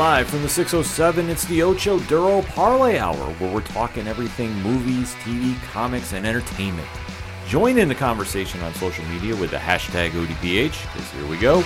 Live from the 607, it's the Ocho Duro Parlay Hour, where we're talking everything movies, TV, comics, and entertainment. Join in the conversation on social media with the hashtag ODPH, because here we go.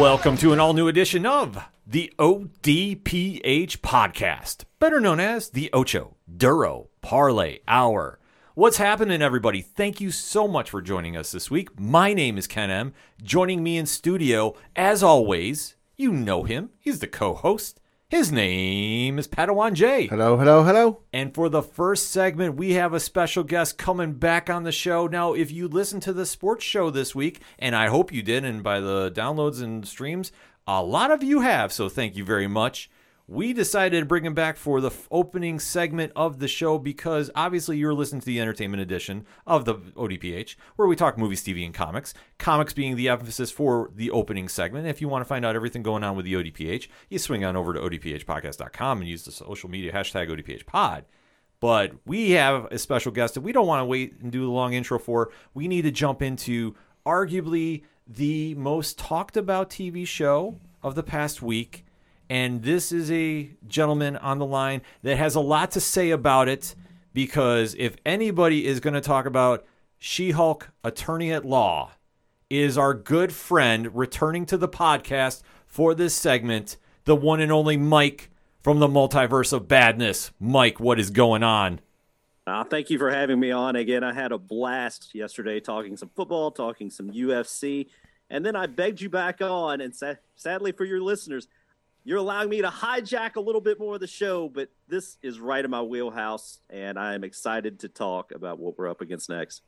Welcome to an all new edition of the ODPH podcast, better known as the Ocho Duro Parlay Hour. What's happening, everybody? Thank you so much for joining us this week. My name is Ken M. Joining me in studio, as always, you know him. He's the co host. His name is Padawan J. Hello, hello, hello. And for the first segment, we have a special guest coming back on the show. Now, if you listened to the sports show this week, and I hope you did, and by the downloads and streams, a lot of you have, so thank you very much. We decided to bring him back for the opening segment of the show because obviously you're listening to the entertainment edition of the ODPH, where we talk movies, TV, and comics. Comics being the emphasis for the opening segment. If you want to find out everything going on with the ODPH, you swing on over to odphpodcast.com and use the social media hashtag ODPHpod. But we have a special guest that we don't want to wait and do the long intro for. We need to jump into arguably the most talked about TV show of the past week. And this is a gentleman on the line that has a lot to say about it because if anybody is going to talk about She Hulk attorney at law, is our good friend returning to the podcast for this segment, the one and only Mike from the multiverse of badness. Mike, what is going on? Uh, thank you for having me on again. I had a blast yesterday talking some football, talking some UFC, and then I begged you back on. And sa- sadly for your listeners, you're allowing me to hijack a little bit more of the show, but this is right in my wheelhouse, and I am excited to talk about what we're up against next.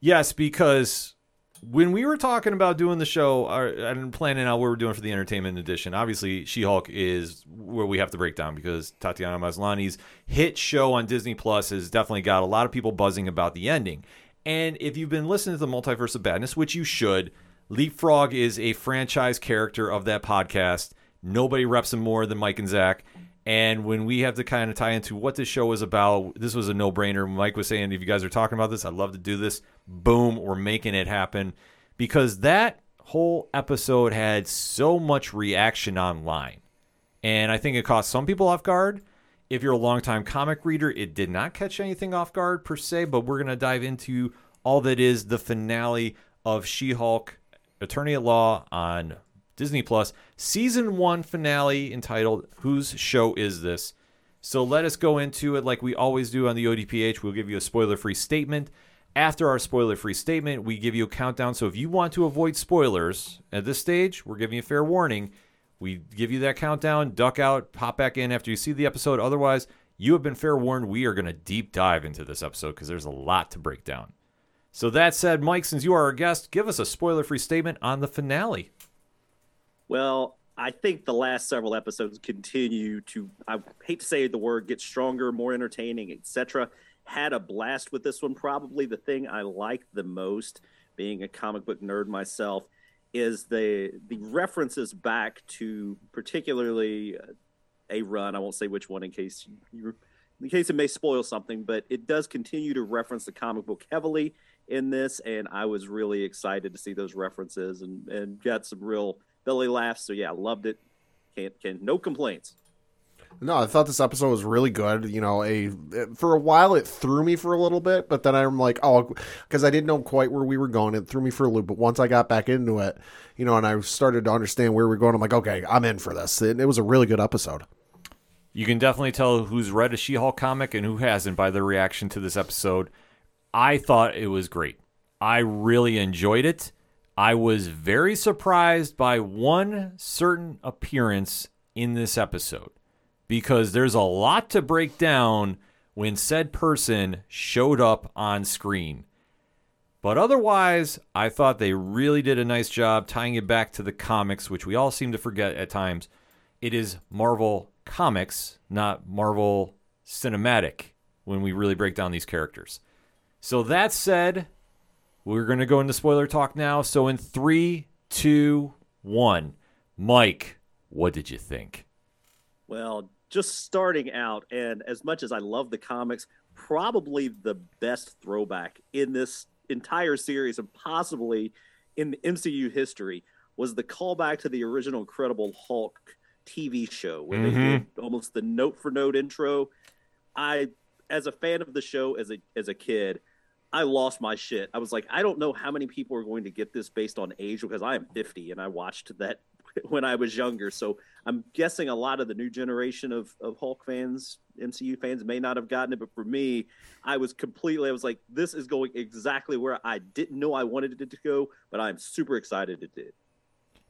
Yes, because when we were talking about doing the show and planning out what we we're doing for the entertainment edition, obviously She Hulk is where we have to break down because Tatiana Maslany's hit show on Disney Plus has definitely got a lot of people buzzing about the ending. And if you've been listening to the Multiverse of Badness, which you should, Leapfrog is a franchise character of that podcast. Nobody reps him more than Mike and Zach. And when we have to kind of tie into what this show is about, this was a no brainer. Mike was saying, if you guys are talking about this, I'd love to do this. Boom, we're making it happen. Because that whole episode had so much reaction online. And I think it caught some people off guard. If you're a longtime comic reader, it did not catch anything off guard per se, but we're going to dive into all that is the finale of She Hulk Attorney at Law on Disney Plus, season one finale entitled Whose Show Is This? So let us go into it like we always do on the ODPH. We'll give you a spoiler free statement. After our spoiler free statement, we give you a countdown. So if you want to avoid spoilers at this stage, we're giving you a fair warning. We give you that countdown, duck out, pop back in after you see the episode. Otherwise, you have been fair warned. We are going to deep dive into this episode because there's a lot to break down. So that said, Mike, since you are our guest, give us a spoiler free statement on the finale. Well, I think the last several episodes continue to, I hate to say the word, get stronger, more entertaining, etc. Had a blast with this one. Probably the thing I liked the most, being a comic book nerd myself, is the the references back to particularly uh, a run. I won't say which one in case you in case it may spoil something, but it does continue to reference the comic book heavily in this, and I was really excited to see those references and and got some real belly laughs. So yeah, loved it. Can't can no complaints. No, I thought this episode was really good. You know, a for a while it threw me for a little bit, but then I'm like, oh, because I didn't know quite where we were going. It threw me for a loop. But once I got back into it, you know, and I started to understand where we are going, I'm like, okay, I'm in for this. It, it was a really good episode. You can definitely tell who's read a She Hulk comic and who hasn't by the reaction to this episode. I thought it was great. I really enjoyed it. I was very surprised by one certain appearance in this episode because there's a lot to break down when said person showed up on screen. But otherwise, I thought they really did a nice job tying it back to the comics, which we all seem to forget at times. It is Marvel Comics, not Marvel Cinematic, when we really break down these characters. So that said, we're going to go into spoiler talk now. So in three, two, one, Mike, what did you think? Well, just starting out, and as much as I love the comics, probably the best throwback in this entire series and possibly in the MCU history was the callback to the original Incredible Hulk TV show where they mm-hmm. did almost the note for note intro. I, as a fan of the show as a as a kid, I lost my shit. I was like, I don't know how many people are going to get this based on age because I am 50 and I watched that when I was younger. So I'm guessing a lot of the new generation of, of Hulk fans, MCU fans, may not have gotten it. But for me, I was completely, I was like, this is going exactly where I didn't know I wanted it to go, but I'm super excited it did.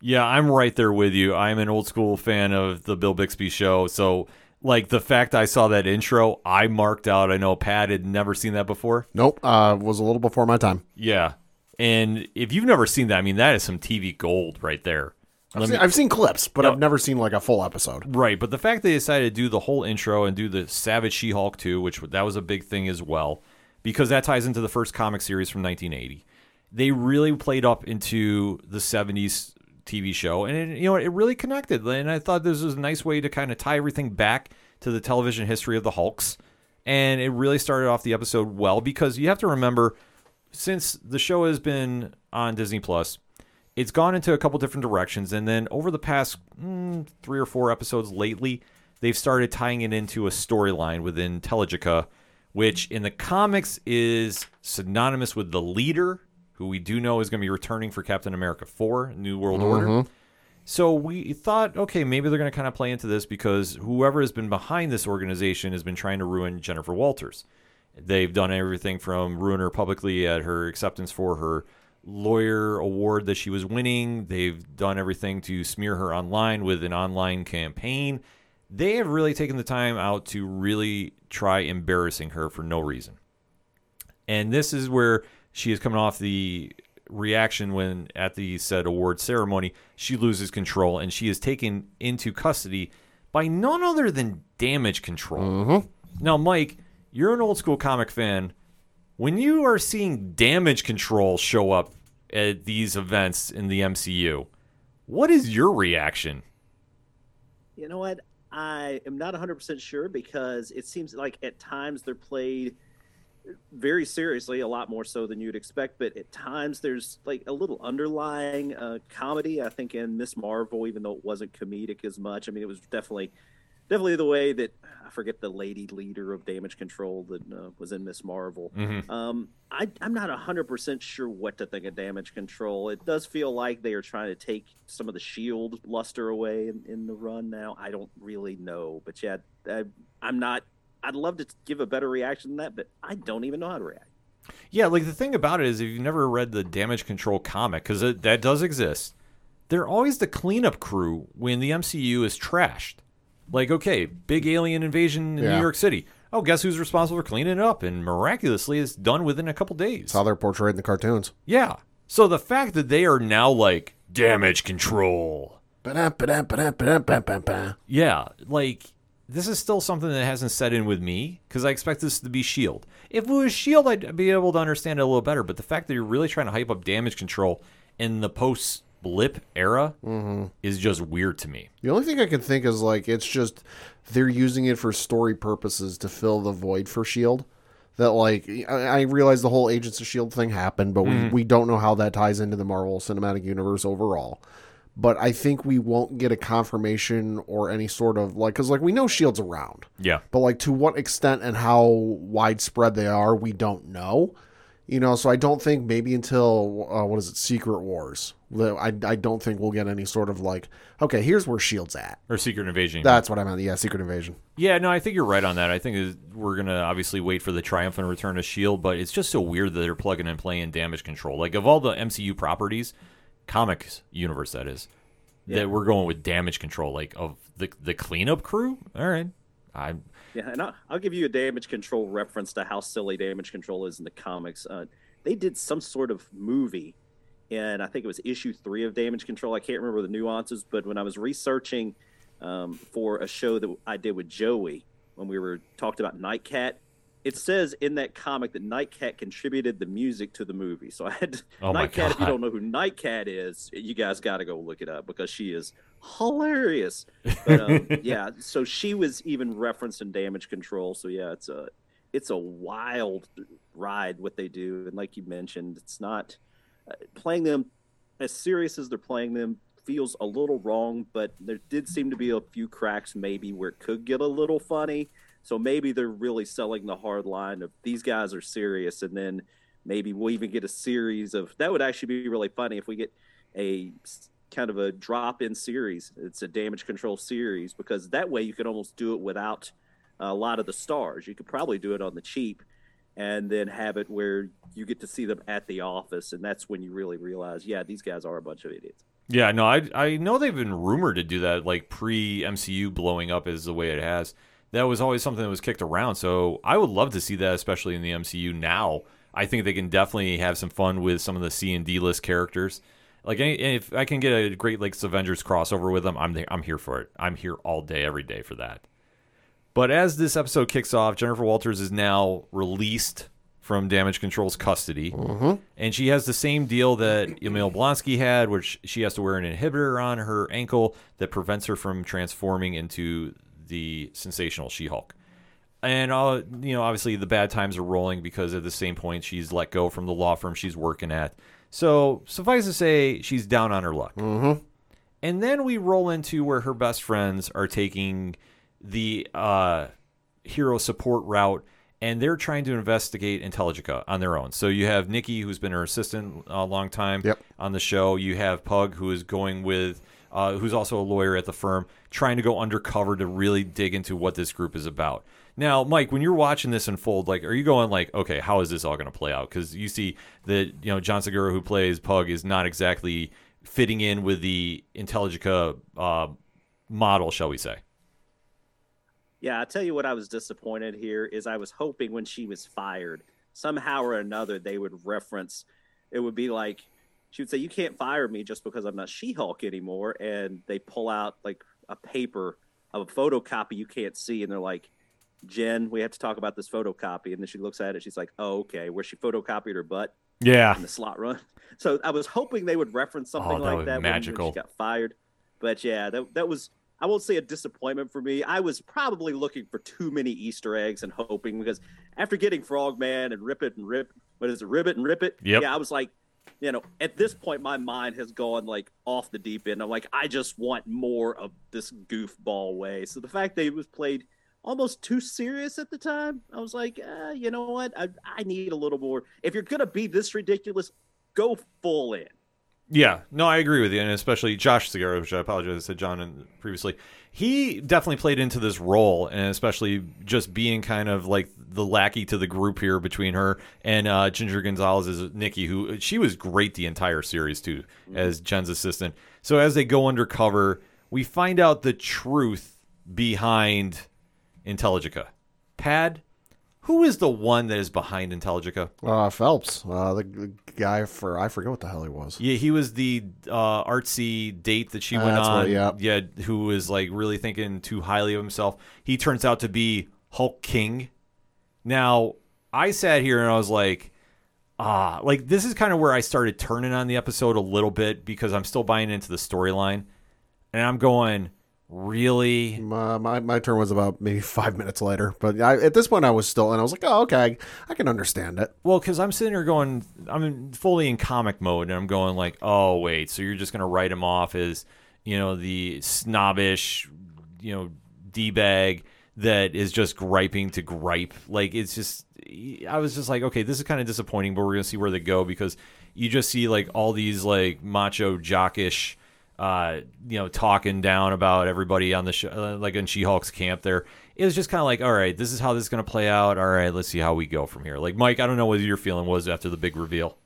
Yeah, I'm right there with you. I'm an old school fan of the Bill Bixby show. So, like, the fact I saw that intro, I marked out. I know Pat had never seen that before. Nope, uh, was a little before my time. Yeah. And if you've never seen that, I mean, that is some TV gold right there. I've seen, me- I've seen clips, but No. I've never seen like a full episode. Right, but the fact they decided to do the whole intro and do the Savage She-Hulk too, which that was a big thing as well, because that ties into the first comic series from 1980. They really played up into the 70s TV show, and it, you know it really connected. And I thought this was a nice way to kind of tie everything back to the television history of the Hulks, and it really started off the episode well because you have to remember, since the show has been on Disney Plus, it's gone into a couple different directions and then over the past mm, three or four episodes lately they've started tying it into a storyline within telegica which in the comics is synonymous with the leader who we do know is going to be returning for captain america 4 new world order mm-hmm. so we thought okay maybe they're going to kind of play into this because whoever has been behind this organization has been trying to ruin jennifer walters They've done everything from ruin her publicly at her acceptance for her lawyer award that she was winning. They've done everything to smear her online with an online campaign. They have really taken the time out to really try embarrassing her for no reason. And this is where she is coming off the reaction when at the said award ceremony she loses control and she is taken into custody by none other than damage control. Mm-hmm. Now, Mike, you're an old school comic fan. When you are seeing damage control show up at these events in the MCU, what is your reaction? You know what? I am not 100% sure because it seems like at times they're played very seriously, a lot more so than you'd expect. But at times there's like a little underlying uh, comedy. I think in Miss Marvel, even though it wasn't comedic as much, I mean, it was definitely. Definitely the way that I forget the lady leader of Damage Control that uh, was in Miss Marvel. Um, I, I'm not 100% sure what to think of Damage Control. It does feel like they are trying to take some of the shield luster away in, in the run now. I don't really know. But yeah, I, I'm not. I'd love to give a better reaction than that, but I don't even know how to react. Yeah, like the thing about it is, if you've never read the Damage Control comic, because that does exist, they're always the cleanup crew when the MCU is trashed. Like, okay, big alien invasion in Yeah. New York City. Oh, guess who's responsible for cleaning it up? And miraculously, it's done within a couple days. That's how they're portrayed in the cartoons. Yeah. So the fact that they are now like damage control. Ba-da-ba-da-ba-da-ba-da-ba-da-ba. Yeah, like this is still something that hasn't set in with me because I expect this to be Shield. If it was Shield, I'd be able to understand it a little better. But the fact that you're really trying to hype up damage control in the post blip era mm-hmm. is just weird to me. The only thing I can think is like it's just they're using it for story purposes to fill the void for Shield. That like I, I realize the whole Agents of Shield thing happened, but we, mm-hmm. we don't know how that ties into the Marvel Cinematic Universe overall. But I think we won't get a confirmation or any sort of like because like we know Shield's around, Yeah. but like to what extent and how widespread they are, we don't know. You know, so I don't think maybe until uh, what is it, Secret Wars. I I don't think we'll get any sort of like okay, here's where Shield's at. Or Secret Invasion. That's what I meant. Yeah, Secret Invasion. Yeah, no, I think you're right on that. I think we're gonna obviously wait for the triumphant return of Shield, but it's just so weird that they're plugging and playing damage control. Like of all the MCU properties, comics universe that is, that we're going with damage control. Like of the the cleanup crew. All right, I Yeah, and I'll, I'll give you a damage control reference to how silly damage control is in the comics. Uh, they did some sort of movie, and I think it was issue three of Damage Control. I can't remember the nuances, but when I was researching um, for a show that I did with Joey when we were talked about Nightcat, it says in that comic that Nightcat contributed the music to the movie. So I had to, Oh Nightcat. If you don't know who Nightcat is, you guys got to go look it up because she is hilarious. But um, yeah, so she was even referenced in Damage Control. So yeah, it's a it's a wild ride what they do, and like you mentioned, it's not uh, playing them as serious as they're playing them feels a little wrong, but there did seem to be a few cracks maybe where it could get a little funny. So maybe they're really selling the hard line of these guys are serious, and then maybe we'll even get a series of that would actually be really funny if we get a kind of a drop in series. It's a damage control series because that way you could almost do it without a lot of the stars. You could probably do it on the cheap and then have it where you get to see them at the office and that's when you really realize yeah these guys are a bunch of idiots Yeah, no, I I know they've been rumored to do that, like pre MCU blowing up is the way it has. That was always something that was kicked around. So I would love to see that, especially in the MCU now. I think they can definitely have some fun with some of the C and D list characters. Like any, if I can get a Great Lakes Avengers crossover with them, I'm there, I'm here for it. I'm here all day, every day for that. But as this episode kicks off, Jennifer Walters is now released from Damage Control's custody, mm-hmm. and she has the same deal that Emil Blonsky had, which she has to wear an inhibitor on her ankle that prevents her from transforming into the sensational She-Hulk. And uh, you know, obviously the bad times are rolling because at the same point she's let go from the law firm she's working at. So suffice to say, she's down on her luck. Mm-hmm. And then we roll into where her best friends are taking the uh, hero support route, and they're trying to investigate Intelligencia on their own. So you have Nikki, who's been her assistant a long time Yep. on the show. You have Pug, who is going with, uh, who's also a lawyer at the firm, trying to go undercover to really dig into what this group is about. Now, Mike, when you're watching this unfold, like, are you going like, okay, how is this all going to play out? Because you see that you know John Segarra, who plays Pug, is not exactly fitting in with the Intelligencia uh, model, shall we say? yeah i tell you what i was disappointed here is i was hoping when she was fired somehow or another they would reference it would be like she would say you can't fire me just because i'm not she-hulk anymore and they pull out like a paper of a photocopy you can't see and they're like jen we have to talk about this photocopy and then she looks at it she's like oh okay where she photocopied her butt Yeah, in the Slott run. So I was hoping they would reference something Oh, that like that when- when magical. she got fired. But yeah, that that was I won't say a disappointment for me. I was probably looking for too many Easter eggs and hoping because after getting Frogman and Rip It and Rip, what is it, Ribbit and Rip It? Yep. Yeah, I was like, you know, at this point, my mind has gone like off the deep end. I'm like, I just want more of this goofball way. So the fact that it was played almost too serious at the time, I was like, uh, you know what? I, I need a little more. If you're gonna be this ridiculous, go full in. Yeah, no, I agree with you, and especially Josh Segarra, which I apologize, I said John previously. He definitely played into this role, and especially just being kind of like the lackey to the group here between her and uh, Ginger Gonzaga as Nikki, who she was great the entire series too, as Jen's assistant. So as they go undercover, we find out the truth behind Intelligencia. Pad, who is the one that is behind Intelligencia? Uh, Phelps, uh, the, the guy for I forget what the hell he was. Yeah, he was the uh, artsy date that she went That's on. what- yeah. yeah, who was like really thinking too highly of himself. He turns out to be Hulk King. Now, I sat here and I was like, ah, like this is kind of where I started turning on the episode a little bit because I'm still buying into the storyline, and I'm going, really? My, my my turn was about maybe five minutes later, but I, at this point I was still, and I was like, oh okay, I can understand it. Well, because I'm sitting here going, I'm fully in comic mode, and I'm going like, oh wait, so you're just gonna write him off as, you know, the snobbish, you know, d bag that is just griping to gripe. Like it's just, I was just like, okay, this is kind of disappointing, but we're gonna see where they go because you just see like all these like macho jockish. Uh, you know, talking down about everybody on the show, uh, like in She-Hulk's camp. There, it was just kind of like, all right, this is how this is going to play out. All right, let's see how we go from here. Like Mike, I don't know what your feeling was after the big reveal.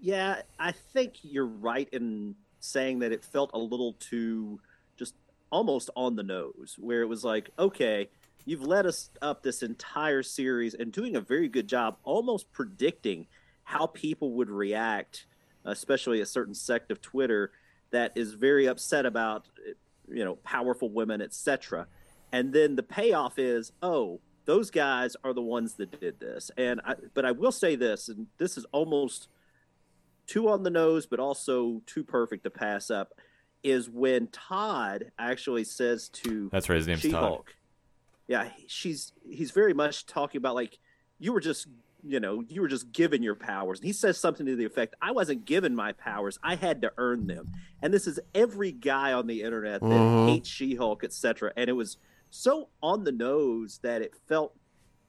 Yeah, I think you're right in saying that it felt a little too just almost on the nose, where it was like, okay, you've led us up this entire series and doing a very good job almost predicting how people would react, especially a certain sect of Twitter that is very upset about you know powerful women, etc. And then the payoff is, oh, those guys are the ones that did this. And I, but I will say this, and this is almost too on the nose, but also too perfect to pass up, is when Todd actually says to That's right. His name's Todd. She-Hulk, yeah, she's he's very much talking about like you were just you know you were just given your powers. And he says something to the effect i wasn't given my powers i had to earn them. And this is every guy on the internet that Mhm. hates she-hulk etc and it was so on the nose that it felt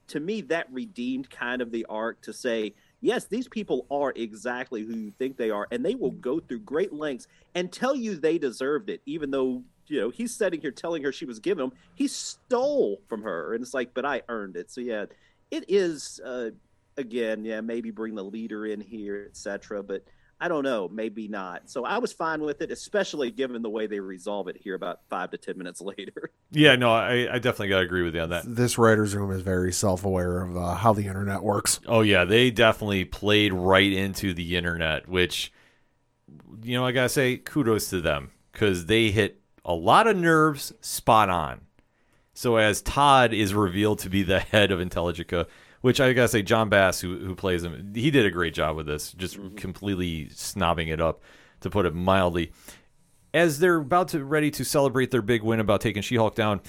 to me that redeemed kind of the arc to say yes these people are exactly who you think they are and they will go through great lengths and tell you they deserved it even though you know he's sitting here telling her she was given him he stole from her. And it's like but i earned it. So yeah it is uh again yeah maybe bring the leader in here etc but i don't know maybe not so i was fine with it especially given the way they resolve it here about five to ten minutes later Yeah, no, I, I definitely got to agree with you on that. This writer's room is very self aware of uh, how the internet works. Oh yeah, they definitely played right into the internet, which you know I gotta say kudos to them because they hit a lot of nerves spot on. So as Todd is revealed to be the head of Intelligencia, which I gotta say Jon Bass who who plays him, he did a great job with this, just completely snobbing it up, to put it mildly. As they're about to ready to celebrate their big win about taking She-Hulk down,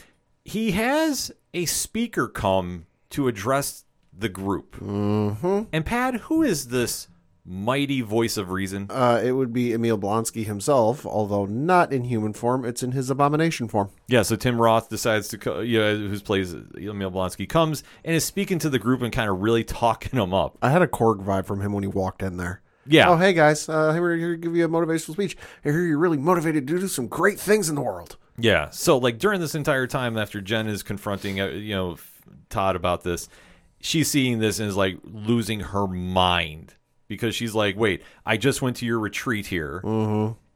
he has a speaker come to address the group. Mm-hmm. And Pad, who is this mighty voice of reason? Uh, it would be Emil Blonsky himself, although not in human form. It's in his abomination form. Yeah, so Tim Roth decides to, co- yeah, who plays Emil Blonsky, comes and is speaking to the group and kind of really talking them up. I had a Korg vibe from him when he walked in there. Yeah, Oh, hey guys, uh, we're here to give you a motivational speech. I hear you're really motivated to do some great things in the world. yeah. So like during this entire time, after Jen is confronting, uh, you know, Todd about this, she's seeing this and is like losing her mind because she's like, wait, I just went to your retreat here.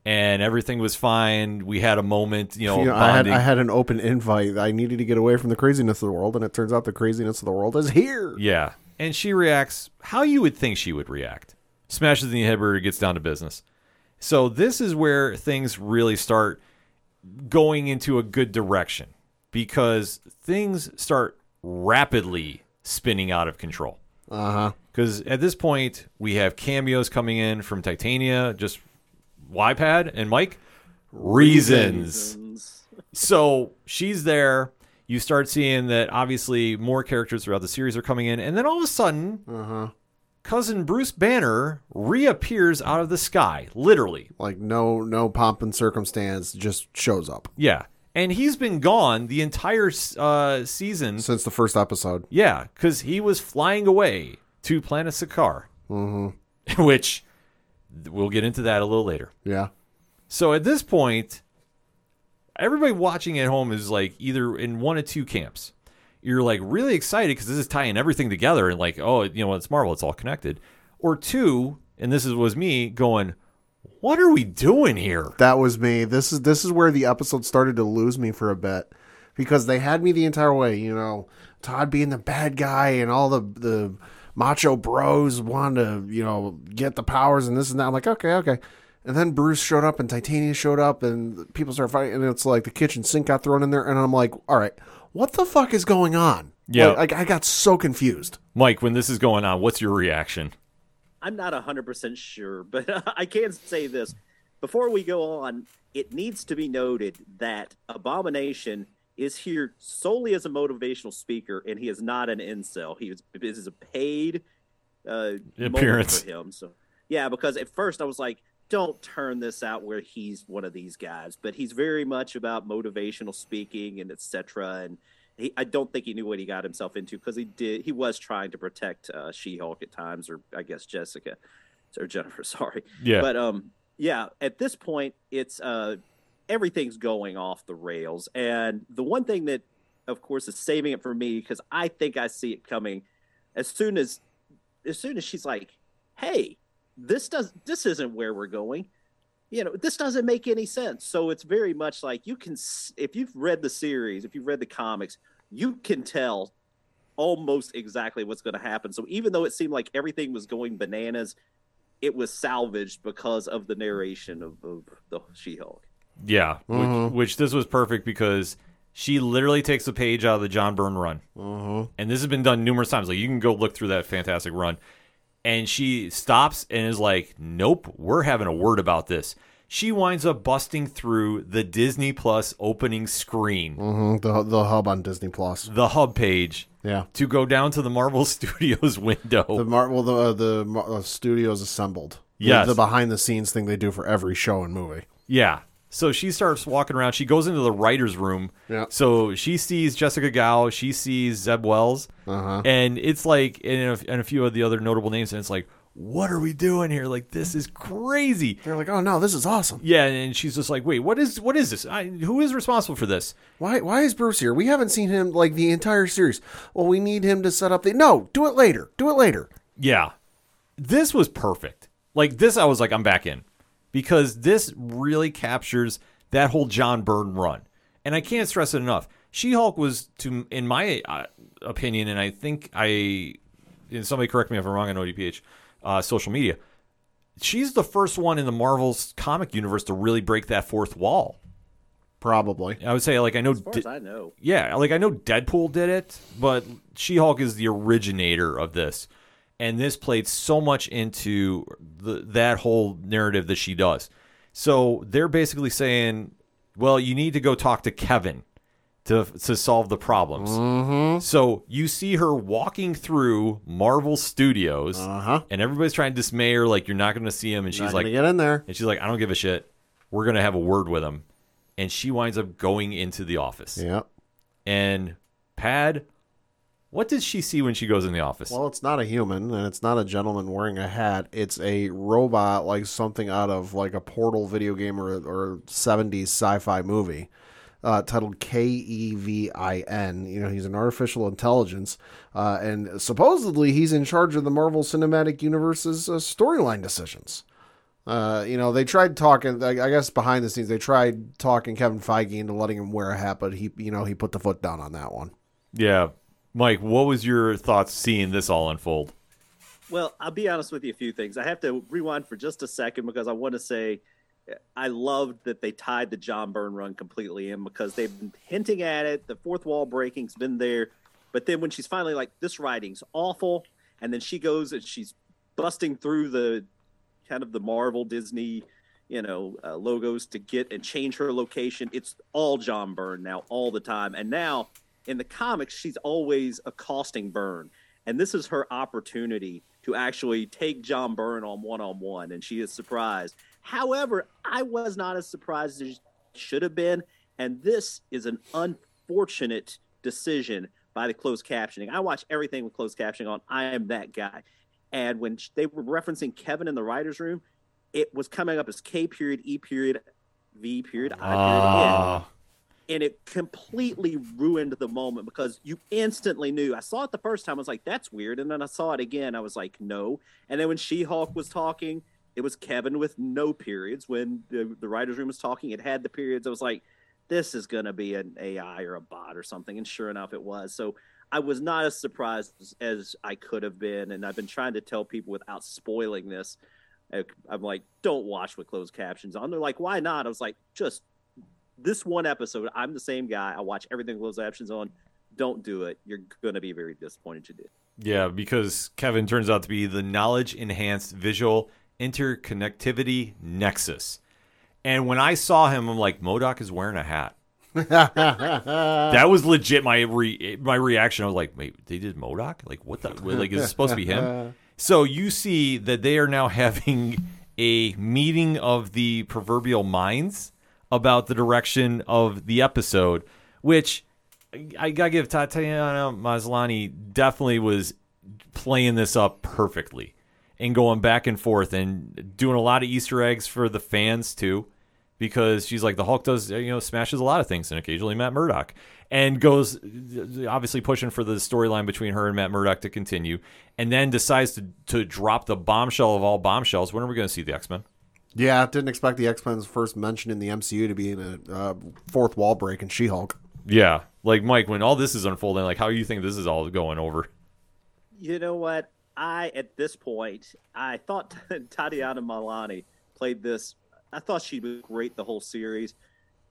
And everything was fine. We had a moment, you know, You know, I had. I had an open invite. I needed to get away from the craziness of the world, and it turns out the craziness of the world is here. Yeah. And she reacts how you would think she would react. Smashes the inhibitor, gets down to business. So this is where things really start going into a good direction because things start rapidly spinning out of control. Uh huh. Because at this point, we have cameos coming in from Titania, just YPad and Mike. Reasons. So she's there. You start seeing that obviously more characters throughout the series are coming in, and then all of a sudden, Uh huh. cousin Bruce Banner reappears out of the sky, literally. Like no no pomp and circumstance, just shows up Yeah, and he's been gone the entire uh, season. since the first episode. Yeah, because he was flying away to Planet Sakaar, Mm-hmm. which we'll get into that a little later. Yeah. So at this point, everybody watching at home is like either in one of two camps. You're like really excited because this is tying everything together and like, oh, you know, it's Marvel, it's all connected. Or two, and this is, was me going, what are we doing here? That was me. This is this is where the episode started to lose me for a bit because they had me the entire way. You know, Todd being the bad guy and all the the macho bros want to you know get the powers and this and that. I'm like, okay, okay. And then Bruce showed up and Titania showed up and people started fighting and it's like the kitchen sink got thrown in there and I'm like, all right, what the fuck is going on? Yeah. like, I, I got so confused. Mike, when this is going on, what's your reaction? I'm not 100% sure, but I can say this. Before we go on, it needs to be noted that Abomination is here solely as a motivational speaker, and he is not an incel. He is, this is a paid uh, Appearance. for him. So, yeah, because at first I was like, don't turn this out where he's one of these guys, but he's very much about motivational speaking and etc. And he, I don't think he knew what he got himself into because he did. He was trying to protect uh, She-Hulk at times, or I guess Jessica or Jennifer. Sorry, Yeah. but um, yeah. At this point, it's uh, everything's going off the rails, and the one thing that, of course, is saving it for me because I think I see it coming as soon as, as soon as she's like, "Hey, this does this isn't where we're going." you know this doesn't make any sense. So it's very much like you can if you've read the series if you've read the comics you can tell almost exactly what's going to happen. So even though it seemed like everything was going bananas it was salvaged because of the narration of, of the she-hulk Yeah, Mhm. which, which this was perfect because she literally takes a page out of the John Byrne run. Mm-hmm. and this has been done numerous times. Like you can go look through that fantastic run, and she stops and is like, "Nope, we're having a word about this." she winds up busting through the Disney Plus opening screen, Mhm, the the hub on Disney Plus. the hub page, Yeah. to go down to the Marvel Studios window. The Mar- well, the uh, the uh, studios assembled. The- Yes. the, behind the scenes thing they do for every show and movie. Yeah. So she starts walking around. She goes into the writer's room. Yeah. So she sees Jessica Gao. She sees Zeb Wells. Uh-huh. And it's like, and a, and a few of the other notable names. And it's like, what are we doing here? Like, this is crazy. They're like, oh no, this is awesome. Yeah. And she's just like, wait, what is what is this? I, who is responsible for this? Why why is Bruce here? We haven't seen him like the entire series. Well, we need him to set up the no. Do it later. Do it later. Yeah. This was perfect. Like this, I was like, I'm back in because this really captures that whole John Byrne run, and I can't stress it enough. She-Hulk was, to in my uh, opinion, and I think I, and somebody correct me if I'm wrong on ODPH uh, social media. She's the first one in the Marvel's comic universe to really break that fourth wall. Probably. I would say, like, I know, As far Di- as I know. yeah, like I know Deadpool did it, but She-Hulk is the originator of this, and this played so much into the, that whole narrative that she does. So they're basically saying, "Well, you need to go talk to Kevin to to solve the problems." Mm-hmm. So you see her walking through Marvel Studios, Uh huh. and everybody's trying to dismay her, like you're not going to see him, and she's like, get in there. and she's like, "I don't give a shit. We're going to have a word with him," and she winds up going into the office. Yeah. And Pad, what does she see when she goes in the office? Well, it's not a human, and it's not a gentleman wearing a hat. It's a robot, like something out of like a Portal video game or or seventies sci-fi movie, uh, titled K E V I N. You know, he's an artificial intelligence, uh, and supposedly he's in charge of the Marvel Cinematic Universe's uh, storyline decisions. Uh, you know, they tried talking. I guess behind the scenes, they tried talking Kevin Feige into letting him wear a hat, but he, you know, he put the foot down on that one. yeah. Mike, what was your thoughts seeing this all unfold? Well, I'll be honest with you. A few things. I have to rewind for just a second because I want to say I loved that they tied the John Byrne run completely in because they've been hinting at it. The fourth wall breaking's been there, but then when she's finally like, "This writing's awful," and then she goes and she's busting through the kind of the Marvel Disney, you know, uh, logos to get and change her location. It's all John Byrne now, all the time, and now in the comics, she's always accosting Byrne. And this is her opportunity to actually take John Byrne on one on one, and she is surprised. However, I was not as surprised as should have been, and this is an unfortunate decision by the closed captioning. I watch everything with closed captioning on. I am that guy. And when they were referencing Kevin in the writers' room, it was coming up as K period E period V period I period Ah, and it completely ruined the moment because you instantly knew. I saw it the first time, I was like, "That's weird," and then I saw it again, I was like, "No." And then when She-Hulk was talking, it was Kevin with no periods. When the, the writers' room was talking, it had the periods. I was like, "This is going to be an AI or a bot or something," and sure enough, it was. So I was not as surprised as, as I could have been, and I've been trying to tell people without spoiling this. I'm like, "Don't watch with closed captions on." They're like, "Why not?" I was like, "Just." This one episode, I'm the same guy. I watch everything with closed captions on. Don't do it. You're gonna be very disappointed you did. yeah, because Kevin turns out to be the knowledge enhanced visual interconnectivity nexus. And when I saw him, I'm like, MODOK is wearing a hat. that was legit my re- my reaction. I was like, wait, they did MODOK? Like, what the? Like, is it supposed to be him? So you see that they are now having a meeting of the proverbial minds about the direction of the episode, which I- gotta give Tatiana Maslany definitely was playing this up perfectly and going back and forth and doing a lot of Easter eggs for the fans too, because she's like the Hulk does you know smashes a lot of things and occasionally Matt Murdock and goes obviously pushing for the storyline between her and Matt Murdock to continue, and then decides to to drop the bombshell of all bombshells. When are we going to see the X Men? Yeah, didn't expect the X Men's first mention in the MCU to be in a uh, fourth wall break in She Hulk. Yeah, like Mike, when all this is unfolding, like how you think this is all going over? You know what? I at this point, I thought Tatiana Malani played this. I thought she was great the whole series,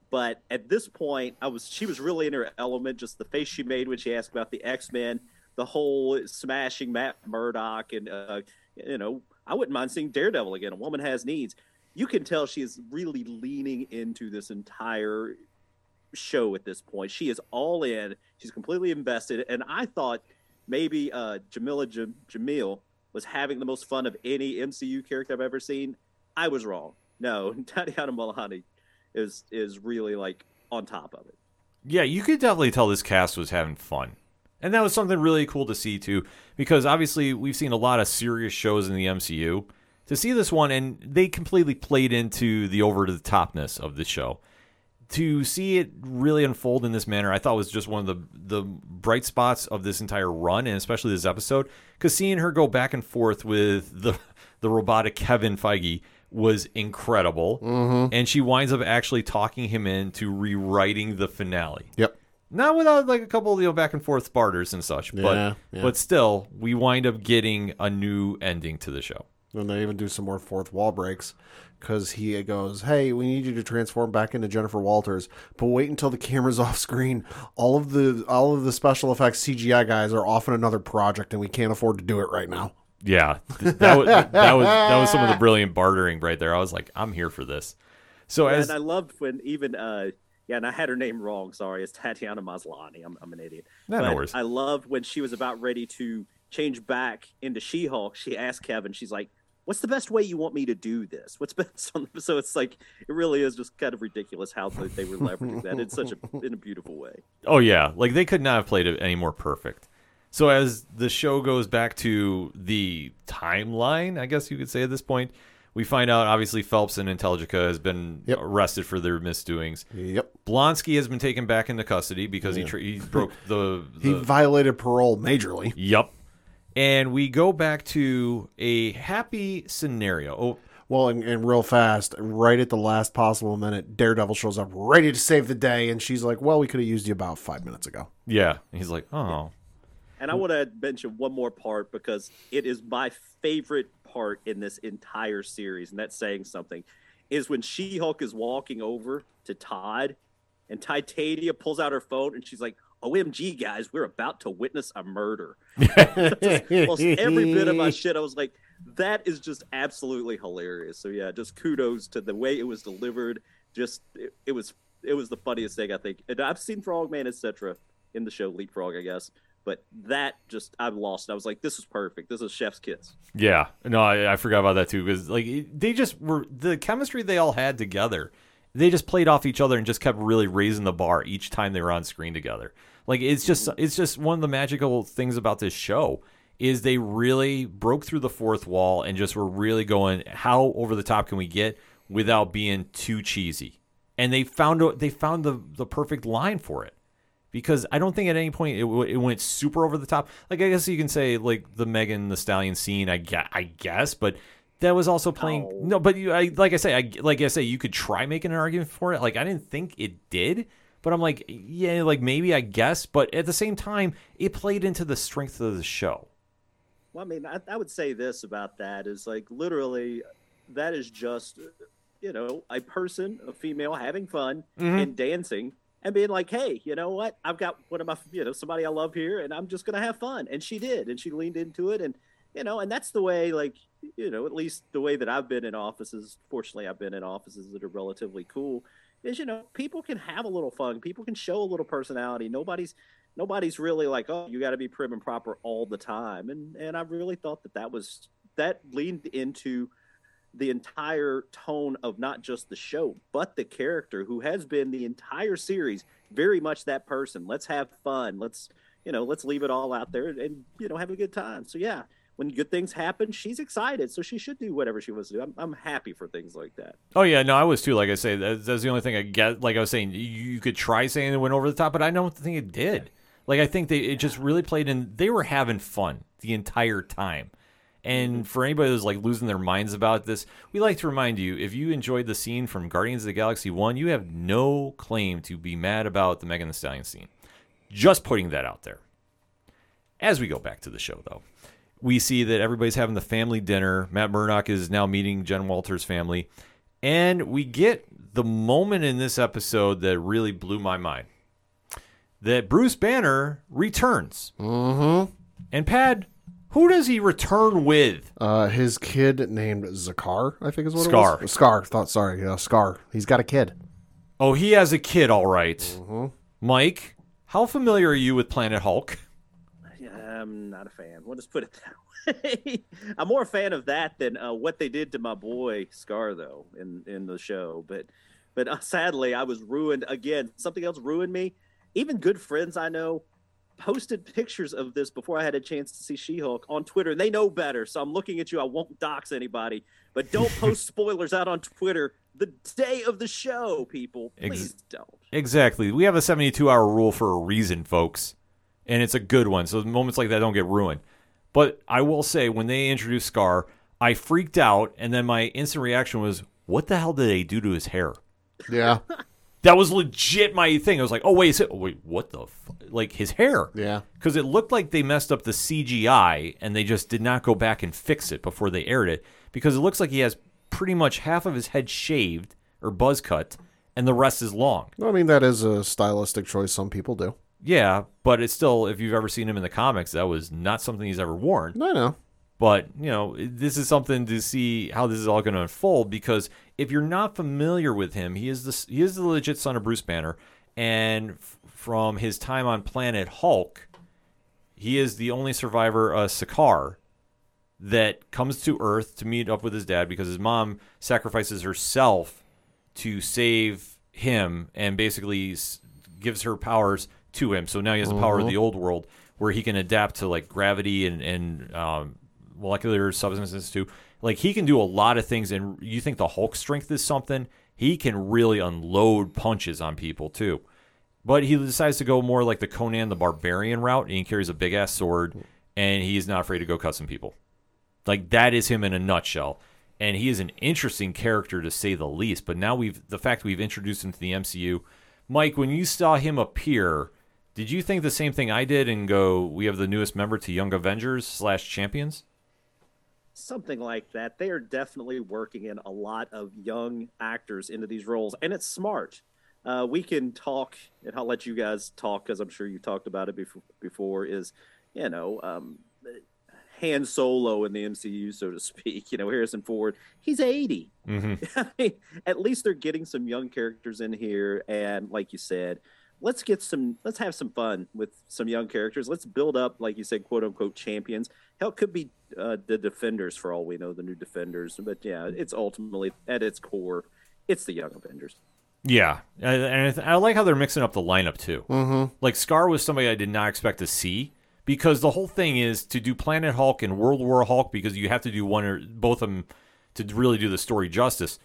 but at this point, I was she was really in her element. Just the face she made when she asked about the X Men, the whole smashing Matt Murdock, and uh, you know, I wouldn't mind seeing Daredevil again. A woman has needs. You can tell she is really leaning into this entire show at this point. She is all in. She's completely invested. And I thought maybe uh, Jameela Jam- Jamil was having the most fun of any MCU character I've ever seen. I was wrong. No, Tatiana Maslany is is really like on top of it. Yeah, you could definitely tell this cast was having fun. And that was something really cool to see too, because obviously we've seen a lot of serious shows in the MCU. To see this one, and they completely played into the over to the topness of the show. To see it really unfold in this manner, I thought was just one of the the bright spots of this entire run, and especially this episode. Because seeing her go back and forth with the the robotic Kevin Feige was incredible, mm-hmm. and she winds up actually talking him into rewriting the finale. Yep. Not without like a couple of you know back and forth barters and such, Yeah, but yeah. but still, we wind up getting a new ending to the show. And they even do some more fourth wall breaks because he goes, "Hey, we need you to transform back into Jennifer Walters, but wait until the camera's off screen. All of the all of the special effects CGI guys are off in another project, and we can't afford to do it right now." Yeah, th- that was that was that was some of the brilliant bartering right there. I was like, I'm here for this. So as and I loved when even uh yeah, and I had her name wrong. Sorry, it's Tatiana Maslany. I'm I'm an idiot. No, no worries. I loved when she was about ready to change back into She-Hulk. She asked Kevin. She's like, "What's the best way you want me to do this? What's best on?" The... So it's like it really is just kind of ridiculous how they, they were leveraging that in such a in a beautiful way. Oh yeah, like they could not have played it any more perfect. So as the show goes back to the timeline, I guess you could say at this point, we find out obviously Phelps and Intelligencia has been Yep. arrested for their misdoings. Yep. Blonsky has been taken back into custody because he tr- he broke the, He violated parole majorly. Yup. And we go back to a happy scenario. Oh, Well, and, and real fast, right at the last possible minute, Daredevil shows up ready to save the day, and she's like, "Well, we could have used you about five minutes ago." yeah. He's like, oh, And I want to mention one more part because it is my favorite part in this entire series, and that's saying something. Is when She Hulk is walking over to Todd, and Titania pulls out her phone, and she's like, "OMG, guys, we're about to witness a murder." Almost every bit of my shit, I was like, "That is just absolutely hilarious." So yeah, just kudos to the way it was delivered. Just it, it was it was the funniest thing I think. And I've seen Frogman, etc. in the show Leapfrog, I guess. But that just I lost. I was like, "This is perfect. This is Chef's kiss." yeah. No, I, I forgot about that too because like they just were the chemistry they all had together. They just played off each other and just kept really raising the bar each time they were on screen together. Like it's just mm-hmm. it's just one of the magical things about this show is they really broke through the fourth wall and just were really going how over the top can we get without being too cheesy. And they found they found the the perfect line for it. because I don't think at any point it, it went super over the top. Like I guess you can say like the Megan Thee Stallion scene, I guess, I guess, but that was also playing. Oh. No, but you, I like I say, I like I say, you could try making an argument for it. Like I didn't think it did, but I'm like, yeah, like maybe I guess, but at the same time, it played into the strength of the show. Well, I mean, I, I would say this about that is like literally, that is just, you know, a person, a female having fun mm-hmm. and dancing and being like, hey, you know what? I've got one of my, you know, somebody I love here and I'm just going to have fun. And she did. And she leaned into it. And, you know, and that's the way, like, you know, at least the way that I've been in offices, fortunately, I've been in offices that are relatively cool, is, you know, people can have a little fun. People can show a little personality. Nobody's, nobody's really like, oh, you got to be prim and proper all the time. And and I really thought that that was that leaned into the entire tone of not just the show, but the character who has been the entire series very much that person. Let's have fun. Let's you know, let's leave it all out there and you know have a good time. So yeah, when good things happen, she's excited, so she should do whatever she wants to do. I'm, I'm happy for things like that. Oh yeah, no, I was too. Like I say, that's, that's the only thing I get. Like I was saying, you, you could try saying it went over the top, but I don't think it did. Like I think they it just really played in. They were having fun the entire time. And mm-hmm. for anybody that's like losing their minds about this, we like to remind you: if you enjoyed the scene from Guardians of the Galaxy One, you have no claim to be mad about the Megan Thee Stallion scene. Just putting that out there. As we go back to the show, though, we see that everybody's having the family dinner. Matt Murdock is now meeting Jen Walters' family. And we get the moment in this episode that really blew my mind that Bruce Banner returns. Mm-hmm. And Pad, Who does he return with? Uh, his kid named Zakar, I think is what Skaar. it was. Skaar. Thought sorry, yeah, Skaar. He's got a kid. Oh, he has a kid, all right. Mm-hmm. Mike, how familiar are you with Planet Hulk? I'm not a fan. We'll just put it that way. I'm more a fan of that than uh, what they did to my boy Skaar, though, in in the show. But but uh, sadly, I was ruined again. Something else ruined me. Even good friends I know posted pictures of this before I had a chance to see She-Hulk on Twitter. and They know better, so I'm looking at you. I won't dox anybody, but don't post spoilers out on Twitter the day of the show, people. Ex- Please don't. Exactly. We have a 72 hour rule for a reason, folks. And it's a good one. So moments like that don't get ruined. But I will say, when they introduced Skaar, I freaked out. And then my instant reaction was, what the hell did they do to his hair? Yeah, That was legit my thing. I was like, oh, wait, is it, oh, wait, what the? F-? Like his hair. yeah. Because it looked like they messed up the CGI and they just did not go back and fix it before they aired it. Because it looks like he has pretty much half of his head shaved or buzz cut and the rest is long. I mean, that is a stylistic choice. Some people do. Yeah, but it's still, if you've ever seen him in the comics, that was not something he's ever worn. I know. But, you know, this is something to see how this is all going to unfold because if you're not familiar with him, he is the, he is the legit son of Bruce Banner. And f- from his time on Planet Hulk, he is the only survivor, uh, Sakaar, that comes to Earth to meet up with his dad because his mom sacrifices herself to save him and basically gives her powers to him. So now he has the power of the old world where he can adapt to like gravity and, and um, molecular substances too. Like he can do a lot of things. And you think the Hulk strength is something? He can really unload punches on people too. But he decides to go more like the Conan the Barbarian route, and he carries a big ass sword, and he is not afraid to go cut some people. Like that is him in a nutshell. And he is an interesting character to say the least. But now we've the fact we've introduced him to the MCU. Mike, when you saw him appear, did you think the same thing I did and go, we have the newest member to Young Avengers slash Champions? something like that. They are definitely working in a lot of young actors into these roles, and it's smart. Uh, we can talk, and I'll let you guys talk because I'm sure you talked about it before. Before is, you know, um, Han Solo in the MCU, so to speak. You know, Harrison Ford, he's 80. I mean, at least they're getting some young characters in here, and like you said, let's get some, let's have some fun with some young characters. Let's build up, like you said, quote unquote champions. Hell, it could be uh, the Defenders for all we know, the new Defenders. But yeah, it's ultimately at its core, it's the Young Avengers. Yeah, and and I, th- I like how they're mixing up the lineup too. Mm-hmm. Like Skaar was somebody I did not expect to see because the whole thing is to do Planet Hulk and World War Hulk because you have to do one or both of them to really do the story justice.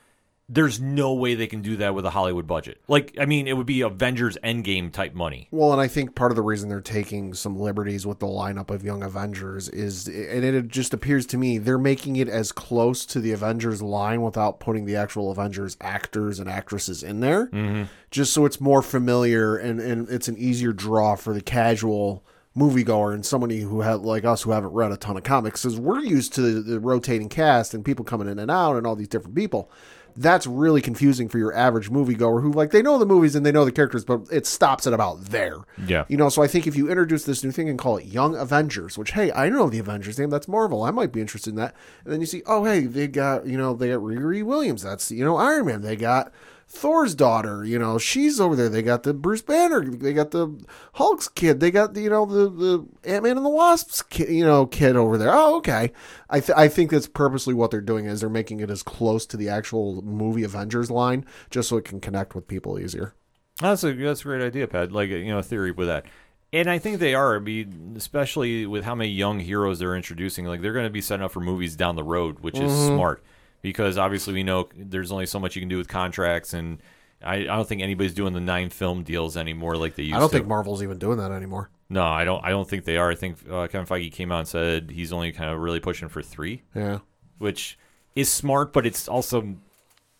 There's no way they can do that with a Hollywood budget. Like, I mean, it would be Avengers Endgame type money. Well, and I think part of the reason they're taking some liberties with the lineup of Young Avengers is, and it just appears to me, they're making it as close to the Avengers line without putting the actual Avengers actors and actresses in there, mm-hmm. just so it's more familiar and, and it's an easier draw for the casual moviegoer and somebody who had like us who haven't read a ton of comics because we're used to the, the rotating cast and people coming in and out and all these different people that's really confusing for your average moviegoer who like they know the movies and they know the characters, but it stops at about there. Yeah. You know, so I think if you introduce this new thing and call it Young Avengers, which hey, I know the Avengers name, that's Marvel. I might be interested in that. And then you see, oh hey, they got you know, they got Riri Williams, that's you know, Iron Man. They got Thor's daughter, you know, she's over there. They got the Bruce Banner, they got the Hulk's kid, they got the, you know the the Ant Man and the Wasp's kid, you know kid over there. Oh, okay. I th- I think that's purposely what they're doing is they're making it as close to the actual movie Avengers line, just so it can connect with people easier. That's a that's a great idea, Pat. Like you know, a theory with that. And I think they are, I mean, especially with how many young heroes they're introducing. Like they're going to be setting up for movies down the road, which is mm-hmm. smart because obviously we know there's only so much you can do with contracts, and I, I don't think anybody's doing the nine film deals anymore like they used to. I don't to. think Marvel's even doing that anymore. no, I don't. I don't think they are. I think uh, Kevin Feige came out and said he's only kind of really pushing for three, Yeah. which is smart, but it's also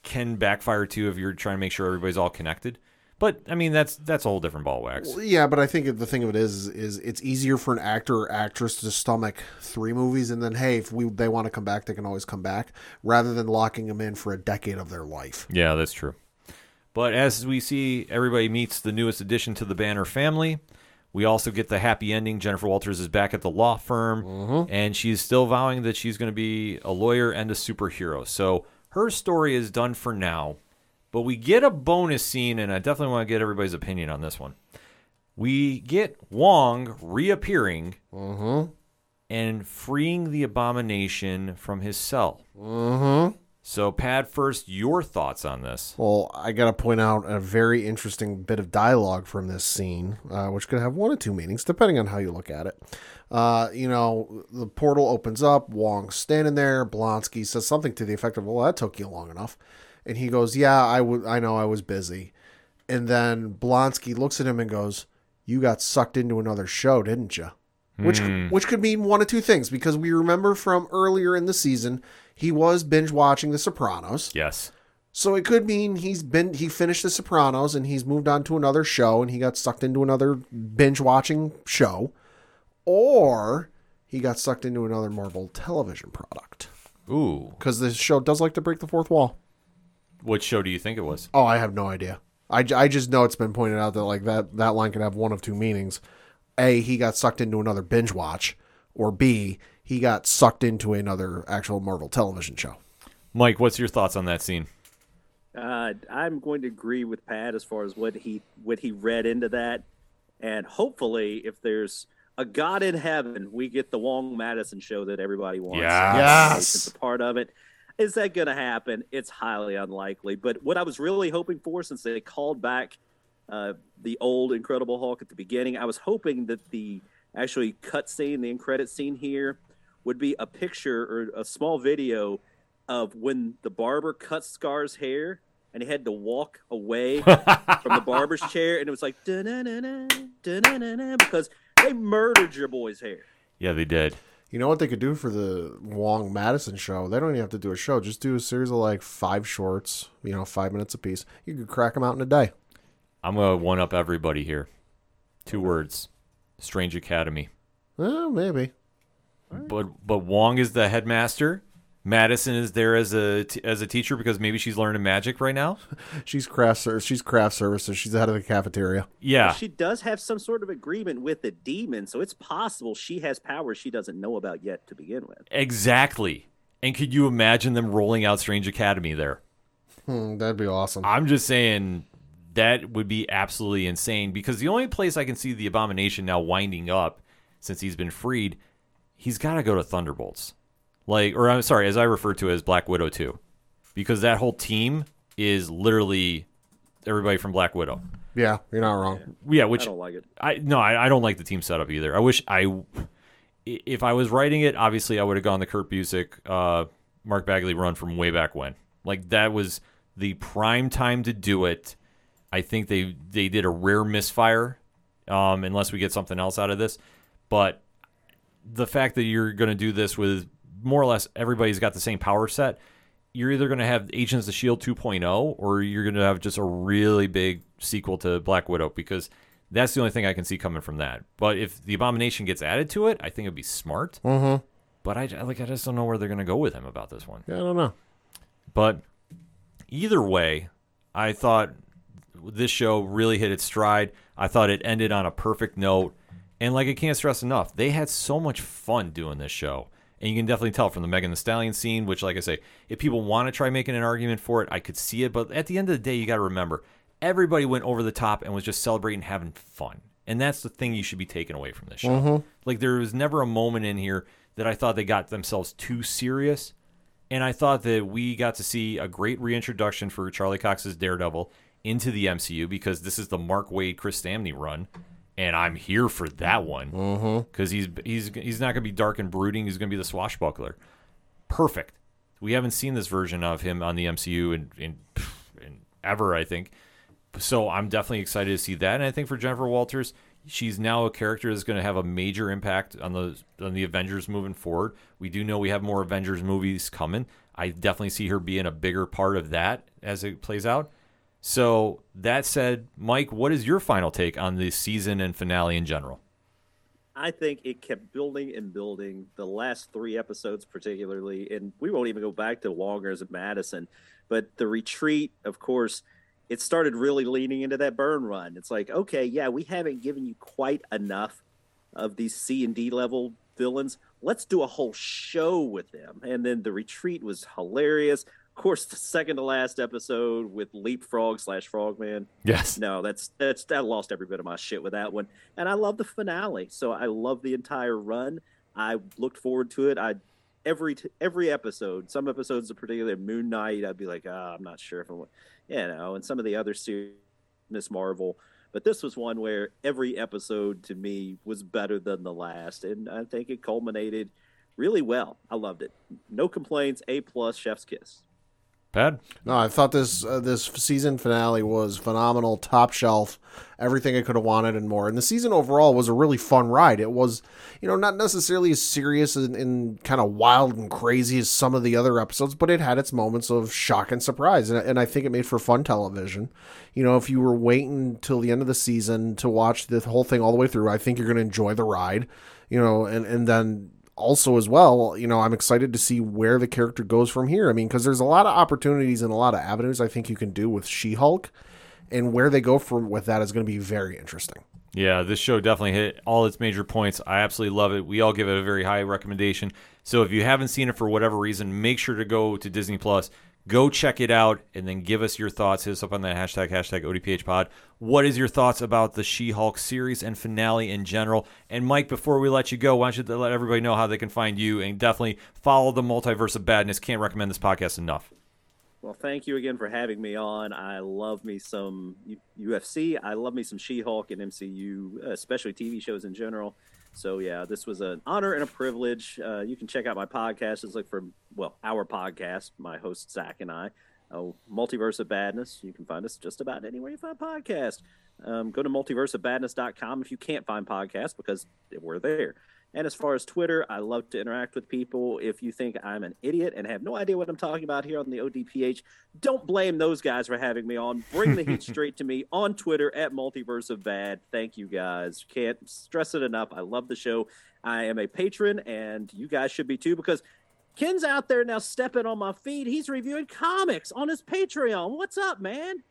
can backfire too if you're trying to make sure everybody's all connected. But I mean, that's that's a whole different ball wax. Well, yeah, but I think the thing of it is, is it's easier for an actor or actress to stomach three movies, and then hey, if we they want to come back, they can always come back, rather than locking them in for a decade of their life. Yeah, that's true. But as we see, everybody meets the newest addition to the Banner family. We also get the happy ending. Jennifer Walters is back at the law firm, mm-hmm. and she's still vowing that she's going to be a lawyer and a superhero. So her story is done for now. But we get a bonus scene, and I definitely want to get everybody's opinion on this one. We get Wong reappearing and freeing the abomination from his cell. Mm-hmm. So, Pad, first, your thoughts on this? Well, I got to point out a very interesting bit of dialogue from this scene, uh, which could have one or two meanings, depending on how you look at it. Uh, you know, the portal opens up, Wong's standing there, Blonsky says something to the effect of, Well, that took you long enough. And he goes, Yeah, I I know I was busy. And then Blonsky looks at him and goes, You got sucked into another show, didn't you? Which hmm. which could mean one of two things, because we remember from earlier in the season, he was binge watching The Sopranos. Yes. So it could mean he's been he finished The Sopranos and he's moved on to another show and he got sucked into another binge watching show, or he got sucked into another Marvel television product Ooh. because this show does like to break the fourth wall. What show do you think it was? Oh, I have no idea. I, I just know it's been pointed out that like that that line can have one of two meanings: a he got sucked into another binge watch, or b he got sucked into another actual Marvel television show. Mike, what's your thoughts on that scene? Uh, I'm going to agree with Pat as far as what he what he read into that, and hopefully, if there's a God in heaven, we get the Wong Madisynn show that everybody wants. Yes. Yes. it's a part of it. Is that going to happen? It's highly unlikely. But what I was really hoping for, since they called back uh, the old Incredible Hulk at the beginning, I was hoping that the actually cut scene, the end credit scene here, would be a picture or a small video of when the barber cut Skaar's hair and he had to walk away from the barber's chair, and it was like da-na-na-na, da-na-na-na, because they murdered your boy's hair. Yeah, they did. You know what they could do for the Wong Madisynn show? They don't even have to do a show. Just do a series of like five shorts, you know, five minutes apiece. You could crack them out in a day. I'm going to one up everybody here. Two words Strange Academy. Well, maybe. But but Wong is the headmaster. Madisynn is there as a t- as a teacher because maybe she's learning magic right now. She's craft ser- she's craft services. She's the head of the cafeteria. Yeah, She does have some sort of agreement with the demon, so it's possible she has powers she doesn't know about yet to begin with. exactly. And could you imagine them rolling out Strange Academy there? Hmm, that'd be awesome. I'm just saying that would be absolutely insane because the only place I can see the abomination now winding up since he's been freed, he's got to go to Thunderbolts. Like or I'm sorry, as I refer to it as Black Widow 2. Because that whole team is literally everybody from Black Widow. Yeah, you're not wrong. Yeah, which I don't like it. I no, I, I don't like the team setup either. I wish I, if I was writing it, obviously I would have gone the Kurt Busiek, uh, Mark Bagley run from way back when. Like that was the prime time to do it. I think they they did a rare misfire, um, unless we get something else out of this. But the fact that you're going to do this with more or less everybody's got the same power set, you're either going to have Agents of Shield 2.0 or you're going to have just a really big sequel to Black Widow because that's the only thing I can see coming from that. But if the Abomination gets added to it, I think it'd be smart. Mm-hmm. But I I- like I just don't know where they're going to go with him about this one. Yeah, I don't know. But either way, I thought this show really hit its stride. I thought it ended on a perfect note. And like I can't stress enough, they had so much fun doing this show. And you can definitely tell from the Megan Thee Stallion scene, which, like I say, if people want to try making an argument for it, I could see it. But at the end of the day, you got to remember, everybody went over the top and was just celebrating, having fun. And that's the thing you should be taking away from this show. Mm-hmm. Like, there was never a moment in here that I thought they got themselves too serious. And I thought that we got to see a great reintroduction for Charlie Cox's Daredevil into the MCU because this is the Mark Waid Chris Samnee run, and I'm here for that one mm-hmm. because he's he's he's not going to be dark and brooding. He's going to be the swashbuckler. Perfect. We haven't seen this version of him on the MCU in in, in ever, I think. So I'm definitely excited to see that, and I think for Jennifer Walters, she's now a character that's going to have a major impact on the on the Avengers moving forward. We do know we have more Avengers movies coming. I definitely see her being a bigger part of that as it plays out. So that said, Mike, what is your final take on the season and finale in general? I think it kept building and building. The last three episodes, particularly, and we won't even go back to Wongers and Madisynn, but the retreat, of course, it started really leaning into that Byrne run. It's like, okay, yeah, we haven't given you quite enough of these C and D level villains. Let's do a whole show with them. And then the retreat was hilarious. Of course, the second to last episode with Leapfrog slash Frogman. Yes. No, that's that's that lost every bit of my shit with that one. And I love the finale. So I love the entire run. I looked forward to it. I every every episode. Some episodes, are particularly Moon Knight, I'd be like, ah, I'm not sure if I'm, you know. And some of the other series, Miss Marvel. But this was one where every episode to me was better than the last, and I think it culminated really well. I loved it. No complaints. A plus. Chef's kiss. Pad? No, I thought this uh, this season finale was phenomenal, top shelf, everything I could have wanted and more. And the season overall was a really fun ride. It was, you know, not necessarily as serious and, and kind of wild and crazy as some of the other episodes, but it had its moments of shock and surprise. And, and I think it made for fun television. You know, if you were waiting till the end of the season to watch the whole thing all the way through, I think you're going to enjoy the ride. You know, and and then also as well, you know, I'm excited to see where the character goes from here. I mean, because there's a lot of opportunities and a lot of avenues I think you can do with She-Hulk, and where they go from with that is going to be very interesting. Yeah, this show definitely hit all its major points. I absolutely love it. We all give it a very high recommendation. So if you haven't seen it for whatever reason, make sure to go to Disney Plus, go check it out, and then give us your thoughts. Hit us up on that hashtag hashtag ODPHPod. What is your thoughts about the She-Hulk series and finale in general? And Mike, before we let you go, why don't you let everybody know how they can find you and definitely follow the Multiverse of Badness. Can't recommend this podcast enough. Well, thank you again for having me on. I love me some UFC. I love me some She-Hulk and MCU, uh, especially TV shows in general. So yeah, this was an honor and a privilege. Uh, you can check out my podcast. Just look for well, our podcast. My host Zach and I, oh, Multiverse of Badness. You can find us just about anywhere you find podcast. Um, go to multiverseofbadness.com if you can't find podcasts because we're there. And as far as Twitter, I love to interact with people. If you think I'm an idiot and have no idea what I'm talking about here on the ODPH, don't blame those guys for having me on. Bring the heat straight to me on Twitter at Multiverse of Bad. Thank you guys. Can't stress it enough. I love the show. I am a patron, and you guys should be too because Ken's out there now stepping on my feet. He's reviewing comics on his Patreon. What's up, man?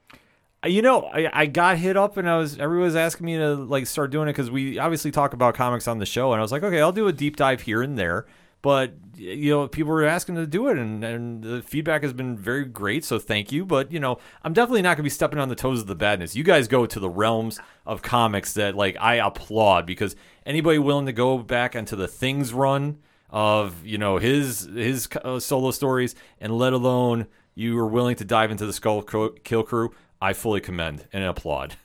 You know, I, I got hit up and I was everyone was asking me to like start doing it because we obviously talk about comics on the show, and I was like, okay, I'll do a deep dive here and there. But you know, people were asking to do it, and, and the feedback has been very great. So thank you. But you know, I'm definitely not going to be stepping on the toes of the badness. You guys go to the realms of comics that like I applaud because anybody willing to go back into the things run of you know his his uh, solo stories, and let alone you were willing to dive into the Skull Kill Crew. I fully commend and applaud.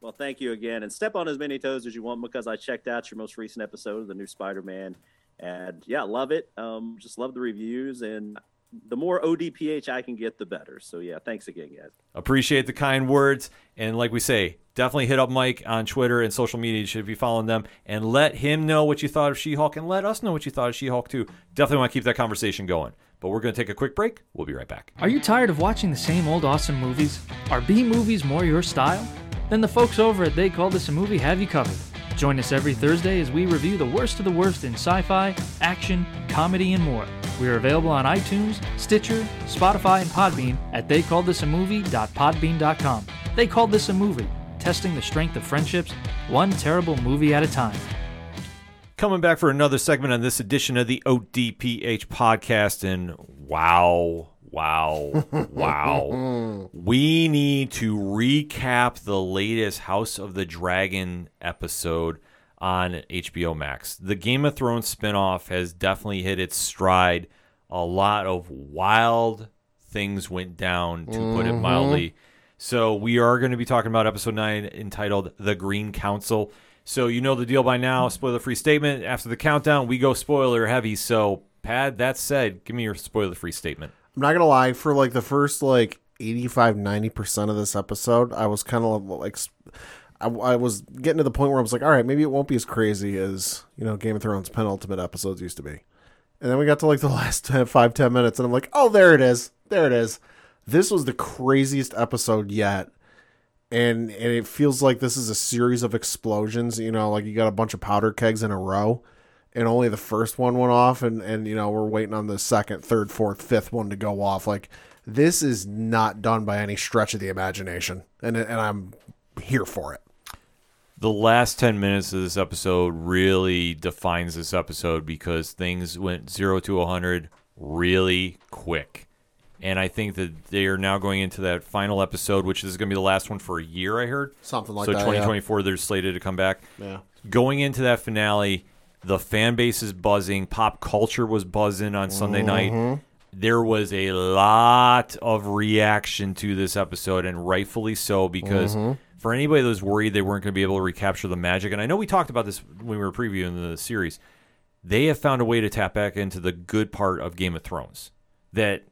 Well, thank you again, and step on as many toes as you want because I checked out your most recent episode of the new Spider-Man, and yeah, love it. Um, just love the reviews, and the more ODPH I can get, the better. So yeah, thanks again, guys. Appreciate the kind words. And like we say, definitely hit up Mike on Twitter and social media. You should be following them and let him know what you thought of She Hulk and let us know what you thought of She Hulk too. Definitely want to keep that conversation going. But we're going to take a quick break. We'll be right back. Are you tired of watching the same old awesome movies? Are B movies more your style? Then the folks over at They Call This a Movie have you covered. Join us every Thursday as we review the worst of the worst in sci fi, action, comedy, and more. We are available on iTunes, Stitcher, Spotify, and Podbean at theycalledthisamovie.podbean.com. They Called This a Movie, testing the strength of friendships, one terrible movie at a time. Coming back for another segment on this edition of the ODPH podcast. And wow, wow, wow. we need to recap the latest House of the Dragon episode on HBO Max. The Game of Thrones spinoff has definitely hit its stride. A lot of wild things went down, to put it mm-hmm. mildly. So we are going to be talking about episode 9 entitled The Green Council. So you know the deal by now. Spoiler free statement. After the countdown, we go spoiler heavy. So, Pad, that said, give me your spoiler free statement. I'm not gonna lie, for like the first like 85, 90 percent of this episode, I was kind of like, I, I was getting to the point where I was like, all right, maybe it won't be as crazy as you know Game of Thrones penultimate episodes used to be. And then we got to like the last 10, five, ten minutes, and I'm like, oh, there it is, there it is. This was the craziest episode yet. And and it feels like this is a series of explosions. You know, like you got a bunch of powder kegs in a row, and only the first one went off, and and you know we're waiting on the second, third, fourth, fifth one to go off. Like this is not done by any stretch of the imagination, and and I'm here for it. the last 10 minutes of this episode really defines this episode because things went 0 to 100 really quick. And I think that they are now going into that final episode, which is going to be the last one for a year, I heard. Something like so that, So 2024, they're slated to come back. Yeah. Going into that finale, the fan base is buzzing. Pop culture was buzzing on Sunday Mm-hmm. night. There was a lot of reaction to this episode, and rightfully so, because Mm-hmm. for anybody that was worried they weren't going to be able to recapture the magic, and I know we talked about this when we were previewing the series, they have found a way to tap back into the good part of Game of Thrones that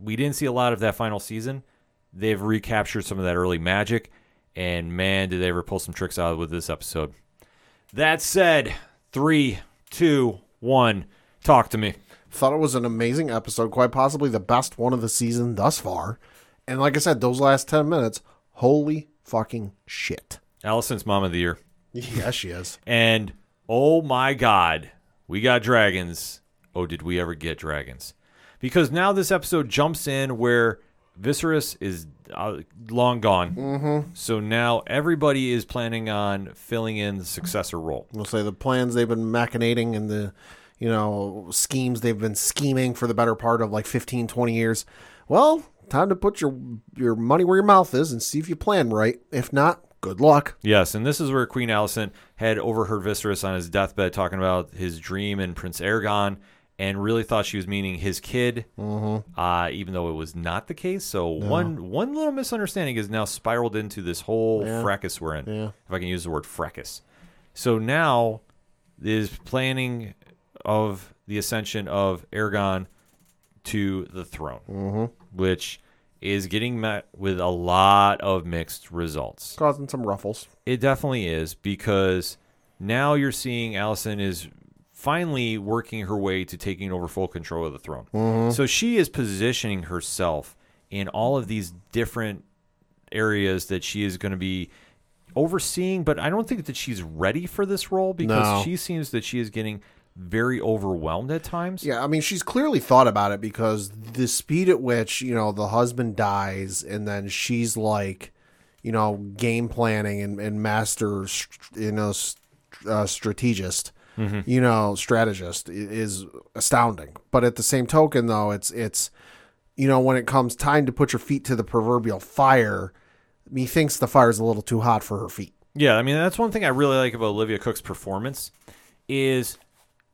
we didn't see a lot of that final season. They've recaptured some of that early magic, and man, did they ever pull some tricks out with this episode. That said, three, two, one, talk to me. Thought it was an amazing episode, quite possibly the best one of the season thus far. And like I said, those last ten minutes, holy fucking shit. Alicent's mom of the year. Yes, she is. And oh my God, we got dragons. Oh, did we ever get dragons? Because now this episode jumps in where Viserys is uh, long gone. Mm-hmm. So now everybody is planning on filling in the successor role. We'll say the plans they've been machinating and the, you know, schemes they've been scheming for the better part of like 15, 20 years. Well, time to put your your money where your mouth is and see if you plan right. If not, good luck. Yes, and this is where Queen Alicent had overheard Viserys on his deathbed talking about his dream and Prince Aegon, and really thought she was meaning his kid, mm-hmm. uh, even though it was not the case. So one one little misunderstanding is now spiraled into this whole fracas we're in. Yeah. If I can use the word fracas. So now is planning of the ascension of Aegon to the throne, Mm-hmm. which is getting met with a lot of mixed results. Causing some ruffles. It definitely is because now you're seeing Alicent is finally working her way to taking over full control of the throne. So she is positioning herself in all of these different areas that she is going to be overseeing, but I don't think that she's ready for this role because No. she seems that she is getting very overwhelmed at times. Yeah, I mean, she's clearly thought about it because the speed at which, you know, the husband dies and then she's like, you know, game planning and, and master, you know, st- uh, strategist, you know, strategist is astounding. But at the same token, though, it's, it's, you know, when it comes time to put your feet to the proverbial fire, methinks the fire's a little too hot for her feet. Yeah, I mean that's one thing I really like about Olivia Cooke's performance is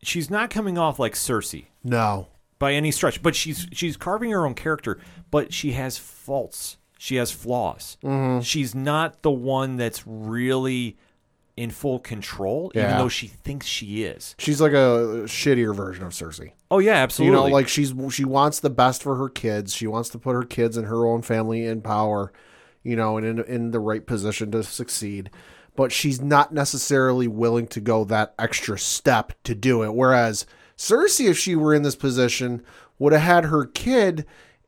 she's not coming off like Cersei No. by any stretch, but she's she's carving her own character, but she has faults. She has flaws. Mm-hmm. She's not the one that's really in full control, even Yeah. though she thinks she is. She's like a shittier version of Cersei. Oh yeah, absolutely. You know, like she's she wants the best for her kids. She wants to put her kids and her own family in power, you know, and in in the right position to succeed. But she's not necessarily willing to go that extra step to do it. Whereas Cersei, if she were in this position, would have had her kid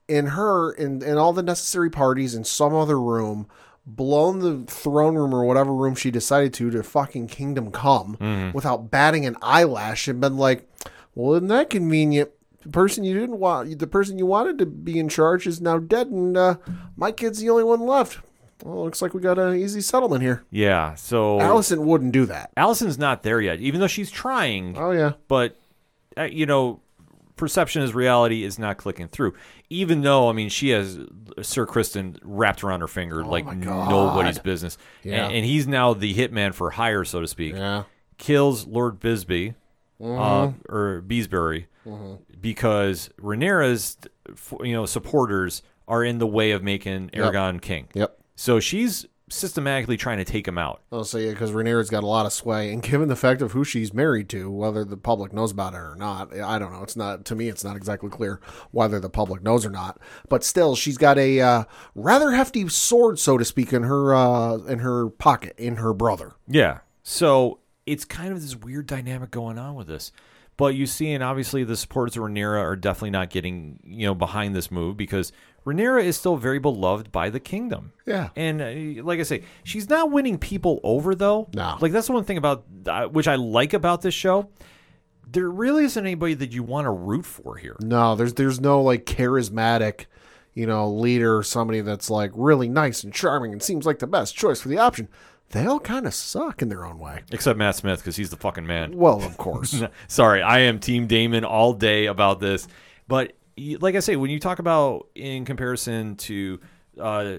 and her and, and all the necessary parties in some other room, blown the throne room or whatever room she decided to to fucking kingdom come without batting an eyelash and been like, well, isn't that convenient? The person you didn't want, the person you wanted to be in charge is now dead, and uh, my kid's the only one left. Well, looks like we got an easy settlement here. yeah. So Alicent wouldn't do that. Alicent's not there yet, even though she's trying. Oh yeah, but uh, you know perception is reality is not clicking through even though i mean she has sir Criston wrapped around her finger like Oh God. nobody's business Yeah. and, and he's now the hitman for hire so to speak yeah. kills lord bisbee uh, Mm-hmm. or beesbury because Rhaenyra's you know supporters are in the way of making Aegon king Yep. so she's systematically trying to take him out I'll say because Rhaenyra's got a lot of sway, and given the fact of who she's married to, whether the public knows about it or not, I don't know. It's not to me. It's not exactly clear whether the public knows or not. But still, she's got a uh, rather hefty sword, so to speak, in her uh, in her pocket, in her brother. Yeah. So it's kind of this weird dynamic going on with this. But you see, and obviously the supporters of Rhaenyra are definitely not getting, you know, behind this move because Rhaenyra is still very beloved by the kingdom. Yeah. And uh, like I say, she's not winning people over though. No. Like that's the one thing about uh, which I like about this show. There really isn't anybody that you want to root for here. No, there's there's no like charismatic, you know, leader, somebody that's like really nice and charming and seems like the best choice for the option, they all kind of suck in their own way. Except Matt Smith because he's the fucking man. Well, of course. Sorry, I am Team Daemon all day about this. But like I say, when you talk about in comparison to uh,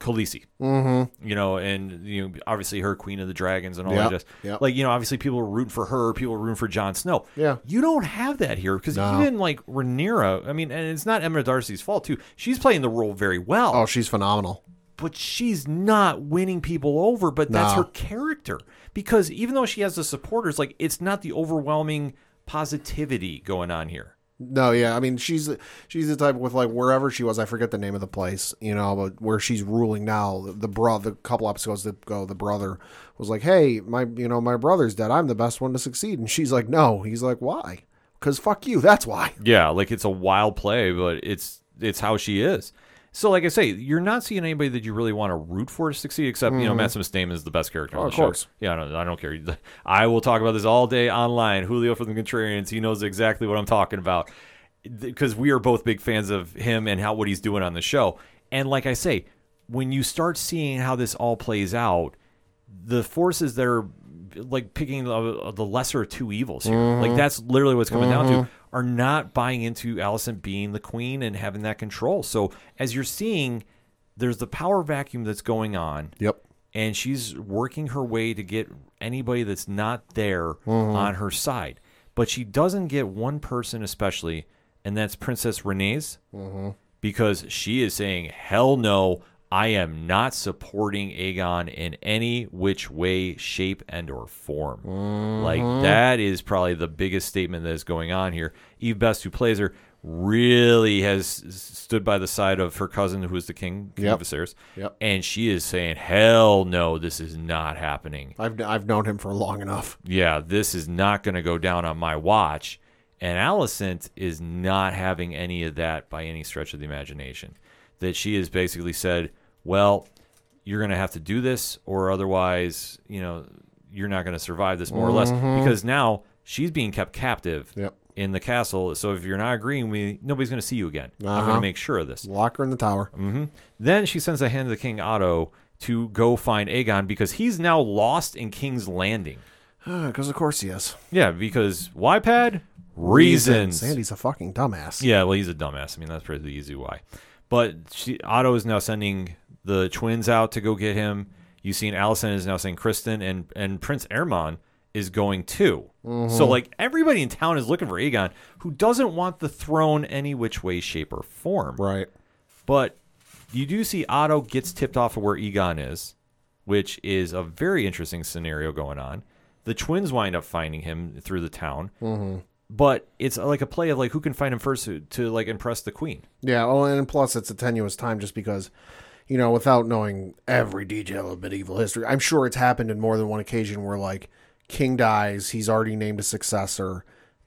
Khaleesi, mm-hmm. you know, and you know, obviously her Queen of the Dragons and all Yep, that, just yep. like you know, obviously people were rooting for her, people were rooting for Jon Snow. Yeah. you don't have that here because No. even like Rhaenyra, I mean, and it's not Emma Darcy's fault too. She's playing the role very well oh, she's phenomenal. but she's not winning people over but that's No. her character because even though she has the supporters like it's not the overwhelming positivity going on here No, yeah, I mean she's she's the type with like wherever she was, I forget the name of the place, you know, but where she's ruling now. The, the brother, the couple episodes ago, the brother was like, "Hey, my you know my brother's dead. I'm the best one to succeed," and she's like, "No." He's like, "Why?" Because fuck you. That's why. yeah like it's a wild play but it's it's how she is so like i say you're not seeing anybody that you really want to root for to succeed except you know mm-hmm. Matt Smith's Daemon is the best character oh, on Oh, the of show. course. yeah I don't, I don't care i will talk about this all day online julio from the contrarians he knows exactly what i'm talking about because we are both big fans of him and how what he's doing on the show. And like I say, when you start seeing how this all plays out, the forces that are like picking the, uh, the lesser of two evils here, like mm-hmm. that's literally what's coming down to, mm-hmm. are not buying into Alicent being the queen and having that control. So as you're seeing, there's the power vacuum that's going on Yep. and she's working her way to get anybody that's not there mm-hmm. on her side. But she doesn't get one person, especially, and that's Princess Rhaenys, because she is saying, "Hell no, I am not supporting Aegon in any which way, shape, and or form." Like mm-hmm. that is probably the biggest statement that is going on here. Eve Best, who plays her, really has stood by the side of her cousin, who is the king, king Yep. of Viserys, Yep. and she is saying, "Hell no, this is not happening. I've I've known him for long enough. Yeah, this is not going to go down on my watch." And Alicent is not having any of that by any stretch of the imagination. That she has basically said, "Well, you're going to have to do this, or otherwise, you know, you're not going to survive this, more or less." Because now she's being kept captive Yep. in the castle. So if you're not agreeing with me, nobody's going to see you again. I'm going Uh-huh. to make sure of this. Lock her in the tower. Then she sends a hand to the King Otto to go find Aegon because he's now lost in King's Landing. Because of course he is. Yeah, because why pad? Reasons. Sandy's a fucking dumbass. Yeah, well, he's a dumbass. I mean, that's pretty easy why. But she, Otto is now sending the twins out to go get him. You've seen Alicent is now saying Criston, and and Prince Aemond is going too. So like everybody in town is looking for Aegon, who doesn't want the throne any which way, shape, or form. Right. But you do see Otto gets tipped off of where Aegon is, which is a very interesting scenario going on. The twins wind up finding him through the town, mm-hmm. but it's like a play of like who can find him first to, to like impress the queen. Yeah, well, and plus it's a tenuous time just because, you know, without knowing every detail of medieval history, I'm sure it's happened in more than one occasion where, like, king dies, he's already named a successor,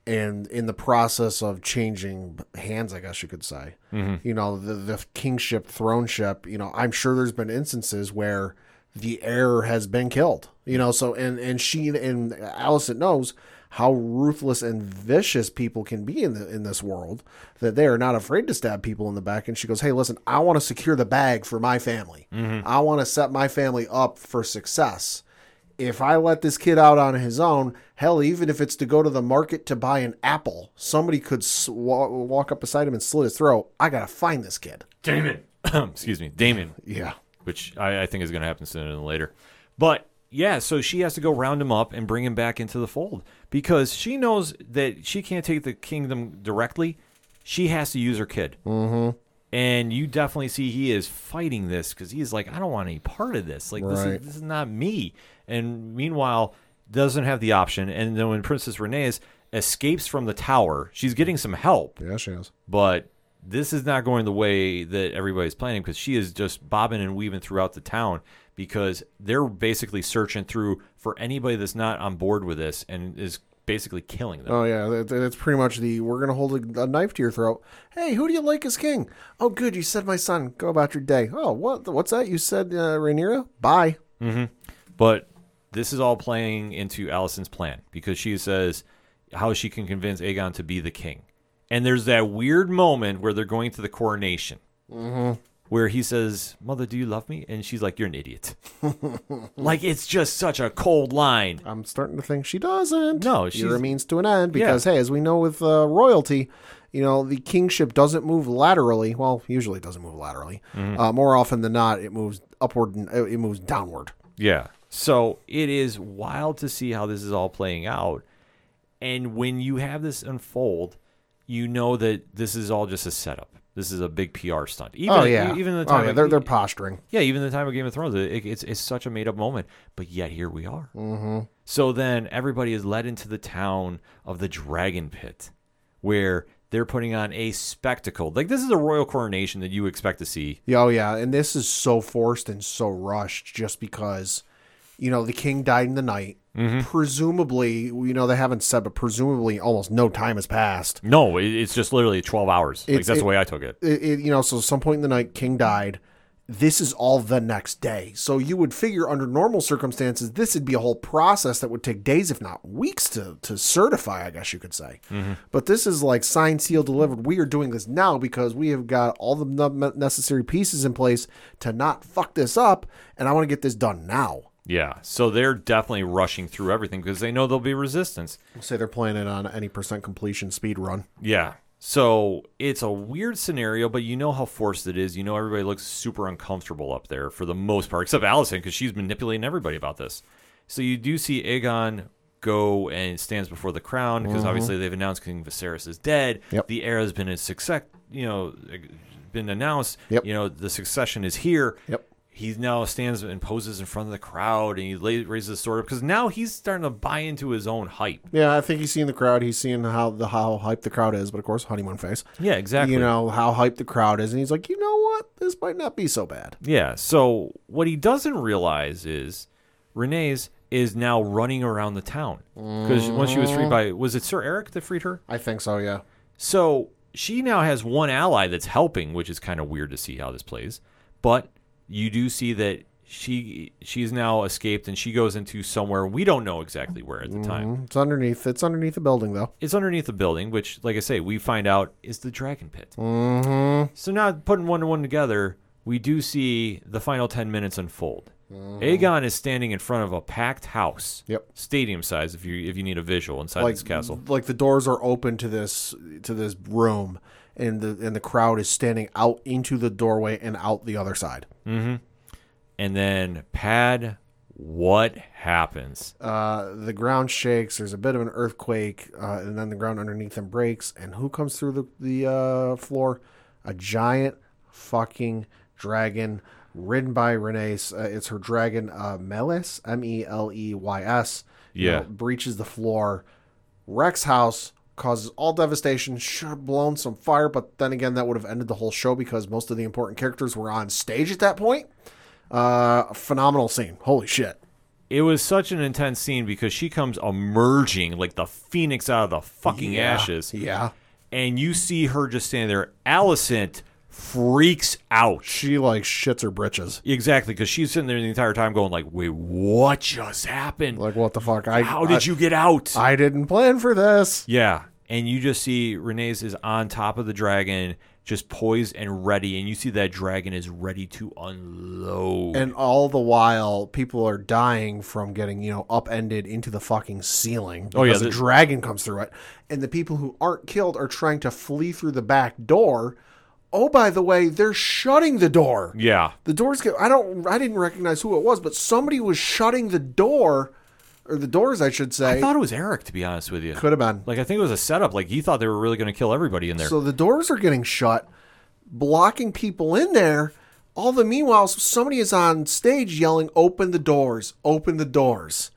and in the process of changing hands, I guess you could say, mm-hmm. you know, the, the kingship, throneship, you know, I'm sure there's been instances where the heir has been killed, you know, so, and, and she and Alicent knows how ruthless and vicious people can be in the, in this world that they are not afraid to stab people in the back. And she goes hey listen i want to secure the bag for my family. Mm-hmm. I want to set my family up for success. If i let this kid out on his own hell even if it's to go to the market to buy an apple somebody could s- wa- walk up beside him and slit his throat. I gotta find this kid. Daemon, excuse me, Daemon, yeah. Which I, I think is going to happen sooner than later. But yeah, so she has to go round him up and bring him back into the fold because she knows that she can't take the kingdom directly. She has to use her kid. Mm-hmm. And you definitely see he is fighting this because he's like, I don't want any part of this. Like this is this is not me. And meanwhile, doesn't have the option. And then when Princess Rhaenys escapes from the tower, she's getting some help yeah she is but this is not going the way that everybody's planning because she is just bobbing and weaving throughout the town because they're basically searching through for anybody that's not on board with this and is basically killing them. Oh yeah, that, that's pretty much the we're gonna hold a, knife to your throat. Hey, who do you like as king? Oh, good, you said my son. Go about your day. Oh, what? What's that? You said uh, Rhaenyra? Bye. But this is all playing into Alicent's plan because she says how she can convince Aegon to be the king. And there's that weird moment where they're going to the coronation. Where he says, "Mother, do you love me?" and she's like, "You're an idiot." like it's just such a cold line. I'm starting to think she doesn't. No, a means to an end because hey, as we know with uh, royalty, you know the kingship doesn't move laterally. Well, usually it doesn't move laterally. Mm-hmm. Uh, more often than not, it moves upward and uh, it moves downward. Yeah. So it is wild to see how this is all playing out. And when you have this unfold, you know that this is all just a setup. This is a big PR stunt. Even, oh yeah, Even the oh, time yeah, of- they're they're posturing. Yeah, even the time of Game of Thrones, it, it's it's such a made up moment, but yet here we are. Mm-hmm. So then everybody is led into the town of the Dragon Pit, where they're putting on a spectacle. Like this is a royal coronation that you expect to see. Oh yeah, and this is so forced and so rushed just because, you know, the king died in the night. Mm-hmm. Presumably, you know, they haven't said, but presumably, almost no time has passed. No, it's just literally twelve hours. Like that's it- the way I took it. It, it, you know, so some point in the night, king died. This is all the next day. So you would figure under normal circumstances, this would be a whole process that would take days, if not weeks, to to certify. I guess you could say. But this is like signed, sealed, delivered. We are doing this now because we have got all the necessary pieces in place to not fuck this up, and I want to get this done now. Yeah, so they're definitely rushing through everything because they know there'll be resistance. Say they're playing it on any percent completion speed run. Yeah. So it's a weird scenario, but you know how forced it is. You know everybody looks super uncomfortable up there for the most part, except Alicent because she's manipulating everybody about this. So you do see Aegon go and stands before the crown because obviously they've announced King Viserys is dead. Mm-hmm. Yep. The heir has been a success, you know, been announced. Yep. You know the succession is here. Yep. He now stands and poses in front of the crowd, and he la- raises his sword up because now he's starting to buy into his own hype. Yeah, I think he's seeing the crowd. He's seeing how the how hyped the crowd is, but of course, honeymoon face. Yeah, exactly. You know how hyped the crowd is, and he's like, you know what, this might not be so bad. Yeah. So what he doesn't realize is Rhaenys is now running around the town because once she was freed by was it Sir Erryk that freed her? I think so. Yeah. So she now has one ally that's helping, which is kind of weird to see how this plays. But you do see that she she's now escaped and she goes into somewhere we don't know exactly where at the time. It's underneath. It's underneath the building, though. It's underneath the building, which, like I say, we find out is the dragon pit. Mm-hmm. So now putting one to one together, we do see the final ten minutes unfold. Aegon is standing in front of a packed house, Yep. stadium size. If you if you need a visual inside Like this castle, like the doors are open to this to this room, and the and the crowd is standing out into the doorway and out the other side. and then Pad, what happens? Uh, the ground shakes. There's a bit of an earthquake, uh, and then the ground underneath them breaks. And who comes through the the uh, floor? A giant fucking dragon, ridden by Rhaenys. Uh, it's her dragon, uh, Meleys, M E L E Y S. Yeah. know, breaches the floor, wrecks house, causes all devastation. Should have blown some fire, but then again, that would have ended the whole show because most of the important characters were on stage at that point. Uh, phenomenal scene. Holy shit. It was such an intense scene because she comes emerging like the phoenix out of the fucking Yeah. ashes. Yeah. and you see her just standing there. Alicent freaks out. She like shits her britches. Exactly, because she's sitting there the entire time going like, "Wait, what just happened? Like what the fuck? I How did I- you get out?" I didn't plan for this. yeah, and you just see Rhaenys is on top of the dragon, just poised and ready, and you see that dragon is ready to unload. And all the while, people are dying from getting you know upended into the fucking ceiling. Oh, yeah, the- dragon comes through it, and the people who aren't killed are trying to flee through the back door. Oh, by the way, they're shutting the door. yeah, The doors get. I don't. I didn't recognize who it was, but somebody was shutting the door, or the doors, I should say. I thought it was Erryk. To be honest with you, Could have been. like I think it was a setup. Like he thought they were really going to kill everybody in there. So the doors are getting shut, blocking people in there. All the meanwhile, somebody is on stage yelling, "Open the doors! Open the doors!"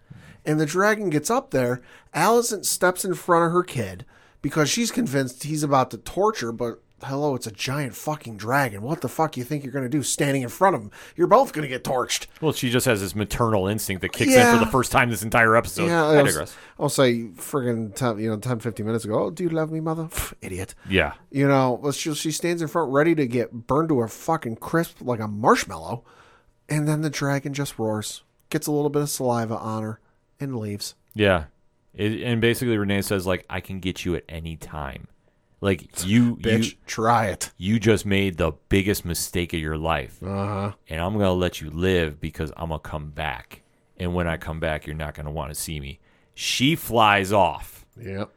And the dragon gets up there. Alicent steps in front of her kid because she's convinced he's about to torture. But hello, it's a giant fucking dragon. What the fuck you think you're gonna do standing in front of him? You're both gonna get torched. well, she just has this maternal instinct that kicks in for the first time this entire episode. yeah, I I was- digress. I'll say friggin' 10, you know 10, 15 minutes ago. Oh, do you love me, mother? Pff, idiot. Yeah, You know, let's just she stands in front ready to get burned to a fucking crisp like a marshmallow. And then the dragon just roars, gets a little bit of saliva on her, and leaves. Yeah. It, and basically Rhaenys says like I can get you at any time. Like you, Bitch, you, try it. you just made the biggest mistake of your life, Uh huh. and I'm gonna let you live because I'm gonna come back. And when I come back, you're not gonna want to see me. She flies off, Yep.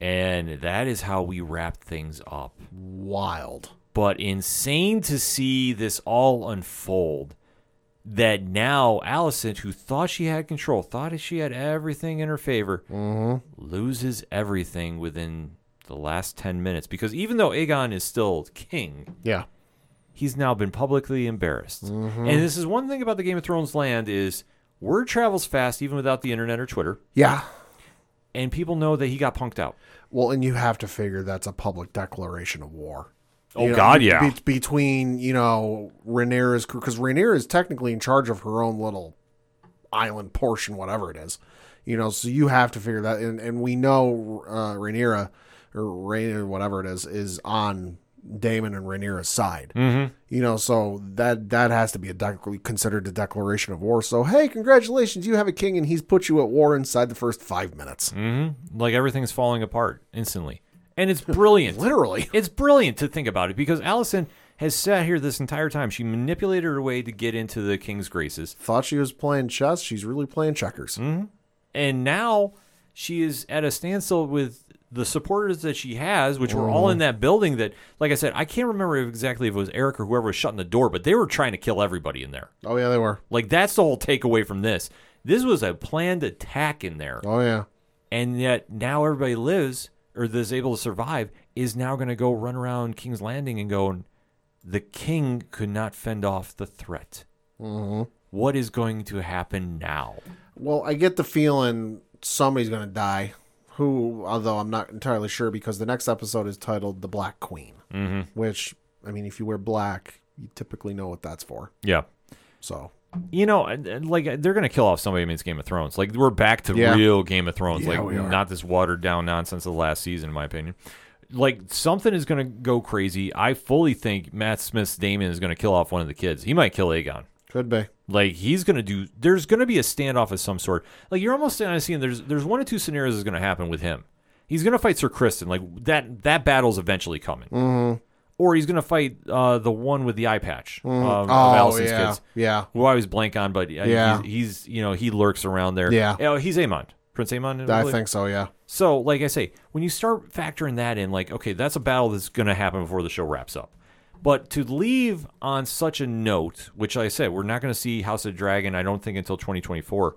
and that is how we wrap things up. Wild. but insane to see this all unfold. That now Alicent, who thought she had control, thought she had everything in her favor, loses everything within the last 10 minutes. Because even though Aegon is still king, Yeah. he's now been publicly embarrassed. And this is one thing about the Game of Thrones land is word travels fast even without the internet or Twitter. Yeah. And people know that he got punked out. Well, and you have to figure that's a public declaration of war. Oh, You know, God, yeah. be- between you know Rhaenyra's crew, because Rhaenyra is technically in charge of her own little island portion, whatever it is. You know, so you have to figure that, and, and we know uh, Rhaenyra or Rhaenyra, whatever it is, is on Daemon and Rhaenyra's side. Mm-hmm. You know, so that that has to be a dec- considered a declaration of war. So hey, congratulations, you have a king, and he's put you at war inside the first five minutes. Like everything's falling apart instantly. And it's brilliant. Literally. It's brilliant to think about it because Alicent has sat here this entire time. She manipulated her way to get into the king's graces. Thought she was playing chess. She's really playing checkers. And now she is at a standstill with the supporters that she has, which were all in mm. that building that, like I said, I can't remember exactly if it was Erryk or whoever was shutting the door, but they were trying to kill everybody in there. Oh yeah, they were. Like, that's the whole takeaway from this. This was a planned attack in there. Oh yeah. and yet now everybody lives or is able to survive is now going to go run around King's Landing and go, the king could not fend off the threat. Mm-hmm. What is going to happen now? Well, I get the feeling somebody's going to die. Who, although I'm not entirely sure, because the next episode is titled "The Black Queen," mm-hmm. which, I mean, if you wear black, you typically know what that's for. Yeah. So, You know, like they're going to kill off somebody against Game of Thrones. Like we're back to Yeah. real Game of Thrones. Yeah, like not this watered down nonsense of the last season, in my opinion. Like something is going to go crazy. I fully think Matt Smith's Daemon is going to kill off one of the kids. He might kill Aegon. Could be. Like he's gonna do. There's gonna be a standoff of some sort. Like you're almost kind of seeing. There's there's one or two scenarios that's gonna happen with him. He's gonna fight Sir Criston. Like that that battle's eventually coming. Mm-hmm. Or he's gonna fight uh, the one with the eye patch of, of Oh Alicent's yeah, kids. yeah. Who I always blank on, but uh, Yeah. he's, he's you know he lurks around there. Yeah. Oh, he's Aemond. Prince Aemond. I believe? think so. Yeah. So, like I say, when you start factoring that in, like, okay, that's a battle that's going to happen before the show wraps up. But to leave on such a note, which I said, we're not going to see House of Dragon, I don't think, until 2024.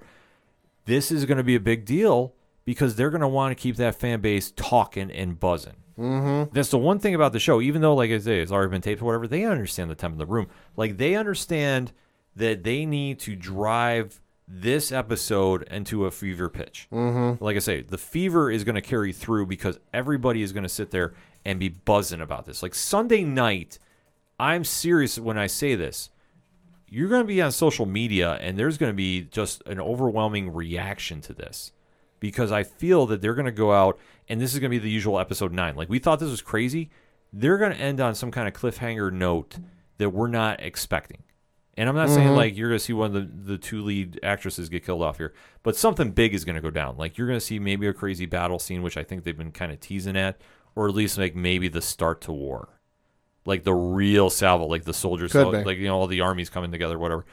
This is going to be a big deal because they're going to want to keep that fan base talking and buzzing. Mm-hmm. That's the one thing about the show. Even though, like I say, it's already been taped or whatever, they understand the temp in the room. Like they understand that they need to drive this episode into a fever pitch. Mm-hmm. Like I say, the fever is going to carry through because everybody is going to sit there and be buzzing about this. Like Sunday night, I'm serious when I say this. You're going to be on social media, and there's going to be just an overwhelming reaction to this because I feel that they're going to go out, and this is going to be the usual episode nine. Like we thought this was crazy. They're going to end on some kind of cliffhanger note that we're not expecting. And I'm not saying mm-hmm. like you're going to see one of the, the two lead actresses get killed off here, but something big is going to go down. Like you're going to see maybe a crazy battle scene, which I think they've been kind of teasing at, or at least like maybe the start to war, like the real salvo, like the soldiers, Could be. like you know all the armies coming together, whatever.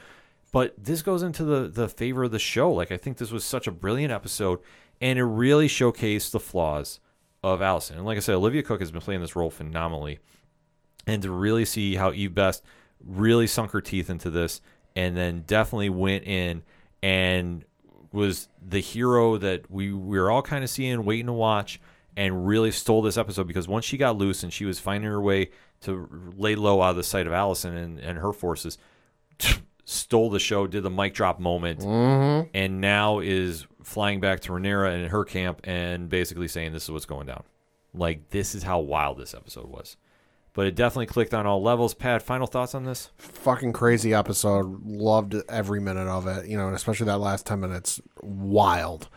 But this goes into the the favor of the show. Like I think this was such a brilliant episode, and it really showcased the flaws of Alicent. And like I said, Olivia Cooke has been playing this role phenomenally and to really see how Eve Best really sunk her teeth into this and then definitely went in and was the hero that we, we were all kind of seeing, waiting to watch, and really stole this episode because once she got loose and she was finding her way to lay low out of the sight of Alicent and, and her forces, stole the show, did the mic drop moment, mm-hmm. and now is flying back to Rhaenyra and her camp and basically saying this is what's going down. Like this is how wild this episode was. But it definitely clicked on all levels. Pat, final thoughts on this? Fucking crazy episode. Loved every minute of it. You know, and especially that last ten minutes. Wild.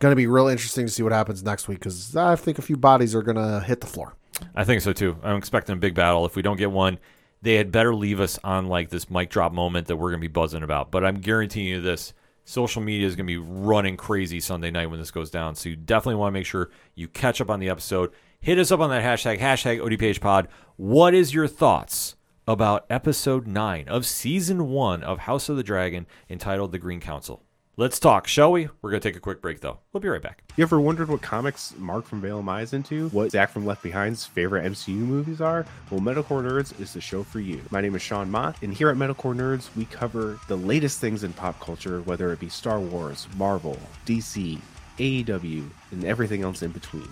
Going to be real interesting to see what happens next week because I think a few bodies are going to hit the floor. I think so too. I'm expecting a big battle. If we don't get one, they had better leave us on like this mic drop moment that we're going to be buzzing about. But I'm guaranteeing you this social media is going to be running crazy Sunday night when this goes down. So you definitely want to make sure you catch up on the episode. Hit us up on that hashtag, hashtag ODPHpod. What is your thoughts about episode 9 of season 1 of House of the Dragon entitled The Green Council? Let's talk, shall we? We're going to take a quick break, though. We'll be right back. You ever wondered what comics Mark from Vale Mai is into? What Zach from Left Behind's favorite MCU movies are? Well, Metalcore Nerds is the show for you. My name is Sean Mott, and here at Metalcore Nerds, we cover the latest things in pop culture, whether it be Star Wars, Marvel, DC, AEW, and everything else in between.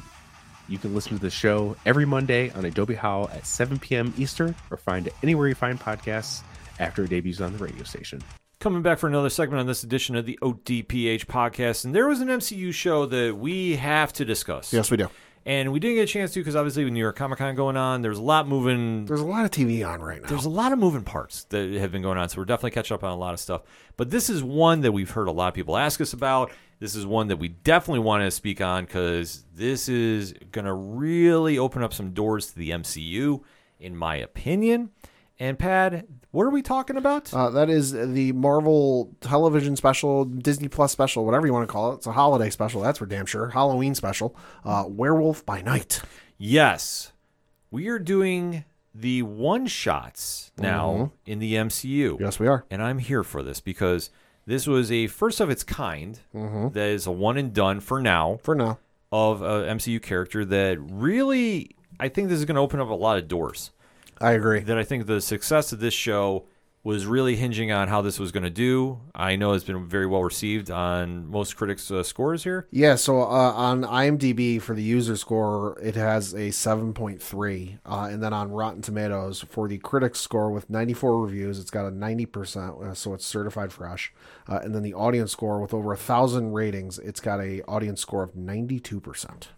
You can listen to the show every Monday on Adobe Howl at 7 p.m. Eastern, or find it anywhere you find podcasts after it debuts on the radio station. Coming back for another segment on this edition of the ODPH podcast. And there was an MCU show that we have to discuss. Yes, we do. And we didn't get a chance to because obviously with New York Comic Con going on, there's a lot moving. There's a lot of TV on right now. There's a lot of moving parts that have been going on, so we're definitely catching up on a lot of stuff. But this is one that we've heard a lot of people ask us about. This is one that we definitely want to speak on because this is going to really open up some doors to the MCU, in my opinion. And Pad, what are we talking about? Uh, that is the Marvel television special, Disney Plus special, whatever you want to call it. It's a holiday special, that's for damn sure. Halloween special. Uh, Werewolf by Night. yes, we are doing the one shots now in the MCU. Yes, we are. and I'm here for this because this was a first of its kind that is a one and done for now For now. of a MCU character that really I think this is going to open up a lot of doors. I agree. That I think the success of this show was really hinging on how this was going to do. I know it's been very well received on most critics' uh, scores here. Yeah, so uh, on IMDb for the user score, it has a 7.3. Uh, and then on Rotten Tomatoes for the critics score with 94 reviews, it's got a 90%, uh, so it's certified fresh. Uh, and then the audience score with over a thousand ratings, it's got a audience score of 92%.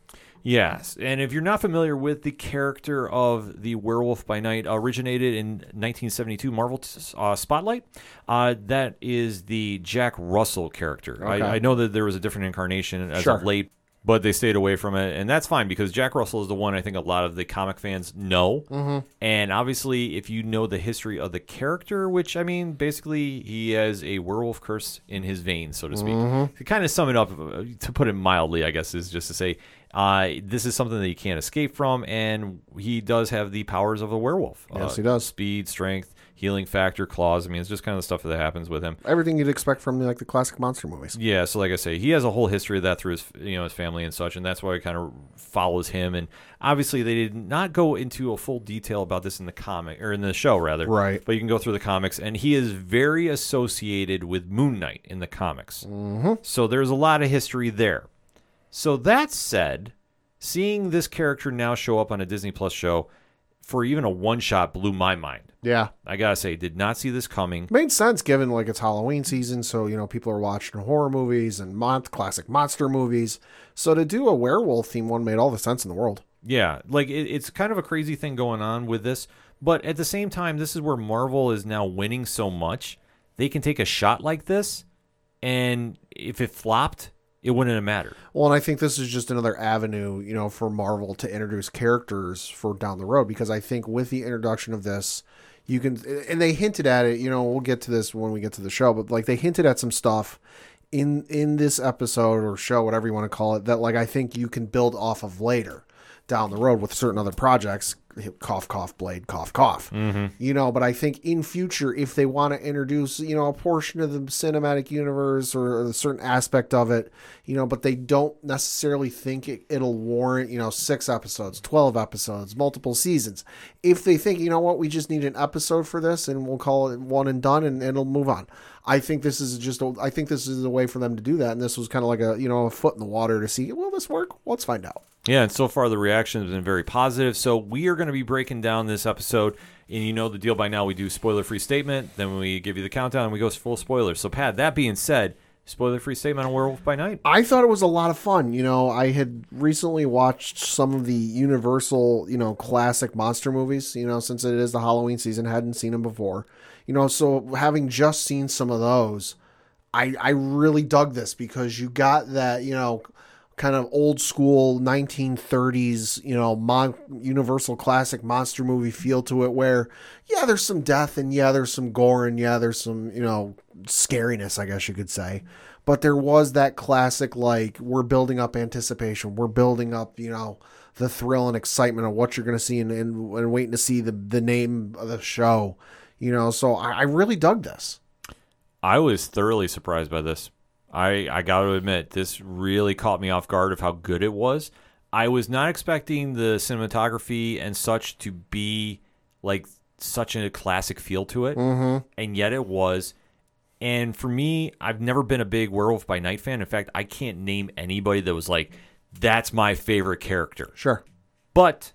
Yes, and if you're not familiar with the character of the Werewolf by Night, originated in 1972 Marvel uh, Spotlight, uh, that is the Jack Russell character. Okay. I, I know that there was a different incarnation as Sure. of late, but they stayed away from it, and that's fine because Jack Russell is the one I think a lot of the comic fans know. Mm-hmm. And obviously, if you know the history of the character, which I mean, basically, he has a werewolf curse in his veins, so to speak. To kind of sum it up, uh, to put it mildly, I guess, is just to say uh, this is something that you can't escape from, and he does have the powers of a werewolf. Yes, Uh, he does. Speed, strength, healing factor, claws. I mean, it's just kind of the stuff that happens with him. Everything you'd expect from like the classic monster movies. Yeah, so like I say, he has a whole history of that through his you know his family and such, and that's why it kind of follows him. And obviously, they did not go into a full detail about this in the comic or in the show rather, Right. But you can go through the comics, and he is very associated with Moon Knight in the comics. Mm-hmm. So there's a lot of history there. So that said, seeing this character now show up on a Disney Plus show for even a one shot blew my mind. Yeah. I gotta say, did not see this coming. Made sense given like it's Halloween season, so you know people are watching horror movies and mon- classic monster movies. So to do a werewolf theme one made all the sense in the world. Yeah, like it, it's kind of a crazy thing going on with this, but at the same time, this is where Marvel is now winning so much. They can take a shot like this, and if it flopped, it wouldn't have mattered. Well, and I think this is just another avenue, you know, for Marvel to introduce characters for down the road because I think with the introduction of this, you can and they hinted at it, you know, we'll get to this when we get to the show, but like they hinted at some stuff in in this episode or show whatever you want to call it that like I think you can build off of later down the road with certain other projects cough cough blade cough cough. Mm-hmm. You know but i think in future if they want to introduce you know a portion of the cinematic universe or a certain aspect of it you know but they don't necessarily think it, it'll warrant you know six episodes 12 episodes multiple seasons. If they think you know what? We just need an episode for this and we'll call it one and done and, and it'll move on i think this is just a, i think this is a way for them to do that and this was kind of like a you know a foot in the water to see will this work let's find out Yeah, and so far the reaction has been very positive. So we are going to be breaking down this episode, and you know the deal by now. We do spoiler-free statement, then we give you the countdown, and we go full spoilers. So Pat, that being said, spoiler-free statement on Werewolf by Night. I thought it was a lot of fun. You know, I had recently watched some of the Universal, you know, classic monster movies, you know, since it is the Halloween season, hadn't seen them before. You know, so having just seen some of those, I I really dug this because you got that, you know, kind of old school 1930s, you know, mon- Universal classic monster movie feel to it where yeah, there's some death and yeah, there's some gore and yeah, there's some, you know, scariness, I guess you could say. But there was that classic like we're building up anticipation, we're building up, you know, the thrill and excitement of what you're going to see and, and, and waiting to see the, the name of the show. You know, so I, I really dug this. I was thoroughly surprised by this. I I got to admit, this really caught me off guard of how good it was. I was not expecting the cinematography and such to be like such a classic feel to it, mm-hmm. and yet it was. And for me, I've never been a big Werewolf by Night fan. In fact, I can't name anybody that was like, "That's my favorite character." Sure. But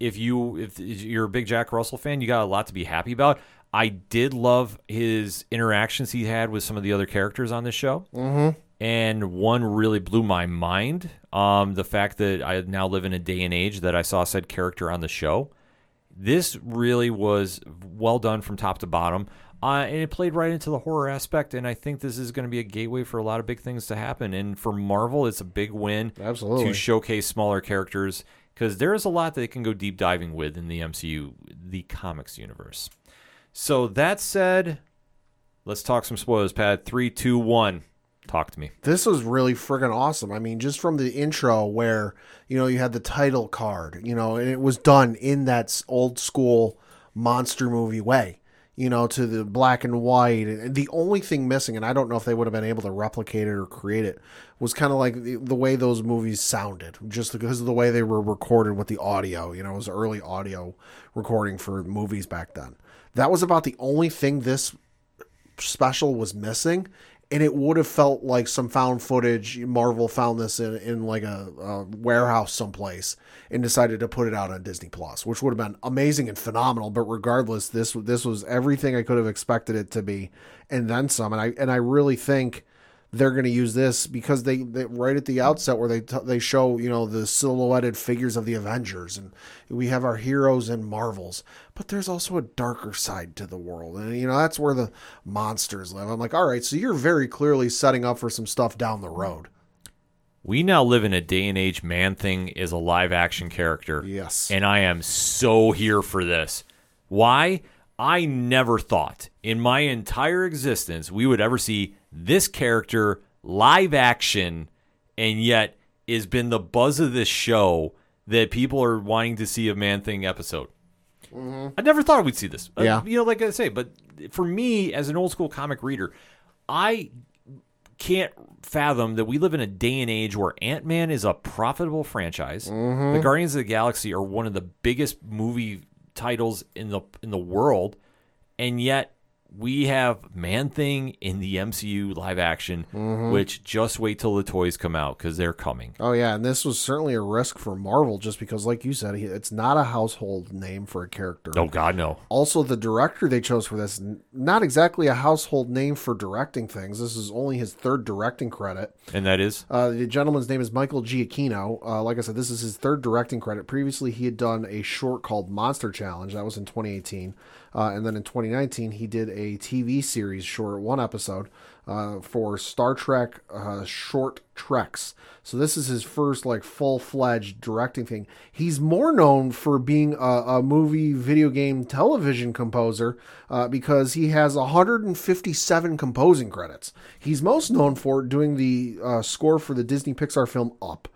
if you if you're a big Jack Russell fan, you got a lot to be happy about. I did love his interactions he had with some of the other characters on this show. Mm-hmm. And one really blew my mind. Um, the fact that I now live in a day and age that I saw said character on the show. This really was well done from top to bottom. Uh, and it played right into the horror aspect. And I think this is going to be a gateway for a lot of big things to happen. And for Marvel, it's a big win Absolutely. to showcase smaller characters because there is a lot that they can go deep diving with in the MCU, the comics universe. So that said, let's talk some spoilers. Pad three, two, one. Talk to me. this was really friggin' awesome. I mean, just from the intro where, you know, you had the title card, you know, and it was done in that old school monster movie way, you know, to the black and white. And the only thing missing, and I don't know if they would have been able to replicate it or create it, was kind of like the, the way those movies sounded, just because of the way they were recorded with the audio. You know, it was early audio recording for movies back then. That was about the only thing this special was missing and it would have felt like some found footage marvel found this in, in like a, a warehouse someplace and decided to put it out on disney plus which would have been amazing and phenomenal. But regardless this this was everything i could have expected it to be and then some. And i and i really think they're going to use this because they, they right at the outset where they t- they show you know the silhouetted figures of the Avengers and we have our heroes and Marvels, but there's also a darker side to the world, and you know that's where the monsters live. I'm like, all right, so you're very clearly setting up for some stuff down the road. We now live in a day and age Man Thing is a live action character. Yes. And I am so here for this. Why? I never thought in my entire existence we would ever see this character live action and yet has been the buzz of this show that people are wanting to see a Man Thing episode. I never thought we'd see this. Uh, Yeah. you know, like I say, but for me as an old school comic reader, I can't fathom that we live in a day and age where Ant Man is a profitable franchise. The Guardians of the Galaxy are one of the biggest movie titles in the in the world, and yet we have Man Thing in the MCU live action, which just wait till the toys come out because they're coming. Oh yeah, and this was certainly a risk for Marvel just because, like you said, it's not a household name for a character. Oh God, no! Also, the director they chose for this, not exactly a household name for directing things. This is only his third directing credit. And that is Uh, the gentleman's name is Michael Giacchino. Uh, like I said, this is his third directing credit. Previously, he had done a short called Monster Challenge. That was in 2018. Uh, and then in 2019, he did a TV series short, one episode, uh, for Star Trek uh, Short Treks. So this is his first like full fledged directing thing. He's more known for being a, a movie, video game, television composer uh, because he has 157 composing credits. He's most known for doing the uh, score for the Disney Pixar film Up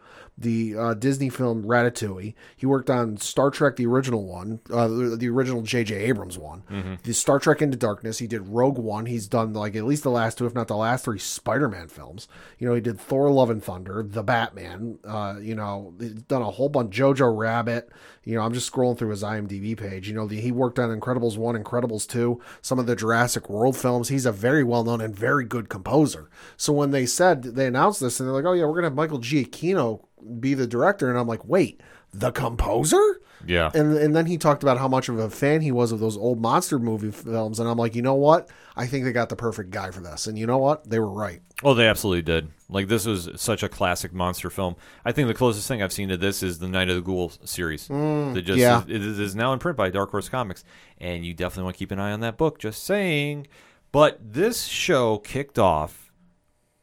the uh, Disney film Ratatouille. He worked on Star Trek, the original one, uh, the, the original J.J. Abrams one. The Star Trek Into Darkness. He did Rogue One. He's done like at least the last two, if not the last three, Spider-Man films. You know, he did Thor: Love and Thunder, The Batman. Uh, you know, he's done a whole bunch. Jojo Rabbit. You know, I'm just scrolling through his IMDb page. You know, the, he worked on Incredibles one, Incredibles two, some of the Jurassic World films. He's a very well known and very good composer. So when they said they announced this, and they're like, "Oh yeah, we're gonna have Michael Giacchino be the director," and I'm like, "Wait, the composer?" yeah. And and then he talked about how much of a fan he was of those old monster movie films, and I'm like, you know what? I think they got the perfect guy for this. And you know what? They were right. Oh, they absolutely did. Like this was such a classic monster film. I think the closest thing I've seen to this is the Night of the Ghoul series. that just yeah. is, it is now in print by Dark Horse Comics, and you definitely want to keep an eye on that book. Just saying. But this show kicked off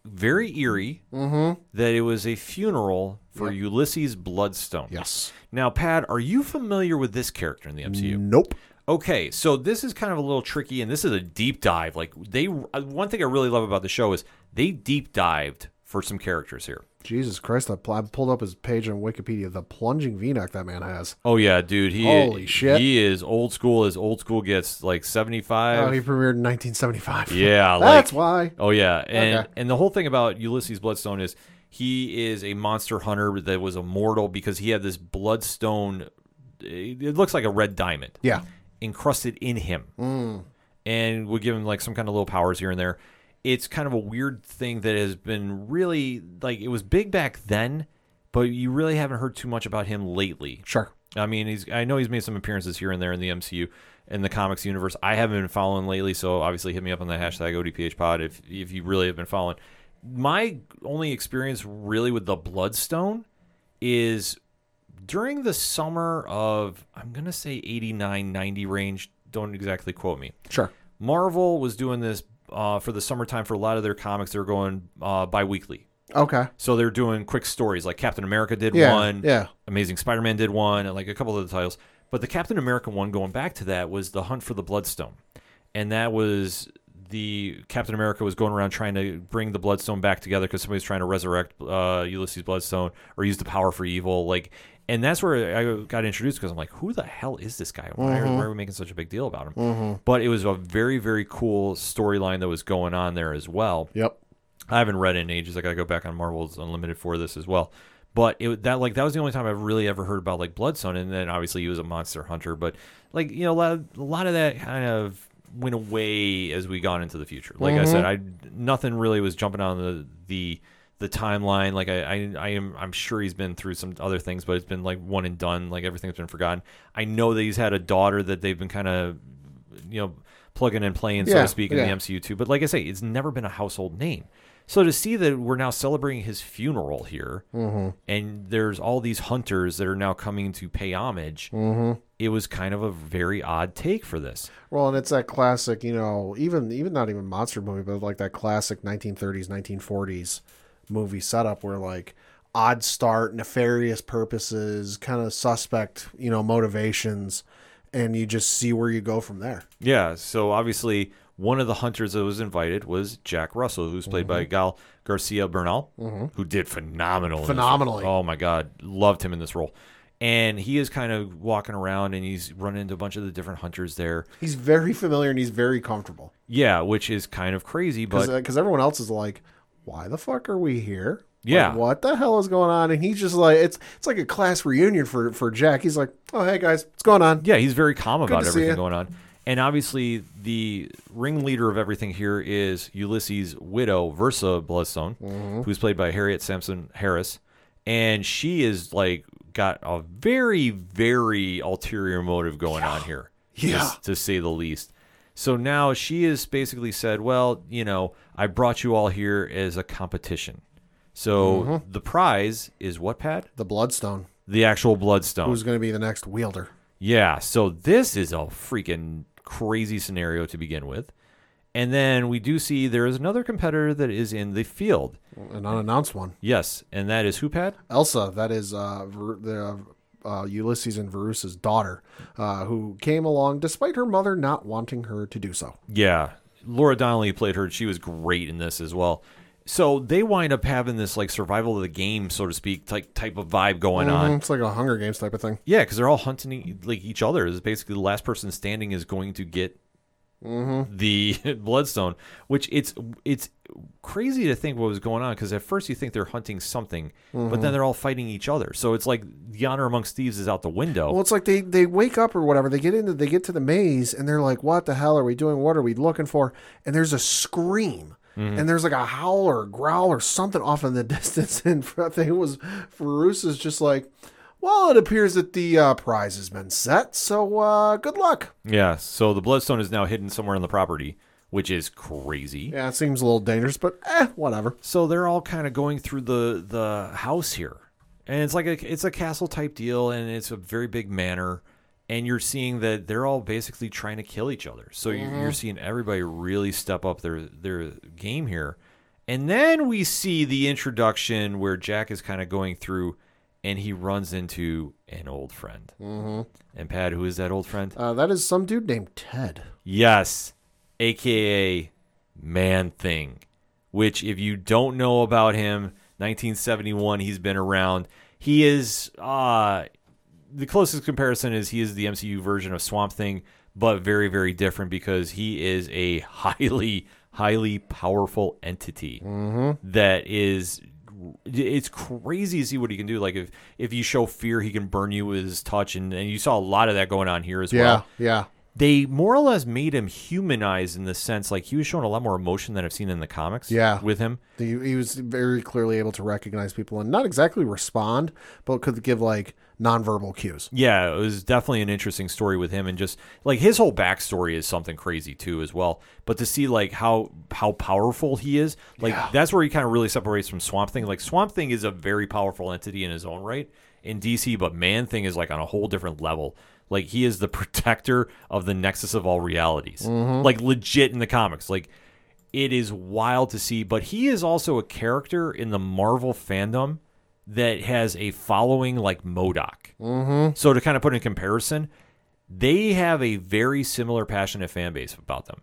very eerie. Mm-hmm. That it was a funeral for Ulysses Bloodstone. Yes. Now, Pat, are you familiar with this character in the MCU? Nope. Okay, so this is kind of a little tricky, and this is a deep dive. Like they, uh, one thing I really love about the show is they deep dived for some characters here. Jesus Christ! I, pulled up his page on Wikipedia. The plunging V-neck that man has. Oh yeah, dude. He Holy shit. He is old school as old school gets. Like seventy Oh, five. he premiered in 1975. yeah, like that's why. Oh yeah, and Okay. and the whole thing about Ulysses Bloodstone is he is a monster hunter that was immortal because he had this bloodstone. It looks like a red diamond Yeah. encrusted in him, mm. and would give him like some kind of little powers here and there. It's kind of a weird thing that has been really like it was big back then, but you really haven't heard too much about him lately. Sure. I mean, he's I know he's made some appearances here and there in the MCU and the comics universe. I haven't been following lately, so obviously hit me up on that hashtag ODPHpod if if you really have been following. My only experience really with the Bloodstone is during the summer of I'm gonna say 89, 90 range. Don't exactly quote me. Sure. Marvel was doing this uh, for the summertime for a lot of their comics. They're going uh, bi-weekly. Okay. So they're doing quick stories like Captain America did Yeah. one. Yeah. Amazing Spider-Man did one, and like a couple of the titles. But the Captain America one, going back to that, was the Hunt for the Bloodstone, and that was the Captain America was going around trying to bring the Bloodstone back together because somebody's trying to resurrect uh, Ulysses Bloodstone or use the power for evil. Like, and that's where I got introduced because I'm like, who the hell is this guy? Why, are, why are we making such a big deal about him? But it was a very very cool storyline that was going on there as well. Yep. I haven't read it in ages. I got to go back on Marvel's Unlimited for this as well. But it that like that was the only time I've really ever heard about like Bloodstone, and then obviously he was a monster hunter. But like you know, a lot a lot of that kind of went away as we got into the future. Like I said, mm-hmm. I nothing really was jumping on the the the timeline. Like I, I I am I'm sure he's been through some other things, but it's been like one and done. Like everything's been forgotten. I know that he's had a daughter that they've been kind of you know plugging and playing so Yeah, to speak in the MCU too. But like I say, it's never been a household name. So to see that we're now celebrating his funeral here, Mm-hmm. and there's all these hunters that are now coming to pay homage, Mm-hmm. it was kind of a very odd take for this. Well, and it's that classic, you know, even even not even monster movie, but like that classic 1930s, 1940s movie setup where like odd start, nefarious purposes, kind of suspect, you know, motivations, and you just see where you go from there. Yeah. So obviously, one of the hunters that was invited was Jack Russell, who's played by mm-hmm. Gael Garcia Bernal, mm-hmm. who did phenomenal. in this role. Phenomenally. Oh my God, loved him in this role. And he is kind of walking around, and he's running into a bunch of the different hunters there. He's very familiar and he's very comfortable Yeah, which is kind of crazy, but because uh, everyone else is like, "Why the fuck are we here?" Like, Yeah. what the hell is going on? And he's just like, it's it's like a class reunion for for Jack. He's like, "Oh hey guys, what's going on?" Yeah, he's very calm about everything going on. And obviously, the ringleader of everything here is Ulysses' widow, Verussa Bloodstone, Mm-hmm. who's played by Harriet Sansom Harris. And she is like got a very, very ulterior motive going on here. Yeah. To, to say the least. So now she has basically said, well, you know, I brought you all here as a competition. So Mm-hmm. the prize is what, Pat? The Bloodstone, The actual Bloodstone. who's going to be the next wielder? Yeah, so this is a freaking crazy scenario to begin with. And then we do see there is another competitor that is in the field. An unannounced one. Yes, and that is who, Pat? Elsa, that is uh, Ver- the uh, Ulysses and Verussa's daughter, uh, who came along despite her mother not wanting her to do so. Yeah, Laura Donnelly played her. She was great in this as well. So they wind up having this like survival of the game, so to speak, type type of vibe going Mhm, on. It's like a Hunger Games type of thing. Yeah, because they're all hunting e- like each other. Is basically the last person standing is going to get the bloodstone. Which it's it's crazy to think what was going on because at first you think they're hunting something, but then they're all fighting each other. So it's like the honor amongst thieves is out the window. Well, it's like they, they wake up or whatever. They get into they get to the maze and they're like, "What the hell are we doing? What are we looking for?" And there's a scream. And there's like a howl or a growl or something off in the distance. And I think it was Farus is just like, "Well, it appears that the uh, prize has been set. So uh, good luck." yeah. So the bloodstone is now hidden somewhere on the property, which is crazy. Yeah, it seems a little dangerous, but eh, whatever. So they're all kind of going through the the house here, and it's like a it's a castle type deal, and it's a very big manor, and you're seeing that they're all basically trying to kill each other. So you're, you're seeing everybody really step up their their game here, and then we see the introduction where Jack is kind of going through, and he runs into an old friend. Mm-hmm. And Pat, who is that old friend? Uh, that is some dude named Ted. Yes, aka Man Thing, which if you don't know about him, 1971, he's been around. He is uh the closest comparison is he is the MCU version of Swamp Thing, but very very different because he is a highly highly powerful entity mm-hmm. that is it's crazy to see what he can do like if if you show fear he can burn you with his touch and, and you saw a lot of that going on here as Yeah, well yeah. they more or less made him humanized in the sense like he was showing a lot more emotion than I've seen in the comics. Yeah. with him. He, he was very clearly able to recognize people and not exactly respond, but could give like nonverbal cues. Yeah, it was definitely an interesting story with him, and just like his whole backstory is something crazy too as well. But to see like how how powerful he is, like that's where he kind of really separates from Swamp Thing. Like Swamp Thing is a very powerful entity in his own right in DC, but Man Thing is like on a whole different level. Like he is the protector of the nexus of all realities, mm-hmm. like legit in the comics. Like it is wild to see, but he is also a character in the Marvel fandom that has a following like MODOK. Mm-hmm. So to kind of put in comparison, they have a very similar passionate fan base about them.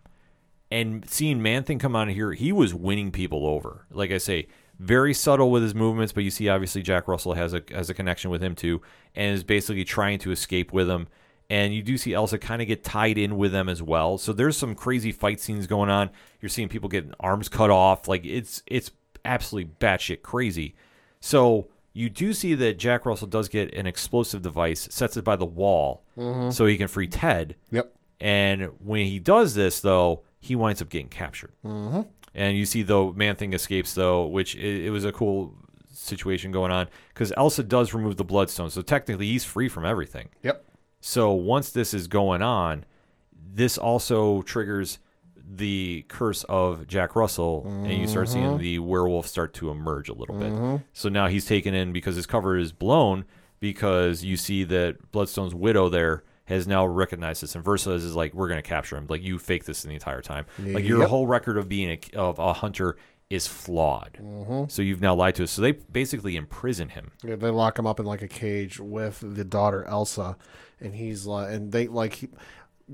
And seeing Man Thing come on here, he was winning people over. Like I say, very subtle with his movements, but you see obviously Jack Russell has a has a connection with him too, and is basically trying to escape with him. And you do see Elsa kind of get tied in with them as well. So there's some crazy fight scenes going on. You're seeing people getting arms cut off. Like it's it's absolutely batshit crazy. So you do see that Jack Russell does get an explosive device, sets it by the wall, so he can free Ted. Yep. And when he does this, though, he winds up getting captured. Mm-hmm. And you see, though, Man Thing escapes, though, which it, it was a cool situation going on because Elsa does remove the Bloodstone, so technically he's free from everything. Yep. So once this is going on, this also triggers the curse of Jack Russell, and you start seeing mm-hmm. the werewolf start to emerge a little bit. Mm-hmm. So now he's taken in because his cover is blown because you see that Bloodstone's widow there has now recognized this, and Verussa is like, "We're going to capture him. Like you faked this the entire time. Like your Yep. whole record of being a, of a hunter." Is flawed, mm-hmm. so you've now lied to us. So they basically imprison him. Yeah, they lock him up in like a cage with the daughter Elsa, and he's like, and they like, he,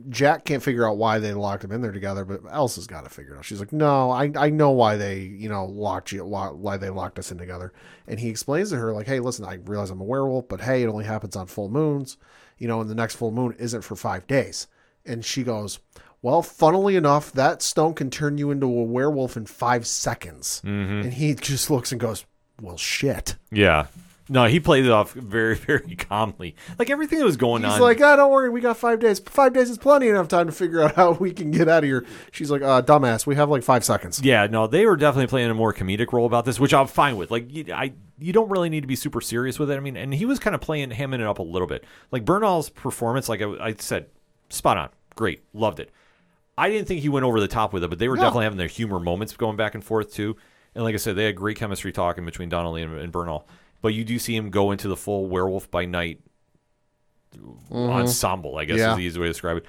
Jack can't figure out why they locked him in there together, but Elsa's got to figure it out. She's like, no, I I know why they you know locked you why, why they locked us in together, and he explains to her like, hey, listen, I realize I'm a werewolf, but hey, it only happens on full moons, you know, and the next full moon isn't for five days, and she goes. Well, funnily enough, that stone can turn you into a werewolf in five seconds. Mm-hmm. And he just looks and goes, Well, shit. Yeah. No, he played it off very, very calmly. Like everything that was going on. He's on. like, ah, don't worry, we got five days. Five days is plenty enough time to figure out how we can get out of here. She's like, uh, dumbass, we have like five seconds. yeah, no, they were definitely playing a more comedic role about this, which I'm fine with. Like, you, I, you don't really need to be super serious with it. I mean, and he was kind of playing, hamming it up a little bit. Like Bernal's performance, like I, I said, spot on, great, loved it. I didn't think he went over the top with it, but they were definitely having their humor moments going back and forth too. And like I said, they had great chemistry talking between Donnelly and, and Bernal. But you do see him go into the full werewolf by night mm-hmm. ensemble, I guess Yeah. is the easy way to describe it.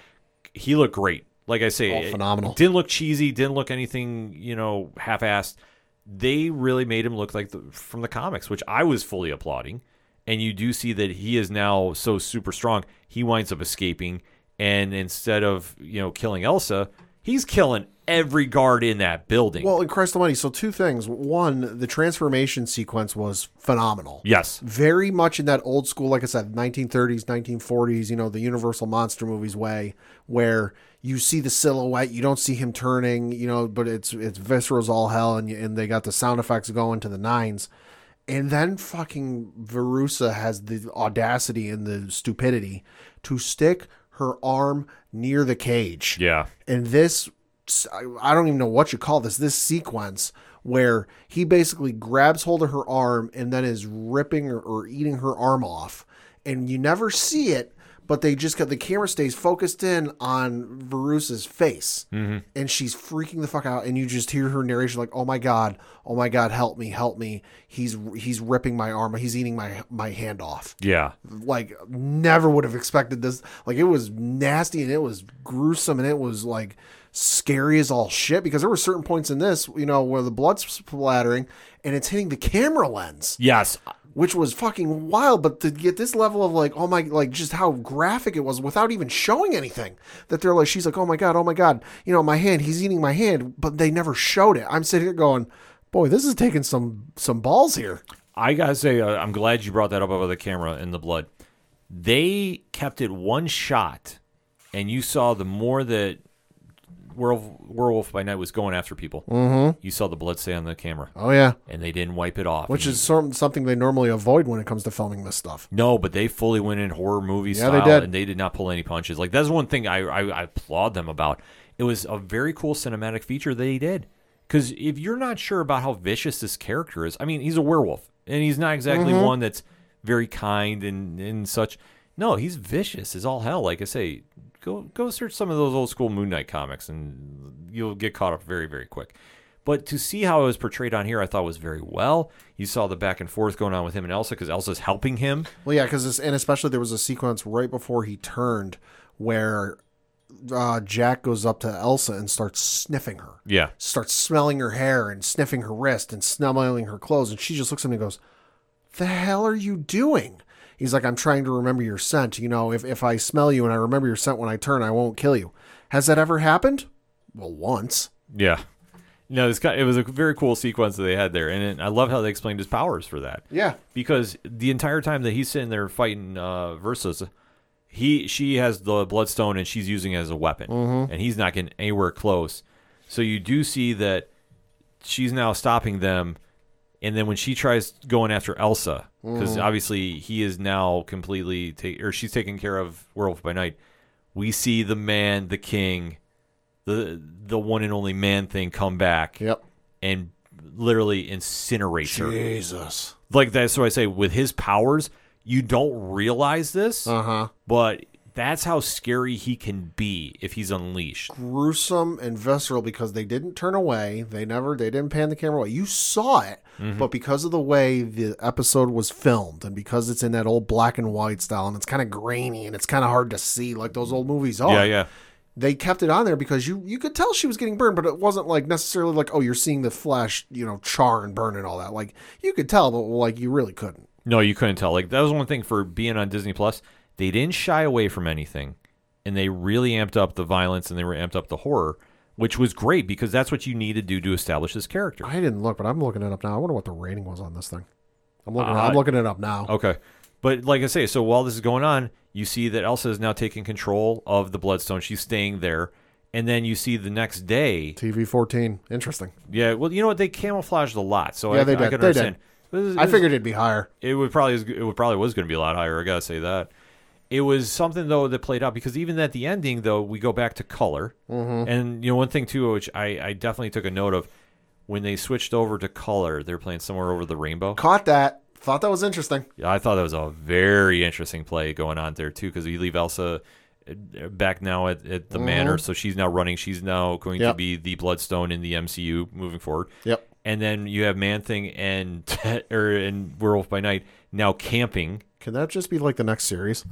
He looked great. Like I say, Oh, phenomenal. Didn't look cheesy. Didn't look anything, you know, half-assed. They really made him look like the, from the comics, which I was fully applauding. And you do see that he is now so super strong. He winds up escaping, and instead of you know killing Elsa, he's killing every guard in that building. Well, in Christ Almighty, so two things. One, the transformation sequence was phenomenal. yes, Very much in that old school, like I said, 1930s, 1940s, you know, the Universal Monster movies way, where you see the silhouette, you don't see him turning, you know, but it's it's visceral's all hell, and you, and they got the sound effects going to the nines. And then fucking Verussa has the audacity and the stupidity to stick her arm near the cage. yeah, And this, I don't even know what you call this, this sequence where he basically grabs hold of her arm and then is ripping or, or eating her arm off. And you never see it, but they just got the camera stays focused in on Verussa's face. Mm-hmm. And she's freaking the fuck out. And you just hear her narration like, oh my God, oh my God, help me, help me. He's he's ripping my arm, he's eating my my hand off yeah. like never would have expected this like it was nasty and it was gruesome and it was like scary as all shit because there were certain points in this, you know, where the blood's splattering and it's hitting the camera lens, Yes, which was fucking wild. But to get this level of like, oh my, like just how graphic it was without even showing anything, that they're like, she's like, oh my god, oh my god, you know, my hand, he's eating my hand, but they never showed it. I'm sitting here going, boy, this is taking some some balls here. I gotta say, uh, I'm glad you brought that up about the camera and the blood. They kept it one shot, and you saw the more that Werewolf, Werewolf by Night was going after people, mm-hmm. you saw the blood stay on the camera, Oh yeah, and they didn't wipe it off. which And is some, something they normally avoid when it comes to filming this stuff. No, but they fully went in horror movie Yeah, style, they did. and they did not pull any punches. Like that's one thing I, I, I applaud them about. It was a very cool cinematic feature they did. Because if you're not sure about how vicious this character is, I mean, he's a werewolf, and he's not exactly Mm-hmm. one that's very kind and and such. No, he's vicious as all hell. Like I say, go go search some of those old school Moon Knight comics, and you'll get caught up very very quick. But to see how it was portrayed on here, I thought was very well. You saw the back and forth going on with him and Elsa because Elsa's helping him. Well, yeah, because and especially there was a sequence right before he turned where uh, Jack goes up to Elsa and starts sniffing her, Yeah, starts smelling her hair and sniffing her wrist and smelling her clothes, and she just looks at me and goes, "The hell are you doing?" He's like, "I'm trying to remember your scent. You know, if if I smell you and I remember your scent when I turn, I won't kill you." Has that ever happened? Well, once. Yeah. No, it's got, it was a very cool sequence that they had there, and it, I love how they explained his powers for that. Yeah. Because the entire time that he's sitting there fighting uh, Versus, he she has the bloodstone and she's using it as a weapon, and he's not getting anywhere close. So you do see that she's now stopping them, and then when she tries going after Elsa, because obviously he is now completely take or she's taking care of Werewolf by Night. We see the man, the king, the the one and only man thing come back Yep. and literally incinerates her. Jesus. Like that's what I say. With his powers, you don't realize this, Uh huh. but that's how scary he can be if he's unleashed. gruesome and visceral because they didn't turn away. They never, they didn't pan the camera away. You saw it, Mm-hmm. but because of the way the episode was filmed and because it's in that old black and white style and it's kind of grainy and it's kind of hard to see like those old movies are. Yeah, yeah. They kept it on there because you you could tell she was getting burned, but it wasn't like necessarily like oh you're seeing the flesh you know char and burn and all that. Like you could tell, but like you really couldn't. No, you couldn't tell. Like that was one thing for being on Disney Plus. They didn't shy away from anything, and they really amped up the violence and they were amped up the horror, which was great because that's what you need to do to establish this character. I didn't look, but I'm looking it up now. I wonder what the rating was on this thing. I'm looking. Uh, I'm looking it up now. Okay. But like I say, so while this is going on, you see that Elsa is now taking control of the Bloodstone. She's staying there. And then you see the next day. TV 14. Interesting. Yeah, well, you know what? They camouflaged a lot. So Yeah, I, they I did. could They understand. It was- it I figured it'd be higher. it would probably it would probably was going to be a lot higher. I gotta say that. It was something though that played out because even at the ending though we go back to color, Mm-hmm. and you know one thing too which I, I definitely took a note of when they switched over to color they're playing somewhere over the rainbow. Caught that. Thought that was interesting. Yeah, I thought that was a very interesting play going on there too because you leave Elsa uh, back now at, at the manor, so she's now running. She's now going to Mm-hmm. Be the Bloodstone in the MCU moving forward. Yep. And then you have Man Thing and or and Werewolf by Night now camping. Can that just be like the next series?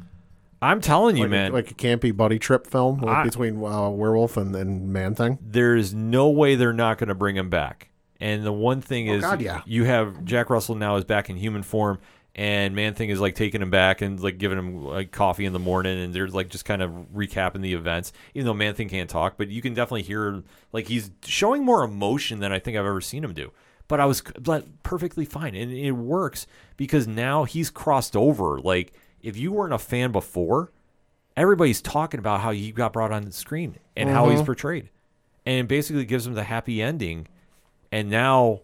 I'm telling you, like, man, A, like a campy buddy trip film like I- between uh, werewolf and, and man thing. there's no way they're not going to bring him back. And the one thing is, Oh, God, yeah. you have Jack Russell now is back in human form, and Man Thing is like taking him back and like giving him like coffee in the morning, and they're like just kind of recapping the events. Even though Man Thing can't talk, but you can definitely hear like he's showing more emotion than I think I've ever seen him do. But I was but perfectly fine, and it works because now he's crossed over. Like if you weren't a fan before, everybody's talking about how he got brought on the screen and how Mm-hmm. he's portrayed. And basically gives him the happy ending. And now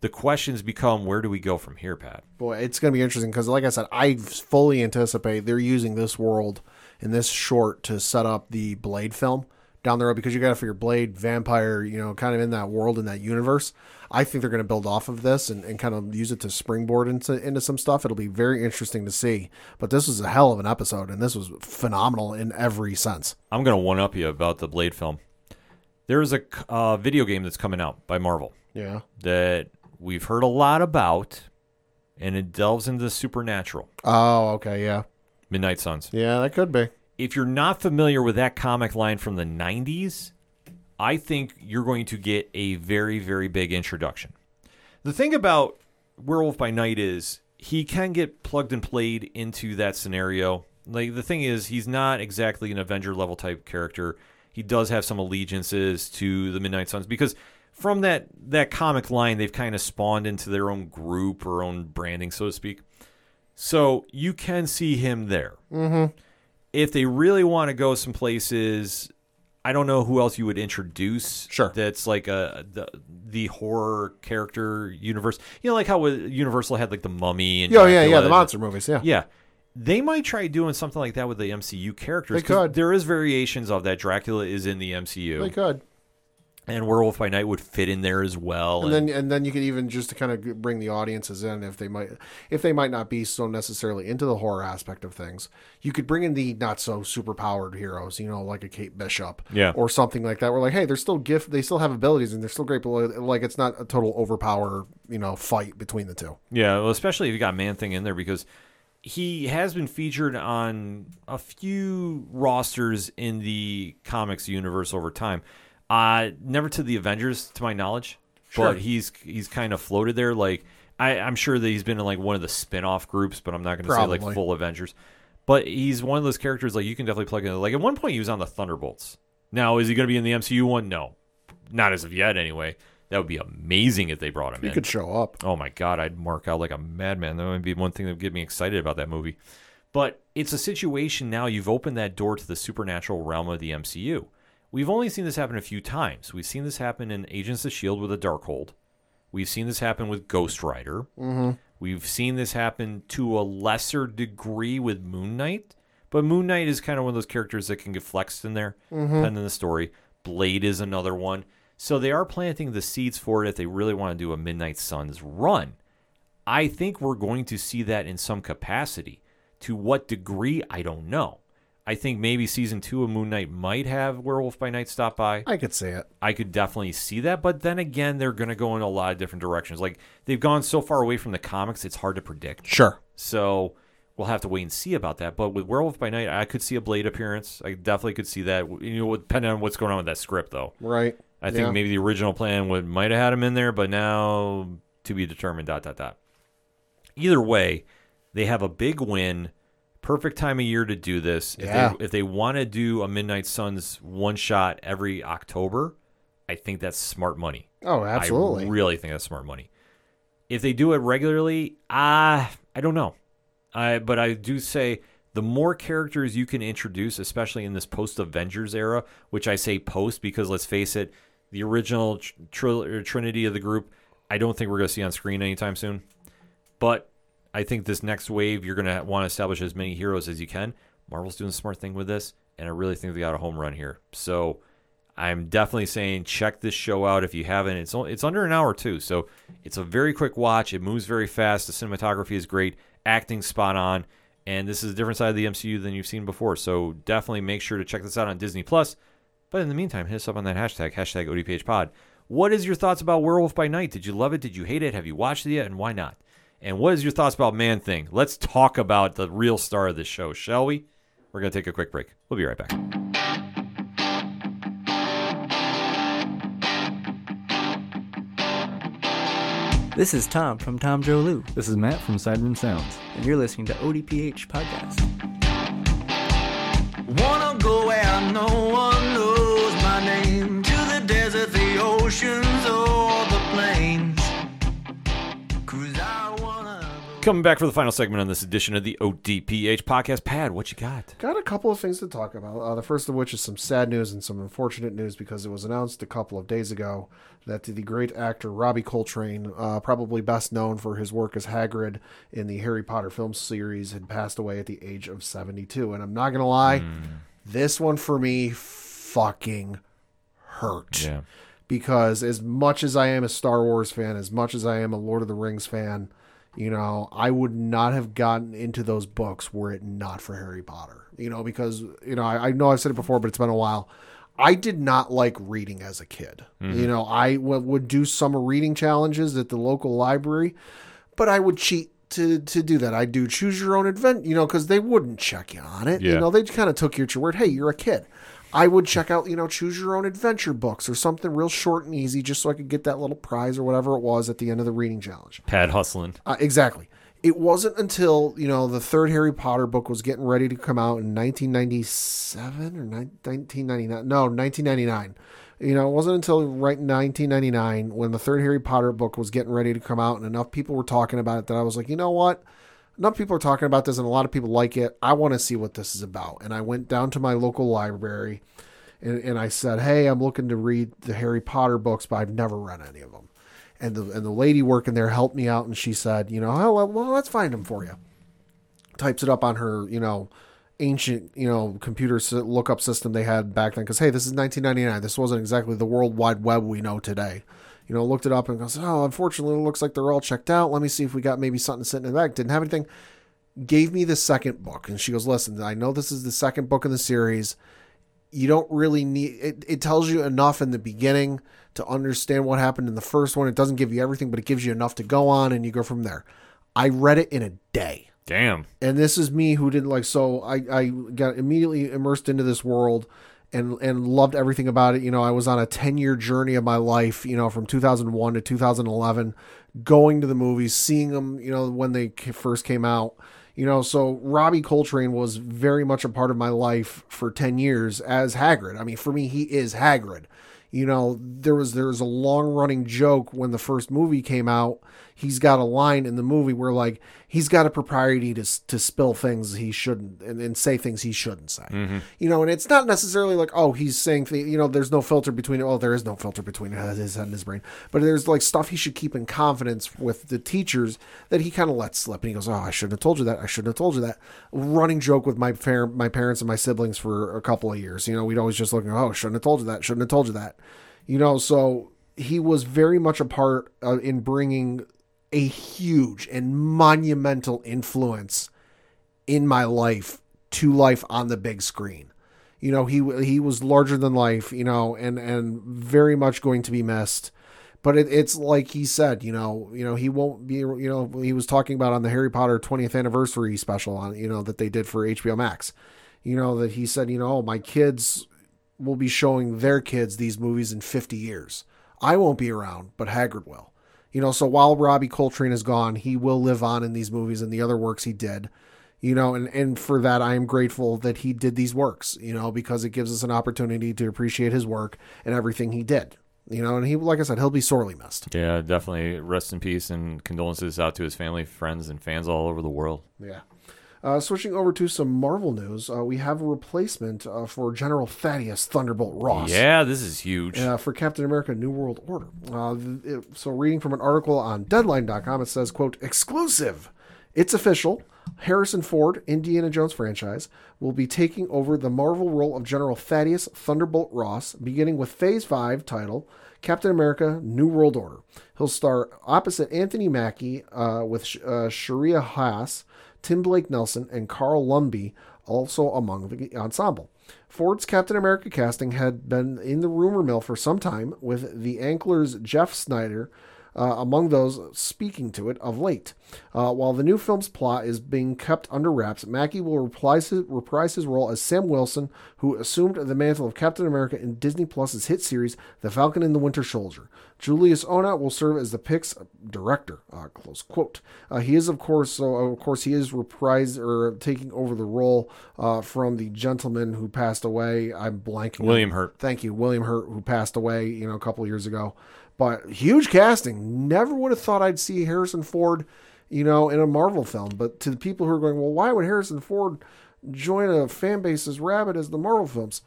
the questions become where do we go from here, Pat? Boy, it's going to be interesting because, like I said, I fully anticipate they're using this world in this short to set up the Blade film down the road because you got to figure Blade, vampire, you know, kind of in that world, in that universe. I think they're going to build off of this and, and kind of use it to springboard into, into some stuff. It'll be very interesting to see. But this was a hell of an episode, and this was phenomenal in every sense. I'm going to one up you about the Blade film. There's a uh, video game that's coming out by Marvel Yeah. that we've heard a lot about, and it delves into the supernatural. Oh, okay. Yeah. Midnight Suns. Yeah, that could be. If you're not familiar with that comic line from the 90s, I think you're going to get a very, very big introduction. The thing about Werewolf by Night is he can get plugged and played into that scenario. Like the thing is, he's not exactly an Avenger level type character. He does have some allegiances to the Midnight Suns because from that that comic line, they've kind of spawned into their own group or own branding, so to speak. So you can see him there. Mm-hmm. If they really want to go some places, I don't know who else you would introduce. Sure. that's like a the, the horror character universe. You know, like how Universal had like the Mummy and Oh yeah, yeah, the monster movies. Yeah, Yeah. They might try doing something like that with the MCU characters. They could. There is variations of that. Dracula is in the MCU, they could. And Werewolf by Night would fit in there as well. And then and then you could even just to kind of bring the audiences in if they might if they might not be so necessarily into the horror aspect of things. You could bring in the not so super powered heroes, you know, like a Kate Bishop, Yeah. or something like that. We're like, hey, they're still gift, they still have abilities, and they're still great, but like it's not a total overpower, you know, fight between the two. Yeah, well, especially if you got Man Thing in there because he has been featured on a few rosters in the comics universe over time. Uh never to the Avengers, to my knowledge, Sure. but he's he's kind of floated there. Like I, I'm sure that he's been in like one of the spin-off groups, but I'm not going to say like Probably. full Avengers. But he's one of those characters like you can definitely plug in. Like at one point, he was on the Thunderbolts. Now, is he going to be in the MCU one? No, not as of yet. Anyway, that would be amazing if they brought him He in. could show up. Oh my god, I'd mark out like a madman. That would be one thing that would get me excited about that movie. But it's a situation now you've opened that door to the supernatural realm of the MCU. We've only seen this happen a few times. We've seen this happen in Agents of Shield with a Darkhold. We've seen this happen with Ghost Rider. Mm-hmm. We've seen this happen to a lesser degree with Moon Knight. But Moon Knight is kind of one of those characters that can get flexed in there, depending on the story. Blade is another one. So they are planting the seeds for it if they really want to do a Midnight Suns run. I think we're going to see that in some capacity. To what degree, I don't know. I think maybe season two of Moon Knight might have Werewolf by Night stop by. I could see it. I could definitely see that, but then again, they're going to go in a lot of different directions. Like they've gone so far away from the comics, it's hard to predict. Sure. So we'll have to wait and see about that. But with Werewolf by Night, I could see a Blade appearance. I definitely could see that. You know, depending on what's going on with that script, though. Right. I think Yeah. maybe the original plan would might have had him in there, but now to be determined. Dot dot dot. Either way, they have a big win. Perfect time of year to do this. If Yeah. they if they want to do a Midnight Suns one shot every October, I think that's smart money. Oh, absolutely. I really think that's smart money. If they do it regularly, ah, I don't know. I but I do say the more characters you can introduce, especially in this post Avengers era, which I say post because let's face it, the original tr- trinity of the group, I don't think we're going to see on screen anytime soon. But I think this next wave, you're going to want to establish as many heroes as you can. Marvel's doing a smart thing with this, and I really think they got a home run here. So I'm definitely saying check this show out if you haven't. It's only, it's under an hour too, so it's a very quick watch. It moves very fast. The cinematography is great, acting spot on, and this is a different side of the MCU than you've seen before. So definitely make sure to check this out on Disney Plus. But in the meantime, hit us up on that hashtag hashtag ODPHPod. What is your thoughts about Werewolf by Night? Did you love it? Did you hate it? Have you watched it yet? And why not? And what is your thoughts about Man Thing? Let's talk about the real star of this show, shall we? We're going to take a quick break. We'll be right back. This is Tom from Tom Joe Lou, This is Matt from Sideroom Sounds. and you're listening to ODPH Podcast. Wanna go where no one Coming back for the final segment on this edition of the ODPH podcast. Pad, what you got? Got a couple of things to talk about. Uh, the first of which is some sad news and some unfortunate news because it was announced a couple of days ago that the great actor Robbie Coltrane, uh, probably best known for his work as Hagrid in the Harry Potter film series, had passed away at the age of 72. And I'm not going to lie, this one for me fucking hurt Yeah. because as much as I am a Star Wars fan, as much as I am a Lord of the Rings fan, you know, I would not have gotten into those books were it not for Harry Potter. You know, because you know, I, I know I've said it before, but it's been a while. I did not like reading as a kid. Mm-hmm. You know, I w- would do summer reading challenges at the local library, but I would cheat to to do that. I do choose your own advent, you know, because they wouldn't check you on it. You know, they kind of took your word. Hey, you're a kid. I would check out, you know, choose your own adventure books or something real short and easy just so I could get that little prize or whatever it was at the end of the reading challenge. Pad hustling. Uh, exactly. It wasn't until, you know, the third Harry Potter book was getting ready to come out in 1997 or ni- 1999. No, 1999. You know, it wasn't until right in 1999 when the third Harry Potter book was getting ready to come out and enough people were talking about it that I was like, you know what? Enough people are talking about this and a lot of people like it. I want to see what this is about. And I went down to my local library and, and I said, hey, I'm looking to read the Harry Potter books, but I've never read any of them and the and the lady working there helped me out and she said you know oh well, let's find them for you. Types it up on her you know ancient you know computer lookup system they had back then. Because hey this is 1999 this wasn't exactly the world wide web we know today you know looked it up and goes oh unfortunately it looks like they're all checked out. Let me see if we got maybe something sitting in the back didn't have anything. Gave me the second book. And she goes listen i know this is the second book in the series. You don't really need it, it tells you enough in the beginning to understand what happened in the first one. It doesn't give you everything but it gives you enough to go on and you go from there. I read it in a day. Damn. and this is me who didn't like so i i got immediately immersed into this world and and loved everything about it. You know i was on a 10 year journey of my life you know from 2001 to 2011 going to the movies seeing them you know when they first came out. You know so robbie coltrane was very much a part of my life for 10 years as hagrid. I mean for me he is hagrid. You know there was there was a long running joke when the first movie came out he's got a line in the movie where like he's got a propriety to to spill things he shouldn't and, and say things he shouldn't say. You know and it's not necessarily like oh he's saying th- you know there's no filter between oh there is no filter between his head and his brain but there's like stuff he should keep in confidence with the teachers that he kind of lets slip and he goes oh i shouldn't have told you that i shouldn't have told you that. Running joke with my par- my parents and my siblings for a couple of years you know we'd always just look oh shouldn't have told you that shouldn't have told you that. You know so he was very much a part uh, in bringing a huge and monumental influence in my life to life on the big screen. You know, he he was larger than life, you know, and and very much going to be missed. But it, it's like he said, you know, you know, he won't be, you know, he was talking about on the Harry Potter 20th anniversary special on, you know, that they did for HBO Max. You know, that he said, you know, oh, my kids will be showing their kids these movies in 50 years. I won't be around, but Hagrid will. You know, so while Robbie Coltrane is gone, he will live on in these movies and the other works he did. You know, and, and for that, I am grateful that he did these works, you know, because it gives us an opportunity to appreciate his work and everything he did. You know, and he, like I said, he'll be sorely missed. Yeah, definitely. Rest in peace and condolences out to his family, friends, and fans all over the world. Yeah. Uh, switching over to some Marvel news, uh, we have a replacement uh, for General Thaddeus Thunderbolt Ross. Yeah, this is huge. uh, for Captain America: New World Order. Uh, th- it- so, reading from an article on Deadline.com, it says, "quote Exclusive. It's official. Harrison Ford, Indiana Jones franchise, will be taking over the Marvel role of General Thaddeus Thunderbolt Ross, beginning with Phase Five title." Captain America: New World Order. He'll star opposite Anthony Mackie uh, with Sh- uh, Shira Haas, Tim Blake Nelson, and Carl Lumbly, also among the ensemble. Ford's Captain America casting had been in the rumor mill for some time, with the Anklers' Jeff Sneider uh, among those speaking to it of late. Uh, while the new film's plot is being kept under wraps, Mackie will reprise his, reprise his role as Sam Wilson, who assumed the mantle of Captain America in Disney Plus's hit series The Falcon and the Winter Soldier. Julius Onah will serve as the Pix director. Uh, close quote. Uh, he is, of course, so of course, he is reprised or taking over the role uh, from the gentleman who passed away. I'm blanking. William Hurt. Thank you, William Hurt, who passed away, you know, a couple years ago. But huge casting. Never would have thought I'd see Harrison Ford, you know, in a Marvel film. But to the people who are going, well, why would Harrison Ford join a fan base as rabid as the Marvel films?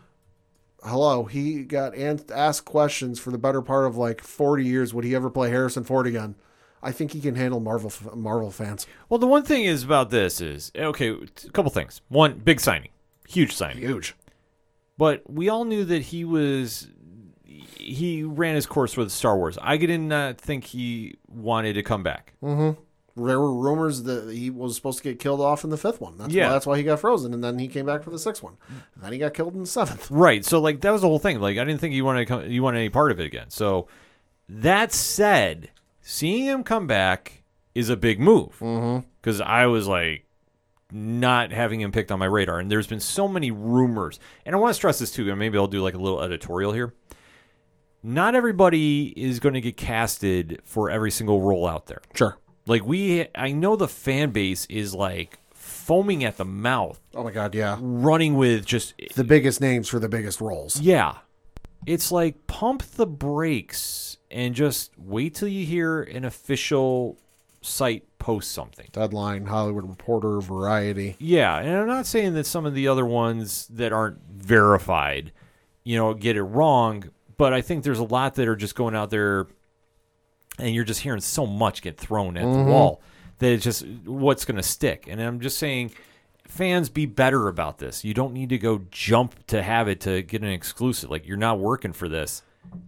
Hello, he got asked questions for the better part of like 40 years. Would he ever play Harrison Ford again? I think he can handle Marvel Marvel fans. Well, the one thing is about this is okay. A couple things. One, big signing, huge signing. Huge. But we all knew that he was he ran his course with Star Wars. I did not uh, think he wanted to come back. Mm-hmm. There were rumors that he was supposed to get killed off in the fifth one. That's Yeah. why, that's why he got frozen, and then he came back for the sixth one. And then he got killed in the seventh. Right. So like that was the whole thing. Like I didn't think you wanted to come, you wanted any part of it again. So that said, seeing him come back is a big move mm-hmm. because I was like, not having him picked on my radar. And there's been so many rumors. And I want to stress this too, and maybe I'll do like a little editorial here. Not everybody is going to get casted for every single role out there. Sure. Like we I know the fan base is like foaming at the mouth, Oh my god, yeah. running with just The biggest names for the biggest roles. yeah. It's like pump the brakes and just wait till you hear an official site post something. Deadline, Hollywood Reporter, Variety. Yeah, and I'm not saying that some of the other ones that aren't verified, you know, get it wrong, but I think there's a lot that are just going out there and you're just hearing so much get thrown at the mm-hmm. wall that it's just what's going to stick. And I'm just saying fans be better about this. You don't need to go jump to have it to get an exclusive. Like you're not working for this.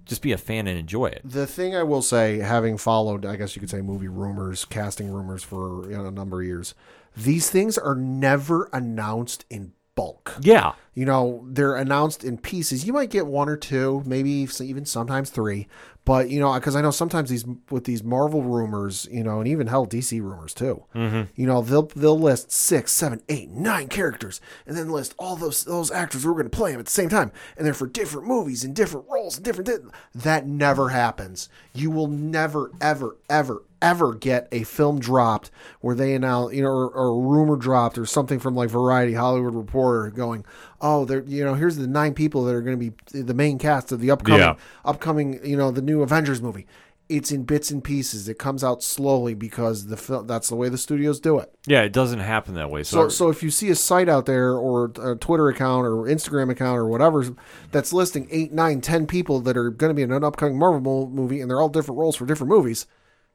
Just be a fan and enjoy it. The thing I will say, having followed, I guess you could say, movie rumors, casting rumors for you know, a number of years, these things are never announced in bulk. Yeah. You know, they're announced in pieces. You might get one or two, maybe even sometimes three. But you know, because I know sometimes these with these Marvel rumors, you know, and even hell DC rumors too. Mm-hmm. You know, they'll they'll list six, seven, eight, nine characters, and then list all those those actors who are going to play them at the same time, and they're for different movies and different roles and different. Di- that never happens. You will never, ever, ever, ever get a film dropped where they announce, you know, or, or a rumor dropped or something from like Variety, Hollywood Reporter, going, "Oh, they're you know, here's the nine people that are going to be the main cast of the upcoming Yeah. upcoming, you know, the new Avengers movie." It's in bits and pieces. It comes out slowly because the film, that's the way the studios do it. Yeah, it doesn't happen that way. So, So, so if you see a site out there or a Twitter account or Instagram account or whatever that's listing eight, nine, ten people that are going to be in an upcoming Marvel movie and they're all different roles for different movies,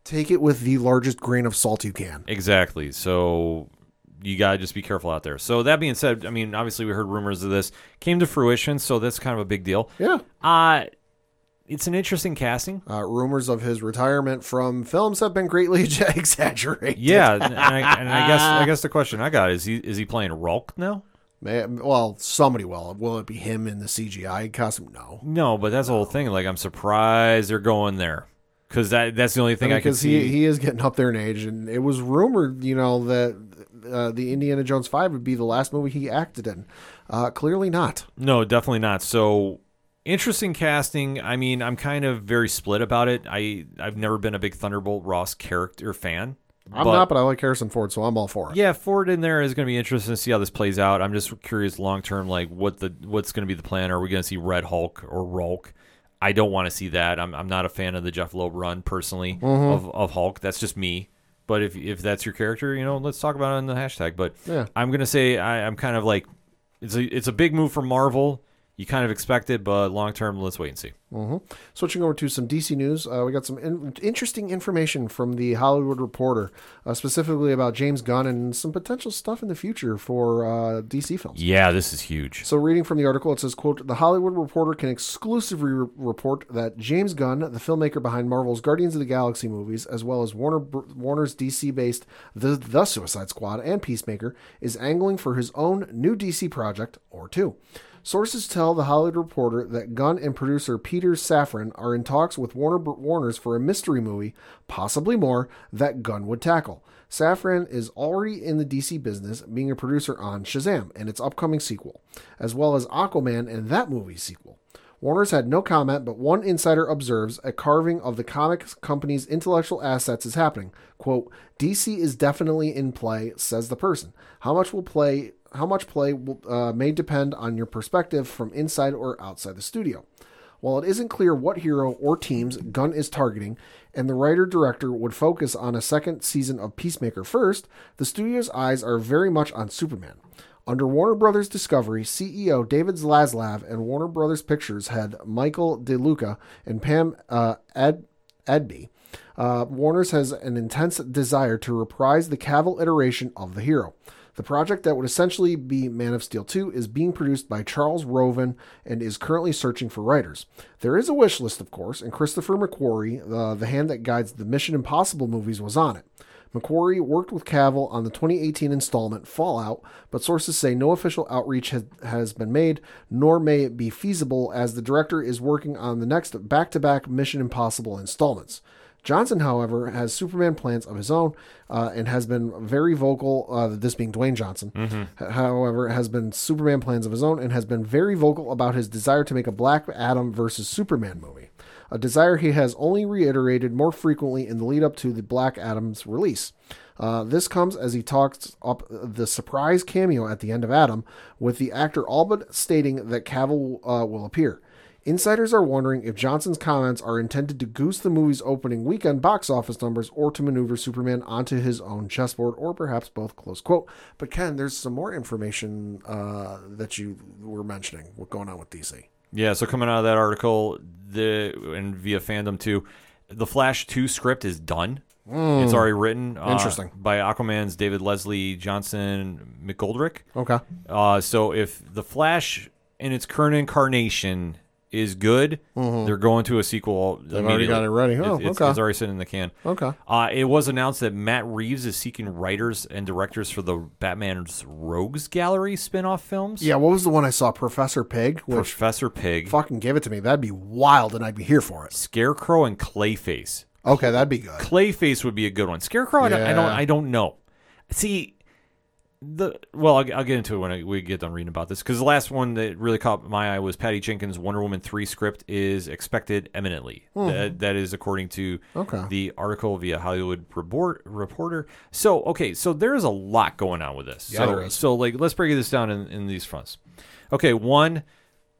take it with the largest grain of salt you can. Exactly. So you gotta just be careful out there. So that being said, I mean, obviously we heard rumors of this came to fruition, so that's kind of a big deal. Yeah. Uh it's an interesting casting. Uh, rumors of his retirement from films have been greatly exaggerated. Yeah, and I, and I guess I guess the question I got is he is he playing Rulk now? May- Well, somebody will. Will it be him in the CGI costume? No. No, but that's the whole thing. Like I'm surprised they're going there because that that's the only thing I, can because see. he he is getting up there in age, and it was rumored, you know, that uh, the Indiana Jones Five would be the last movie he acted in. Uh, clearly not. No, definitely not. So interesting casting. I mean, I'm kind of very split about it. I I've never been a big Thunderbolt Ross character fan. I'm not, but I like Harrison Ford, so I'm all for it. Yeah, Ford in there is going to be interesting to see how this plays out. I'm just curious long term, like what the what's going to be the plan. Are we going to see Red Hulk or Rolk? I don't want to see that. I'm I'm not a fan of the Jeph Loeb run personally of, of Hulk. That's just me. But if if that's your character, you know, let's talk about it on the hashtag. But Yeah. I'm gonna say I, I'm kind of like it's a it's a big move for Marvel. You kind of expect it, but long term, let's wait and see. Switching over to some DC news, uh, we got some in- interesting information from the Hollywood Reporter, uh, specifically about James Gunn and some potential stuff in the future for uh, DC films. Yeah, this is huge. So, reading from the article, it says, "quote The Hollywood Reporter can exclusively re- report that James Gunn, the filmmaker behind Marvel's Guardians of the Galaxy movies, as well as Warner Warner's DC-based the The Suicide Squad and Peacemaker, is angling for his own new DC project or two. Sources tell the Hollywood Reporter that Gunn and producer Peter Safran are in talks with Warner Warner's for a mystery movie, possibly more, that Gunn would tackle. Safran is already in the DC business, being a producer on Shazam and its upcoming sequel, as well as Aquaman and that movie's sequel. Warner's had no comment, but one insider observes a carving of the comics company's intellectual assets is happening. Quote, DC is definitely in play, says the person. How much will play how much play will, uh, may depend on your perspective from inside or outside the studio. While it isn't clear what hero or teams Gunn is targeting, and the writer director would focus on a second season of Peacemaker first, the studio's eyes are very much on Superman. Under Warner Brothers Discovery, CEO David Zaslav and Warner Brothers Pictures head Michael DeLuca and Pam uh, Ed, Edby, uh, Warner's has an intense desire to reprise the Cavill iteration of the hero. The project that would essentially be Man of Steel 2 is being produced by Charles Roven and is currently searching for writers. There is a wish list, of course, and Christopher McQuarrie, uh, the hand that guides the Mission Impossible movies, was on it. McQuarrie worked with Cavill on the 2018 installment Fallout, but sources say no official outreach has, has been made, nor may it be feasible as the director is working on the next back to back Mission Impossible installments. Johnson, however, has Superman plans of his own uh, and has been very vocal. Uh, this being Dwayne Johnson, H- however, has been Superman plans of his own and has been very vocal about his desire to make a Black Adam versus Superman movie. A desire he has only reiterated more frequently in the lead up to the Black Adam's release. Uh, this comes as he talks up the surprise cameo at the end of Adam, with the actor all but stating that Cavill uh, will appear. Insiders are wondering if Johnson's comments are intended to goose the movie's opening weekend box office numbers or to maneuver Superman onto his own chessboard, or perhaps both. Close quote. But Ken, there's some more information uh, that you were mentioning. What's going on with DC? Yeah, so coming out of that article, the and via fandom too, the Flash two script is done. It's already written. uh, Interesting. by Aquaman's David Leslie Johnson McGoldrick. Okay. Uh, so if the Flash in its current incarnation is good, they're going to a sequel. Mm-hmm. They've already got it ready. Oh, it's, okay. it's already sitting in the can. Okay. Uh, it was announced that Matt Reeves is seeking writers and directors for the Batman's Rogues Gallery spin-off films. Yeah, what was the one I saw? Professor Pig? Which Professor Pig, fucking give it to me. That'd be wild and I'd be here for it. Scarecrow, and Clayface. Okay, that'd be good. Clayface would be a good one. Scarecrow, I, don't, I don't. I don't know. See, the well, I'll, I'll get into it when I, we get done reading about this because the last one that really caught my eye was Patty Jenkins' Wonder Woman three script is expected imminently. Hmm. That, that is according to. Okay. the article via Hollywood Report, Reporter. So okay, so there is a lot going on with this. Yeah, so. So like, let's break this down in, in these fronts. Okay, one.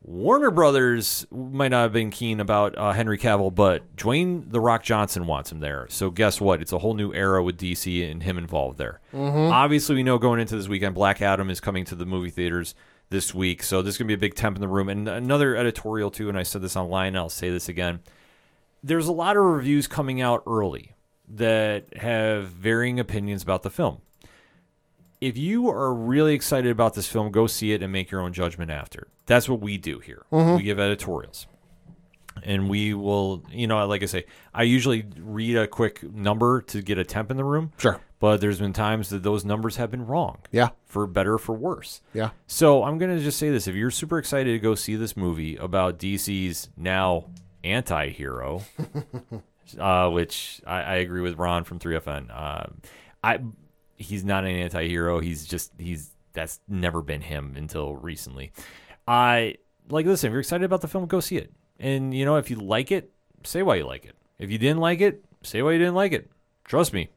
Warner Brothers might not have been keen about uh, Henry Cavill, but Dwayne the Rock Johnson wants him there. So guess what? It's a whole new era with DC and him involved there. Obviously, we know going into this weekend, Black Adam is coming to the movie theaters this week, so this is gonna be a big temp in the room. And another editorial too, and I said this online, I'll say this again. There's a lot of reviews coming out early that have varying opinions about the film if you are really excited about this film, go see it and make your own judgment after. That's what we do here. We give editorials. And we will, you know, like I say, I usually read a quick number to get a temp in the room. Sure. But there's been times that those numbers have been wrong. Yeah. For better or for worse. Yeah. So I'm going to just say this. If you're super excited to go see this movie about DC's now anti hero, uh, which I, I agree with Ron from 3FN. Uh, I he's not an anti-hero. He's just he's that's never been him until recently. I like listen. If you're excited about the film, go see it. And you know, if you like it, say why you like it. If you didn't like it, say why you didn't like it. Trust me,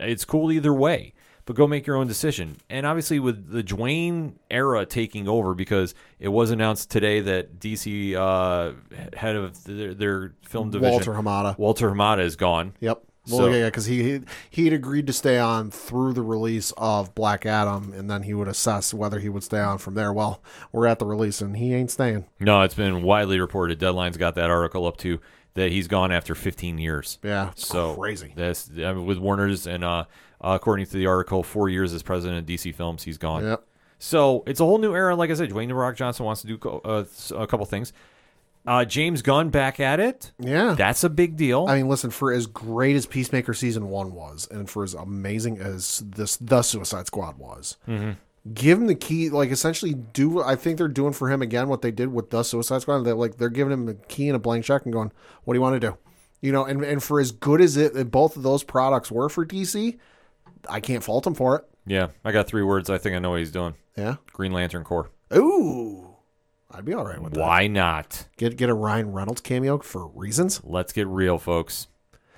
it's cool either way. But go make your own decision. And obviously, with the Dwayne era taking over, because it was announced today that DC uh, head of their, their film division, Walter Hamada. Walter Hamada is gone. Yep. Well, So- yeah, yeah, because he he had agreed to stay on through the release of Black Adam, and then he would assess whether he would stay on from there. Well, we're at the release, and he ain't staying. No, it's been widely reported. Deadline's got that article up to that he's gone after 15 years. Yeah, it's so crazy. That's I mean, with Warner's and uh, uh, according to the article, four years as president of DC Films, he's gone. Yep. So it's a whole new era. Like I said, Dwayne the Rock Johnson wants to do co- uh, a couple things. Uh, James Gunn back at it. Yeah. That's a big deal. I mean, listen, for as great as Peacemaker season one was, and for as amazing as this the Suicide Squad was, give him the key. Like essentially, do I think they're doing for him again what they did with the Suicide Squad? They're like they're giving him a key and a blank check and going, "What do you want to do?" You know, and and for as good as it both of those products were for DC, I can't fault him for it. yeah, I got three words. I think I know what he's doing. Yeah. Green Lantern Corps. Ooh, I'd be all right with that. Why not? Get get a Ryan Reynolds cameo for reasons. Let's get real, folks.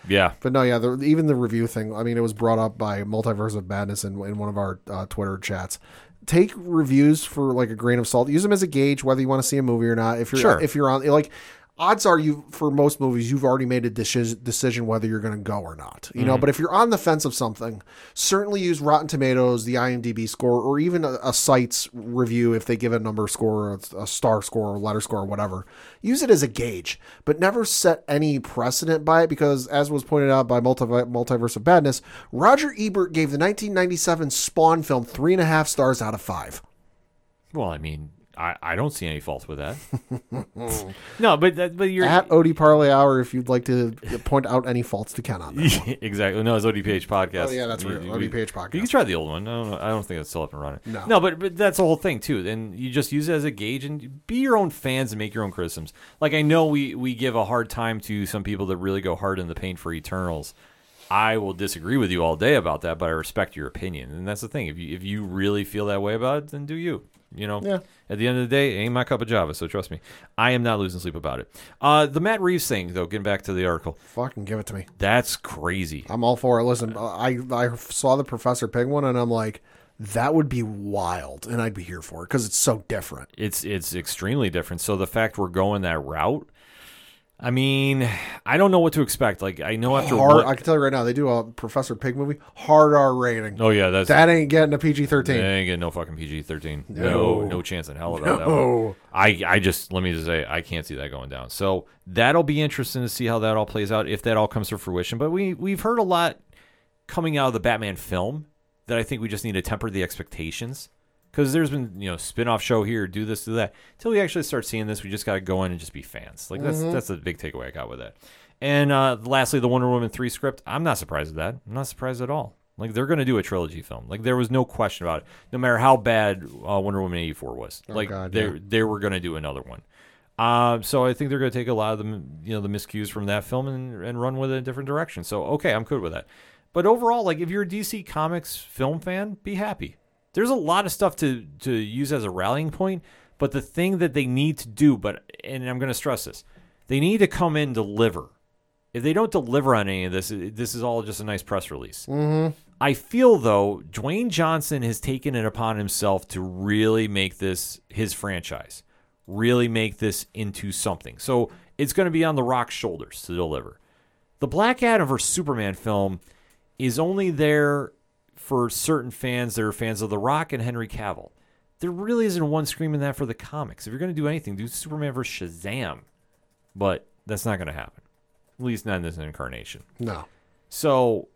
Yeah, But no, yeah, the, even the review thing. I mean, it was brought up by Multiverse of Madness in, in one of our uh, Twitter chats. Take reviews for like a grain of salt. Use them as a gauge whether you want to see a movie or not. If you're Sure. if you're on like, odds are you for most movies you've already made a decision whether you're going to go or not. You Mm-hmm. know, but if you're on the fence of something, certainly use Rotten Tomatoes, the IMDb score, or even a, a site's review if they give a number score, a, a star score, or letter score, or whatever. Use it as a gauge, but never set any precedent by it because, as was pointed out by Multi- Multiverse of Badness, Roger Ebert gave the 1997 Spawn film three and a half stars out of five. Well, I mean, I, I don't see any faults with that. no, but that, but you're At OD Parlay Hour, if you'd like to point out any faults to Ken on that. exactly. No, it's ODPH podcast. Oh, yeah, that's right. ODPH podcast. You can try the old one. I don't know. I don't think it's still up and running. No. no, but but that's the whole thing too. And you just use it as a gauge and be your own fans and make your own criticisms. Like I know we we give a hard time to some people that really go hard in the paint for Eternals. I will disagree with you all day about that, but I respect your opinion, and that's the thing. If you if you really feel that way about it, then do you. You know. Yeah. At the end of the day, it ain't my cup of Java. So trust me, I am not losing sleep about it. Uh, the Matt Reeves thing, though, getting back to the article, Fucking give it to me. that's crazy. I'm all for it. Listen, I I saw the Professor Pig one, and I'm like, that would be wild, and I'd be here for it because it's so different. it's it's extremely different. So the fact we're going that route, I mean, I don't know what to expect. Like I know after Hard, one- I can tell you right now, they do a Professor Pig movie, hard R rating. oh yeah, that's That ain't getting a PG thirteen. ain't getting no fucking PG thirteen. No. No. no, chance in hell about that. No. One. I I just let me just say I can't see that going down. So that'll be interesting to see how that all plays out if that all comes to fruition. But we we've heard a lot coming out of the Batman film that I think we just need to temper the expectations. Because there's been, you know, spin-off show here, do this, do that. Until we actually start seeing this, we just got to go in and just be fans. Like that's that's the big takeaway I got with that. And uh, lastly, the Wonder Woman three script. I'm not surprised at that. I'm not surprised at all. Like they're going to do a trilogy film. Like there was no question about it. No matter how bad uh, Wonder Woman eighty four was, like God, they yeah. they were going to do another one. Um, so I think they're going to take a lot of the you know the miscues from that film and, and run with it in a different direction. So okay, I'm good with that. But overall, like if you're a DC Comics film fan, be happy. There's a lot of stuff to to use as a rallying point, but the thing that they need to do, but and I'm going to stress this, they need to come in and deliver. If they don't deliver on any of this, this is all just a nice press release. Mm-hmm. I feel though Dwayne Johnson has taken it upon himself to really make this his franchise, really make this into something. So it's going to be on the Rock's shoulders to deliver. The Black Adam vs Superman film is only there for certain fans that are fans of The Rock and Henry Cavill. There really isn't one screaming that for the comics. If you're going to do anything, do Superman vs Shazam. But that's not going to happen. At least not in this incarnation. No, So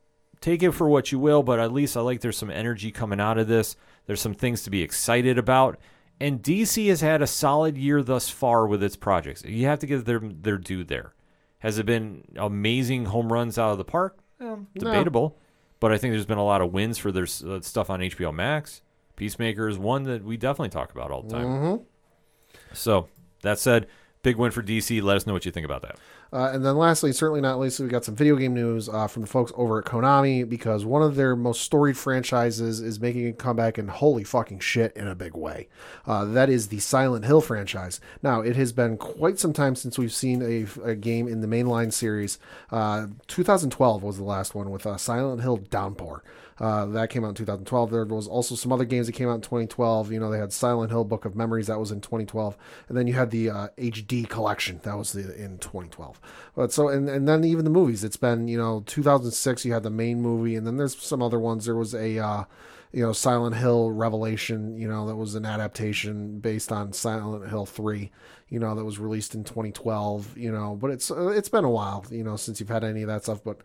take it for what you will, but at least I like there's some energy coming out of this. There's some things to be excited about. And DC has had a solid year thus far with its projects. You have to give them their due there. Has it been amazing home runs out of the park? Well, debatable. But I think there's been a lot of wins for their uh, stuff on HBO Max. Peacemaker is one that we definitely talk about all the time. So that said, big win for DC. Let us know what you think about that. Uh, and then lastly, certainly not least, we got some video game news uh, from the folks over at Konami because one of their most storied franchises is making a comeback and holy fucking shit in a big way. Uh, that is the Silent Hill franchise. Now, it has been quite some time since we've seen a, a game in the mainline series. Uh, 2012 was the last one with uh, Silent Hill Downpour. Uh, that came out in 2012. There was also some other games that came out in 2012. You know, they had Silent Hill Book of Memories that was in 2012, and then you had the uh, HD collection that was the, in 2012. But so and and then even the movies. It's been you know 2006. You had the main movie, and then there's some other ones. There was a uh, you know Silent Hill Revelation. You know that was an adaptation based on Silent Hill 3. You know that was released in 2012. You know, but it's uh, it's been a while. You know since you've had any of that stuff, but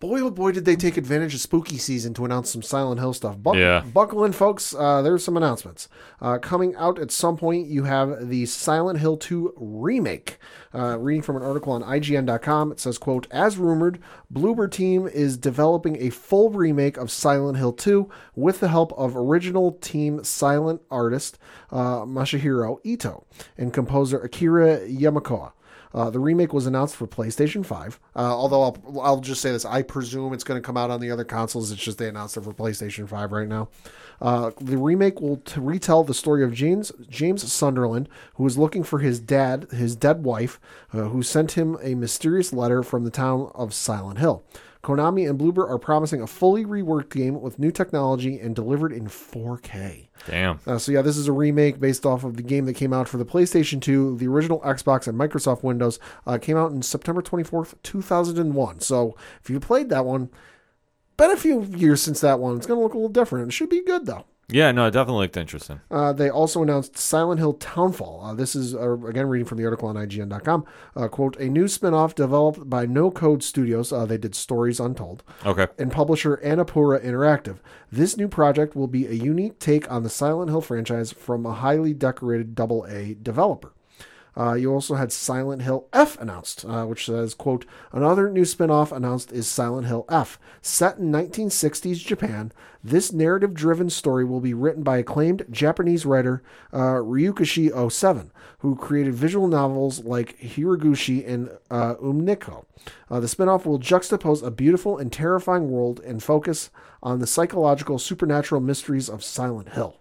boy, oh boy, did they take advantage of spooky season to announce some Silent Hill stuff. Buck- Yeah. Buckle in, folks. Uh, there's some announcements. Uh, coming out at some point, you have the Silent Hill 2 remake. Uh, reading from an article on IGN.com, it says, quote, As rumored, Bloober Team is developing a full remake of Silent Hill 2 with the help of original team silent artist uh, Masahiro Ito and composer Akira Yamaoka. Uh, the remake was announced for PlayStation 5. Uh, although I'll, I'll just say this, I presume it's going to come out on the other consoles. It's just they announced it for PlayStation 5 right now. Uh, the remake will t- retell the story of James James Sunderland, who is looking for his dad, his dead wife, uh, who sent him a mysterious letter from the town of Silent Hill. Konami and Bloober are promising a fully reworked game with new technology and delivered in 4K. Damn. Uh, so yeah, this is a remake based off of the game that came out for the PlayStation 2, the original Xbox and Microsoft Windows. Uh, came out in September 24th, 2001. So if you played that one, been a few years since that one. It's going to look a little different. It should be good though. Yeah, no, it definitely looked interesting. Uh, they also announced Silent Hill Townfall. Uh, this is, uh, again, reading from the article on IGN.com. Uh, quote, a new spin off developed by No Code Studios. Uh, they did Stories Untold. Okay. And publisher Annapurna Interactive. This new project will be a unique take on the Silent Hill franchise from a highly decorated double A developer. Uh, you also had Silent Hill F announced, uh, which says, quote, another new spin-off announced is Silent Hill F. Set in 1960s Japan, this narrative-driven story will be written by acclaimed Japanese writer uh, Ryukishi 07, who created visual novels like Higurashi and uh, Umineko. Uh, the spin-off will juxtapose a beautiful and terrifying world and focus on the psychological supernatural mysteries of Silent Hill.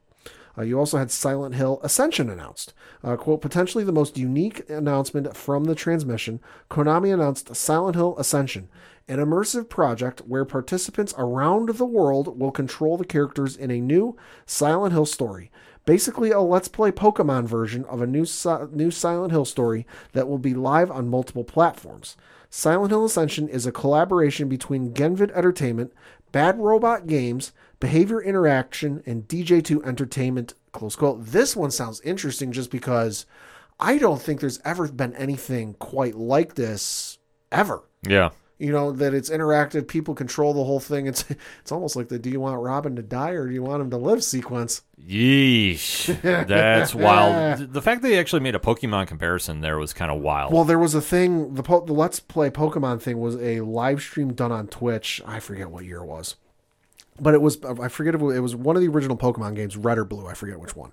Uh, you also had Silent Hill Ascension announced. Uh, quote, potentially the most unique announcement from the transmission, Konami announced Silent Hill Ascension, an immersive project where participants around the world will control the characters in a new Silent Hill story. Basically, a Let's Play Pokemon version of a new, new Silent Hill story that will be live on multiple platforms. Silent Hill Ascension is a collaboration between Genvid Entertainment, Bad Robot Games, Behavior Interaction, and DJ2 Entertainment. Close quote. This one sounds interesting just because I don't think there's ever been anything quite like this ever. Yeah. You know that it's interactive. People control the whole thing. It's it's almost like the "Do you want Robin to die or do you want him to live?" sequence. Yeesh. That's wild. The fact that they actually made a Pokemon comparison there was kind of wild. Well, there was a thing. The po- the Let's Play Pokemon thing was a live stream done on Twitch. I forget what year it was, but it was I forget if it was, one of the original Pokemon games, Red or Blue. I forget which one.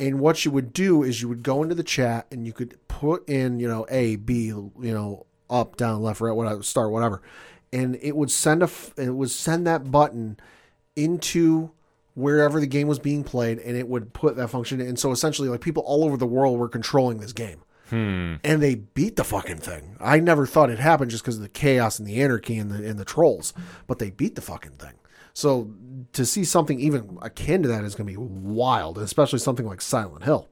And what you would do is you would go into the chat and you could put in you know A B you know up down left right whatever start whatever, and it would send a it would send that button into wherever the game was being played and it would put that function in. And so essentially like people all over the world were controlling this game hmm. and they beat the fucking thing. I never thought it happened just because of the chaos and the anarchy and the and the trolls, but they beat the fucking thing. So to see something even akin to that is going to be wild, especially something like Silent Hill.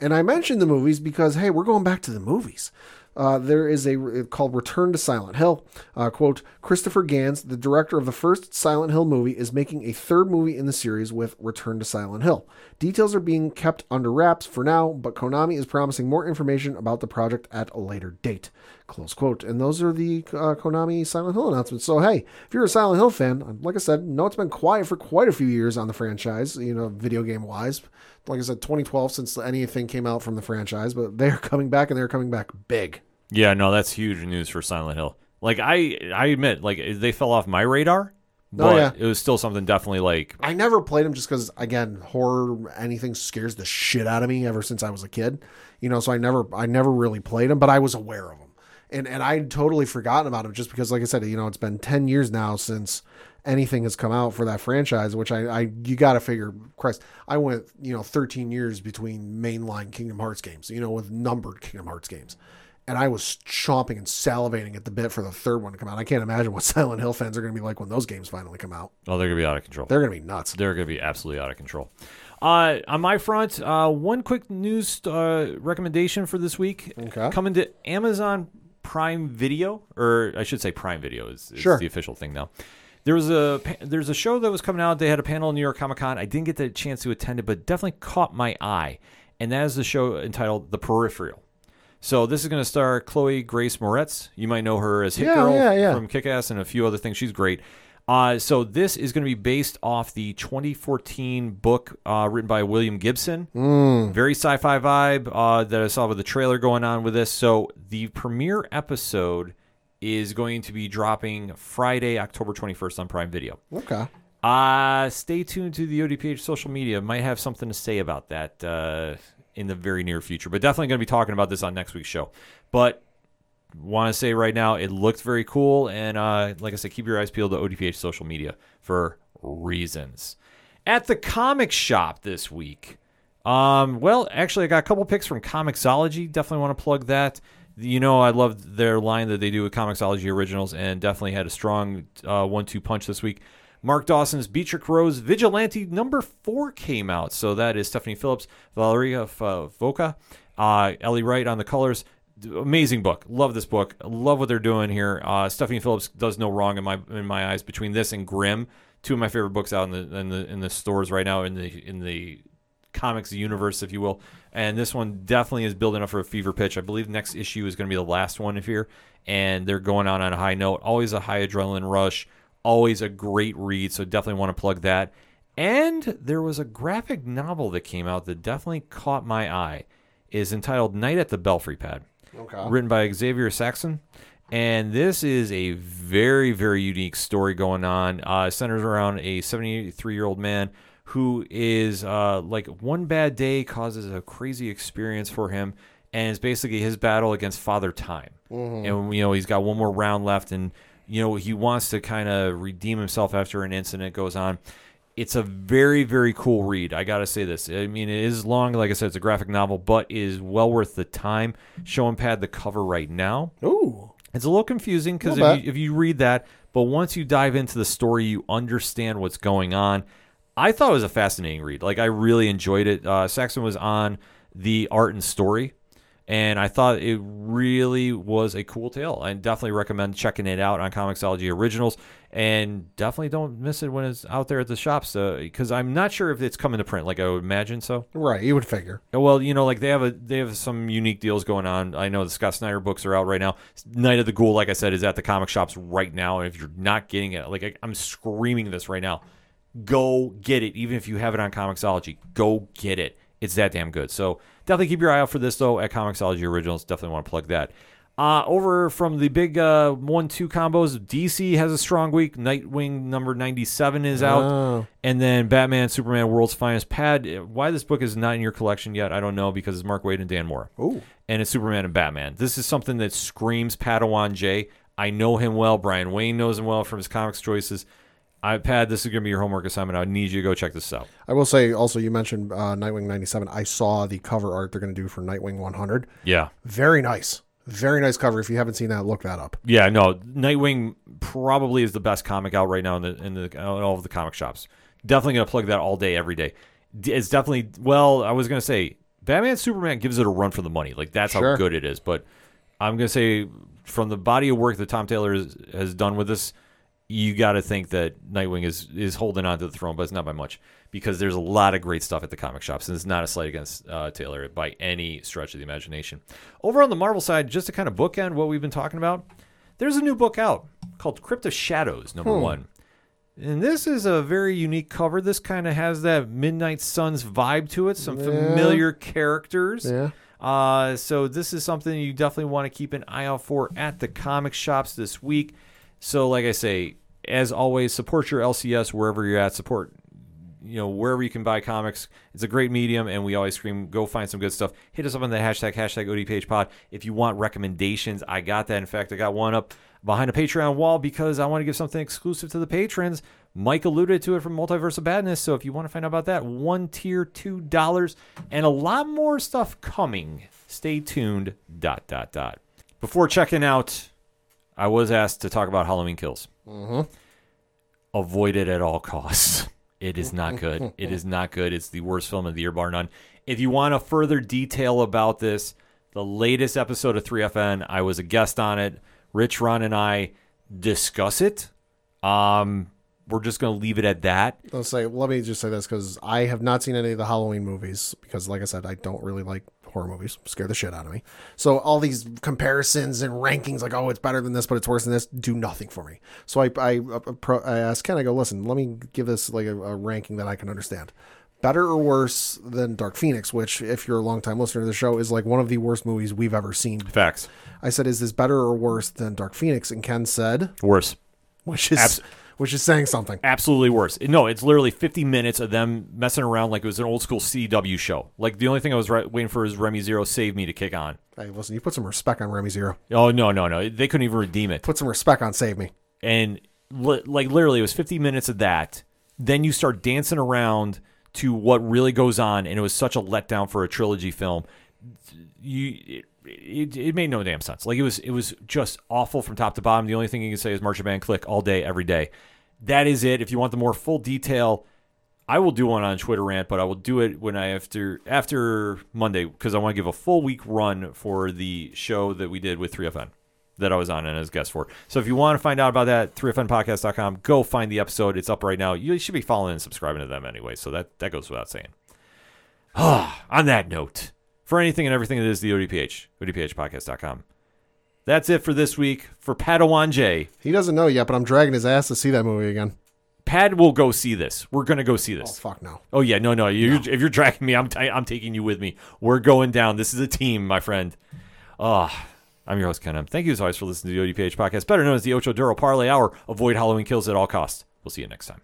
And I mentioned the movies because hey, we're going back to the movies. Uh, there is a called Return to Silent Hill. Uh, quote: Christopher Gans, the director of the first Silent Hill movie, is making a third movie in the series with Return to Silent Hill. Details are being kept under wraps for now, but Konami is promising more information about the project at a later date. Close quote. And those are the uh, Konami Silent Hill announcements. So hey, if you're a Silent Hill fan, like I said, know it's been quiet for quite a few years on the franchise. You know, video game wise. Like I said, 2012 since anything came out from the franchise, but they're coming back and they're coming back big. Yeah, no, that's huge news for Silent Hill. Like I, I admit, like they fell off my radar, but Oh, yeah. it was still something definitely like I never played them just because, again, horror anything scares the shit out of me ever since I was a kid. You know, so I never, I never really played them, but I was aware of them, and and I'd totally forgotten about them just because, like I said, you know, it's been ten years now since anything has come out for that franchise. Which I, I you got to figure, Christ, I went, you know, thirteen years between mainline Kingdom Hearts games, you know, with numbered Kingdom Hearts games. And I was chomping and salivating at the bit for the third one to come out. I can't imagine what Silent Hill fans are going to be like when those games finally come out. oh, they're gonna be out of control. They're going to be nuts. They're going to be absolutely out of control. Uh, on my front, uh, one quick news uh, recommendation for this week. Okay. Coming to Amazon Prime Video, or I should say Prime Video is, is Sure. the official thing now. There was a there's a show that was coming out. They had a panel in New York Comic Con. I didn't get the chance to attend it, but definitely caught my eye. And that is the show entitled The Peripheral. So this is going to star Chloe Grace Moretz. You might know her as Hit Yeah, Girl yeah, yeah. from Kick-Ass and a few other things. She's great. Uh, so this is going to be based off the 2014 book uh, written by William Gibson. Mm. Very sci-fi vibe uh, that I saw with the trailer going on with this. So the premiere episode is going to be dropping Friday, October 21st on Prime Video. Okay. Uh, stay tuned to the ODPH social media. Might have something to say about that uh, in the very near future, but definitely going to be talking about this on next week's show. But want to say right now, it looked very cool, and uh, like I said, keep your eyes peeled to ODPH social media for reasons. At the comic shop this week, um, well, actually, I got a couple picks from Comixology. Definitely want to plug that. You know, I love their line that they do with Comixology Originals, and definitely had a strong uh, one-two punch this week. Mark Dawson's Beatrix Rose Vigilante number four came out, so that is Stephanie Phillips, Valeria F- uh, uh, Ellie Wright on the colors. Amazing book. Love this book. Love what they're doing here. Uh, Stephanie Phillips does no wrong in my in my eyes. Between this and Grim, two of my favorite books out in the in the in the stores right now in the in the comics universe, if you will. And this one definitely is building up for a fever pitch. I believe next issue is going to be the last one here, and they're going on on a high note. Always a high adrenaline rush. Always a great read. So definitely want to plug that. And there was a graphic novel that came out that definitely caught my eye. Is entitled Night at the Belfry Pad Okay. written by Xavier Saxon. And this is a very, very unique story going on. Uh, it centers around a 73 year old man who is uh, like one bad day causes a crazy experience for him. And it's basically his battle against Father Time. And, you know, he's got one more round left. And, you know, he wants to kind of redeem himself after an incident goes on it's a very very cool read i gotta say this. I mean it is long like i said it's a graphic novel but is well worth the time. Showing pad the cover right now. Ooh. it's a little confusing because if you, if you read that but once you dive into the story you understand what's going on. I thought it was a fascinating read. Like i really enjoyed it. Uh, saxon was on the art and story and I thought it really was a cool tale. I definitely recommend checking it out on Comixology Originals, and definitely don't miss it when it's out there at the shops uh, because I'm not sure if it's coming to print. Like I would imagine so. Right, you would figure. Uh, well, you know, like they have a they have some unique deals going on. I know the Scott Snyder books are out right now. Night of the Ghoul, like I said, is at the comic shops right now. And if you're not getting it, like I, I'm screaming this right now, go get it. Even if you have it on Comixology, go get it. It's that damn good. So definitely keep your eye out for this though at Comixology Originals. Definitely want to plug that. Uh, over from the big uh, one-two combos, DC has a strong week. Nightwing number ninety-seven is out, Oh. and then Batman, Superman, World's Finest Pad. Why this book is not in your collection yet, I don't know because it's Mark Waid and Dan Mora, Ooh. and it's Superman and Batman. This is something that screams Padawan J. I know him well. Brian Wayne knows him well from his comics choices. I Pad, this is gonna be your homework assignment. I need you to go check this out. I will say also you mentioned uh, Nightwing 97. I saw the cover art they're going to do for Nightwing 100. Yeah, Very nice. Very nice cover. If you haven't seen that, look that up. Yeah, no, Nightwing probably is the best comic out right now in the in the in all of the comic shops. Definitely gonna plug that all day, every day. It's definitely well. I was gonna say Batman Superman gives it a run for the money. Like that's how good it is. But I'm gonna say from the body of work that Tom Taylor has, has done with this, you got to think that Nightwing is is holding on to the throne, but it's not by much because there's a lot of great stuff at the comic shops, and it's not a slight against uh, Taylor by any stretch of the imagination. Over on the Marvel side, just to kind of bookend what we've been talking about, there's a new book out called Crypt of Shadows, number Hmm. one. And this is a very unique cover. This kind of has that Midnight Suns vibe to it, some familiar characters. Yeah. Uh, so this is something you definitely want to keep an eye out for at the comic shops this week. So, like I say, as always, support your LCS wherever you're at. Support, you know, wherever you can buy comics. It's a great medium, and we always scream, go find some good stuff. Hit us up on the hashtag, hashtag. If you want recommendations, I got that. In fact, I got one up behind a Patreon wall because I want to give something exclusive to the patrons. Mike alluded to it from Multiverse of Badness. So if you want to find out about that, one tier, two dollars, and a lot more stuff coming. Stay tuned. Dot dot dot. Before checking out, I was asked to talk about Halloween Kills. Avoid it at all costs. It is not good. it is not good. It's the worst film of the year, bar none. If you want a further detail about this, the latest episode of 3FN, I was a guest on it. Rich, Ron, and I discuss it. Um, we're just going to leave it at that. I'll say, let me just say this because I have not seen any of the Halloween movies because, like I said, I don't really like horror movies. Scare the shit out of me. So all these comparisons and rankings, like, oh, it's better than this, but it's worse than this, do nothing for me. So I, I, uh, I asked Ken, I go, listen, let me give this like a, a ranking that I can understand. Better or worse than Dark Phoenix, which, if you're a longtime listener to the show, is like one of the worst movies we've ever seen. Facts. I said, is this better or worse than Dark Phoenix? And Ken said, Worse. which is Abs- which is saying something. absolutely worse. No, it's literally 50 minutes of them messing around like it was an old school CW show. Like the only thing I was re- waiting for is Remy Zero save me to kick on. Hey, listen, you put some respect on Remy Zero. Oh no, no, no! They couldn't even redeem it. Put some respect on Save Me. And li- like literally, it was 50 minutes of that. Then you start dancing around to what really goes on, and it was such a letdown for a trilogy film. You. It, it, it made no damn sense. Like it was, it was just awful from top to bottom. The only thing you can say is March of Band click all day, every day. That is it. If you want the more full detail, I will do one on Twitter rant, but I will do it when I after after Monday because I want to give a full week run for the show that we did with 3FN. that I was on and as guest for. So if you want to find out about that, 3fnpodcast.com, go find the episode. It's up right now. You should be following and subscribing to them anyway, so that, that goes without saying. On that note, for anything and everything that is the ODPH, ODPHpodcast.com. That's it for this week. For Padawan J, He doesn't know yet, but I'm dragging his ass to see that movie again. Pad will go see this. We're going to go see Oh this. fuck no. Oh yeah, no, no. You, If you're dragging me, I'm t- I'm taking you with me. We're going down. This is a team, my friend. Ah, I'm your host Ken. M. Thank you as always for listening to the ODPH podcast, better known as the Ocho Duro Parlay Hour. Avoid Halloween kills at all costs. We'll see you next time.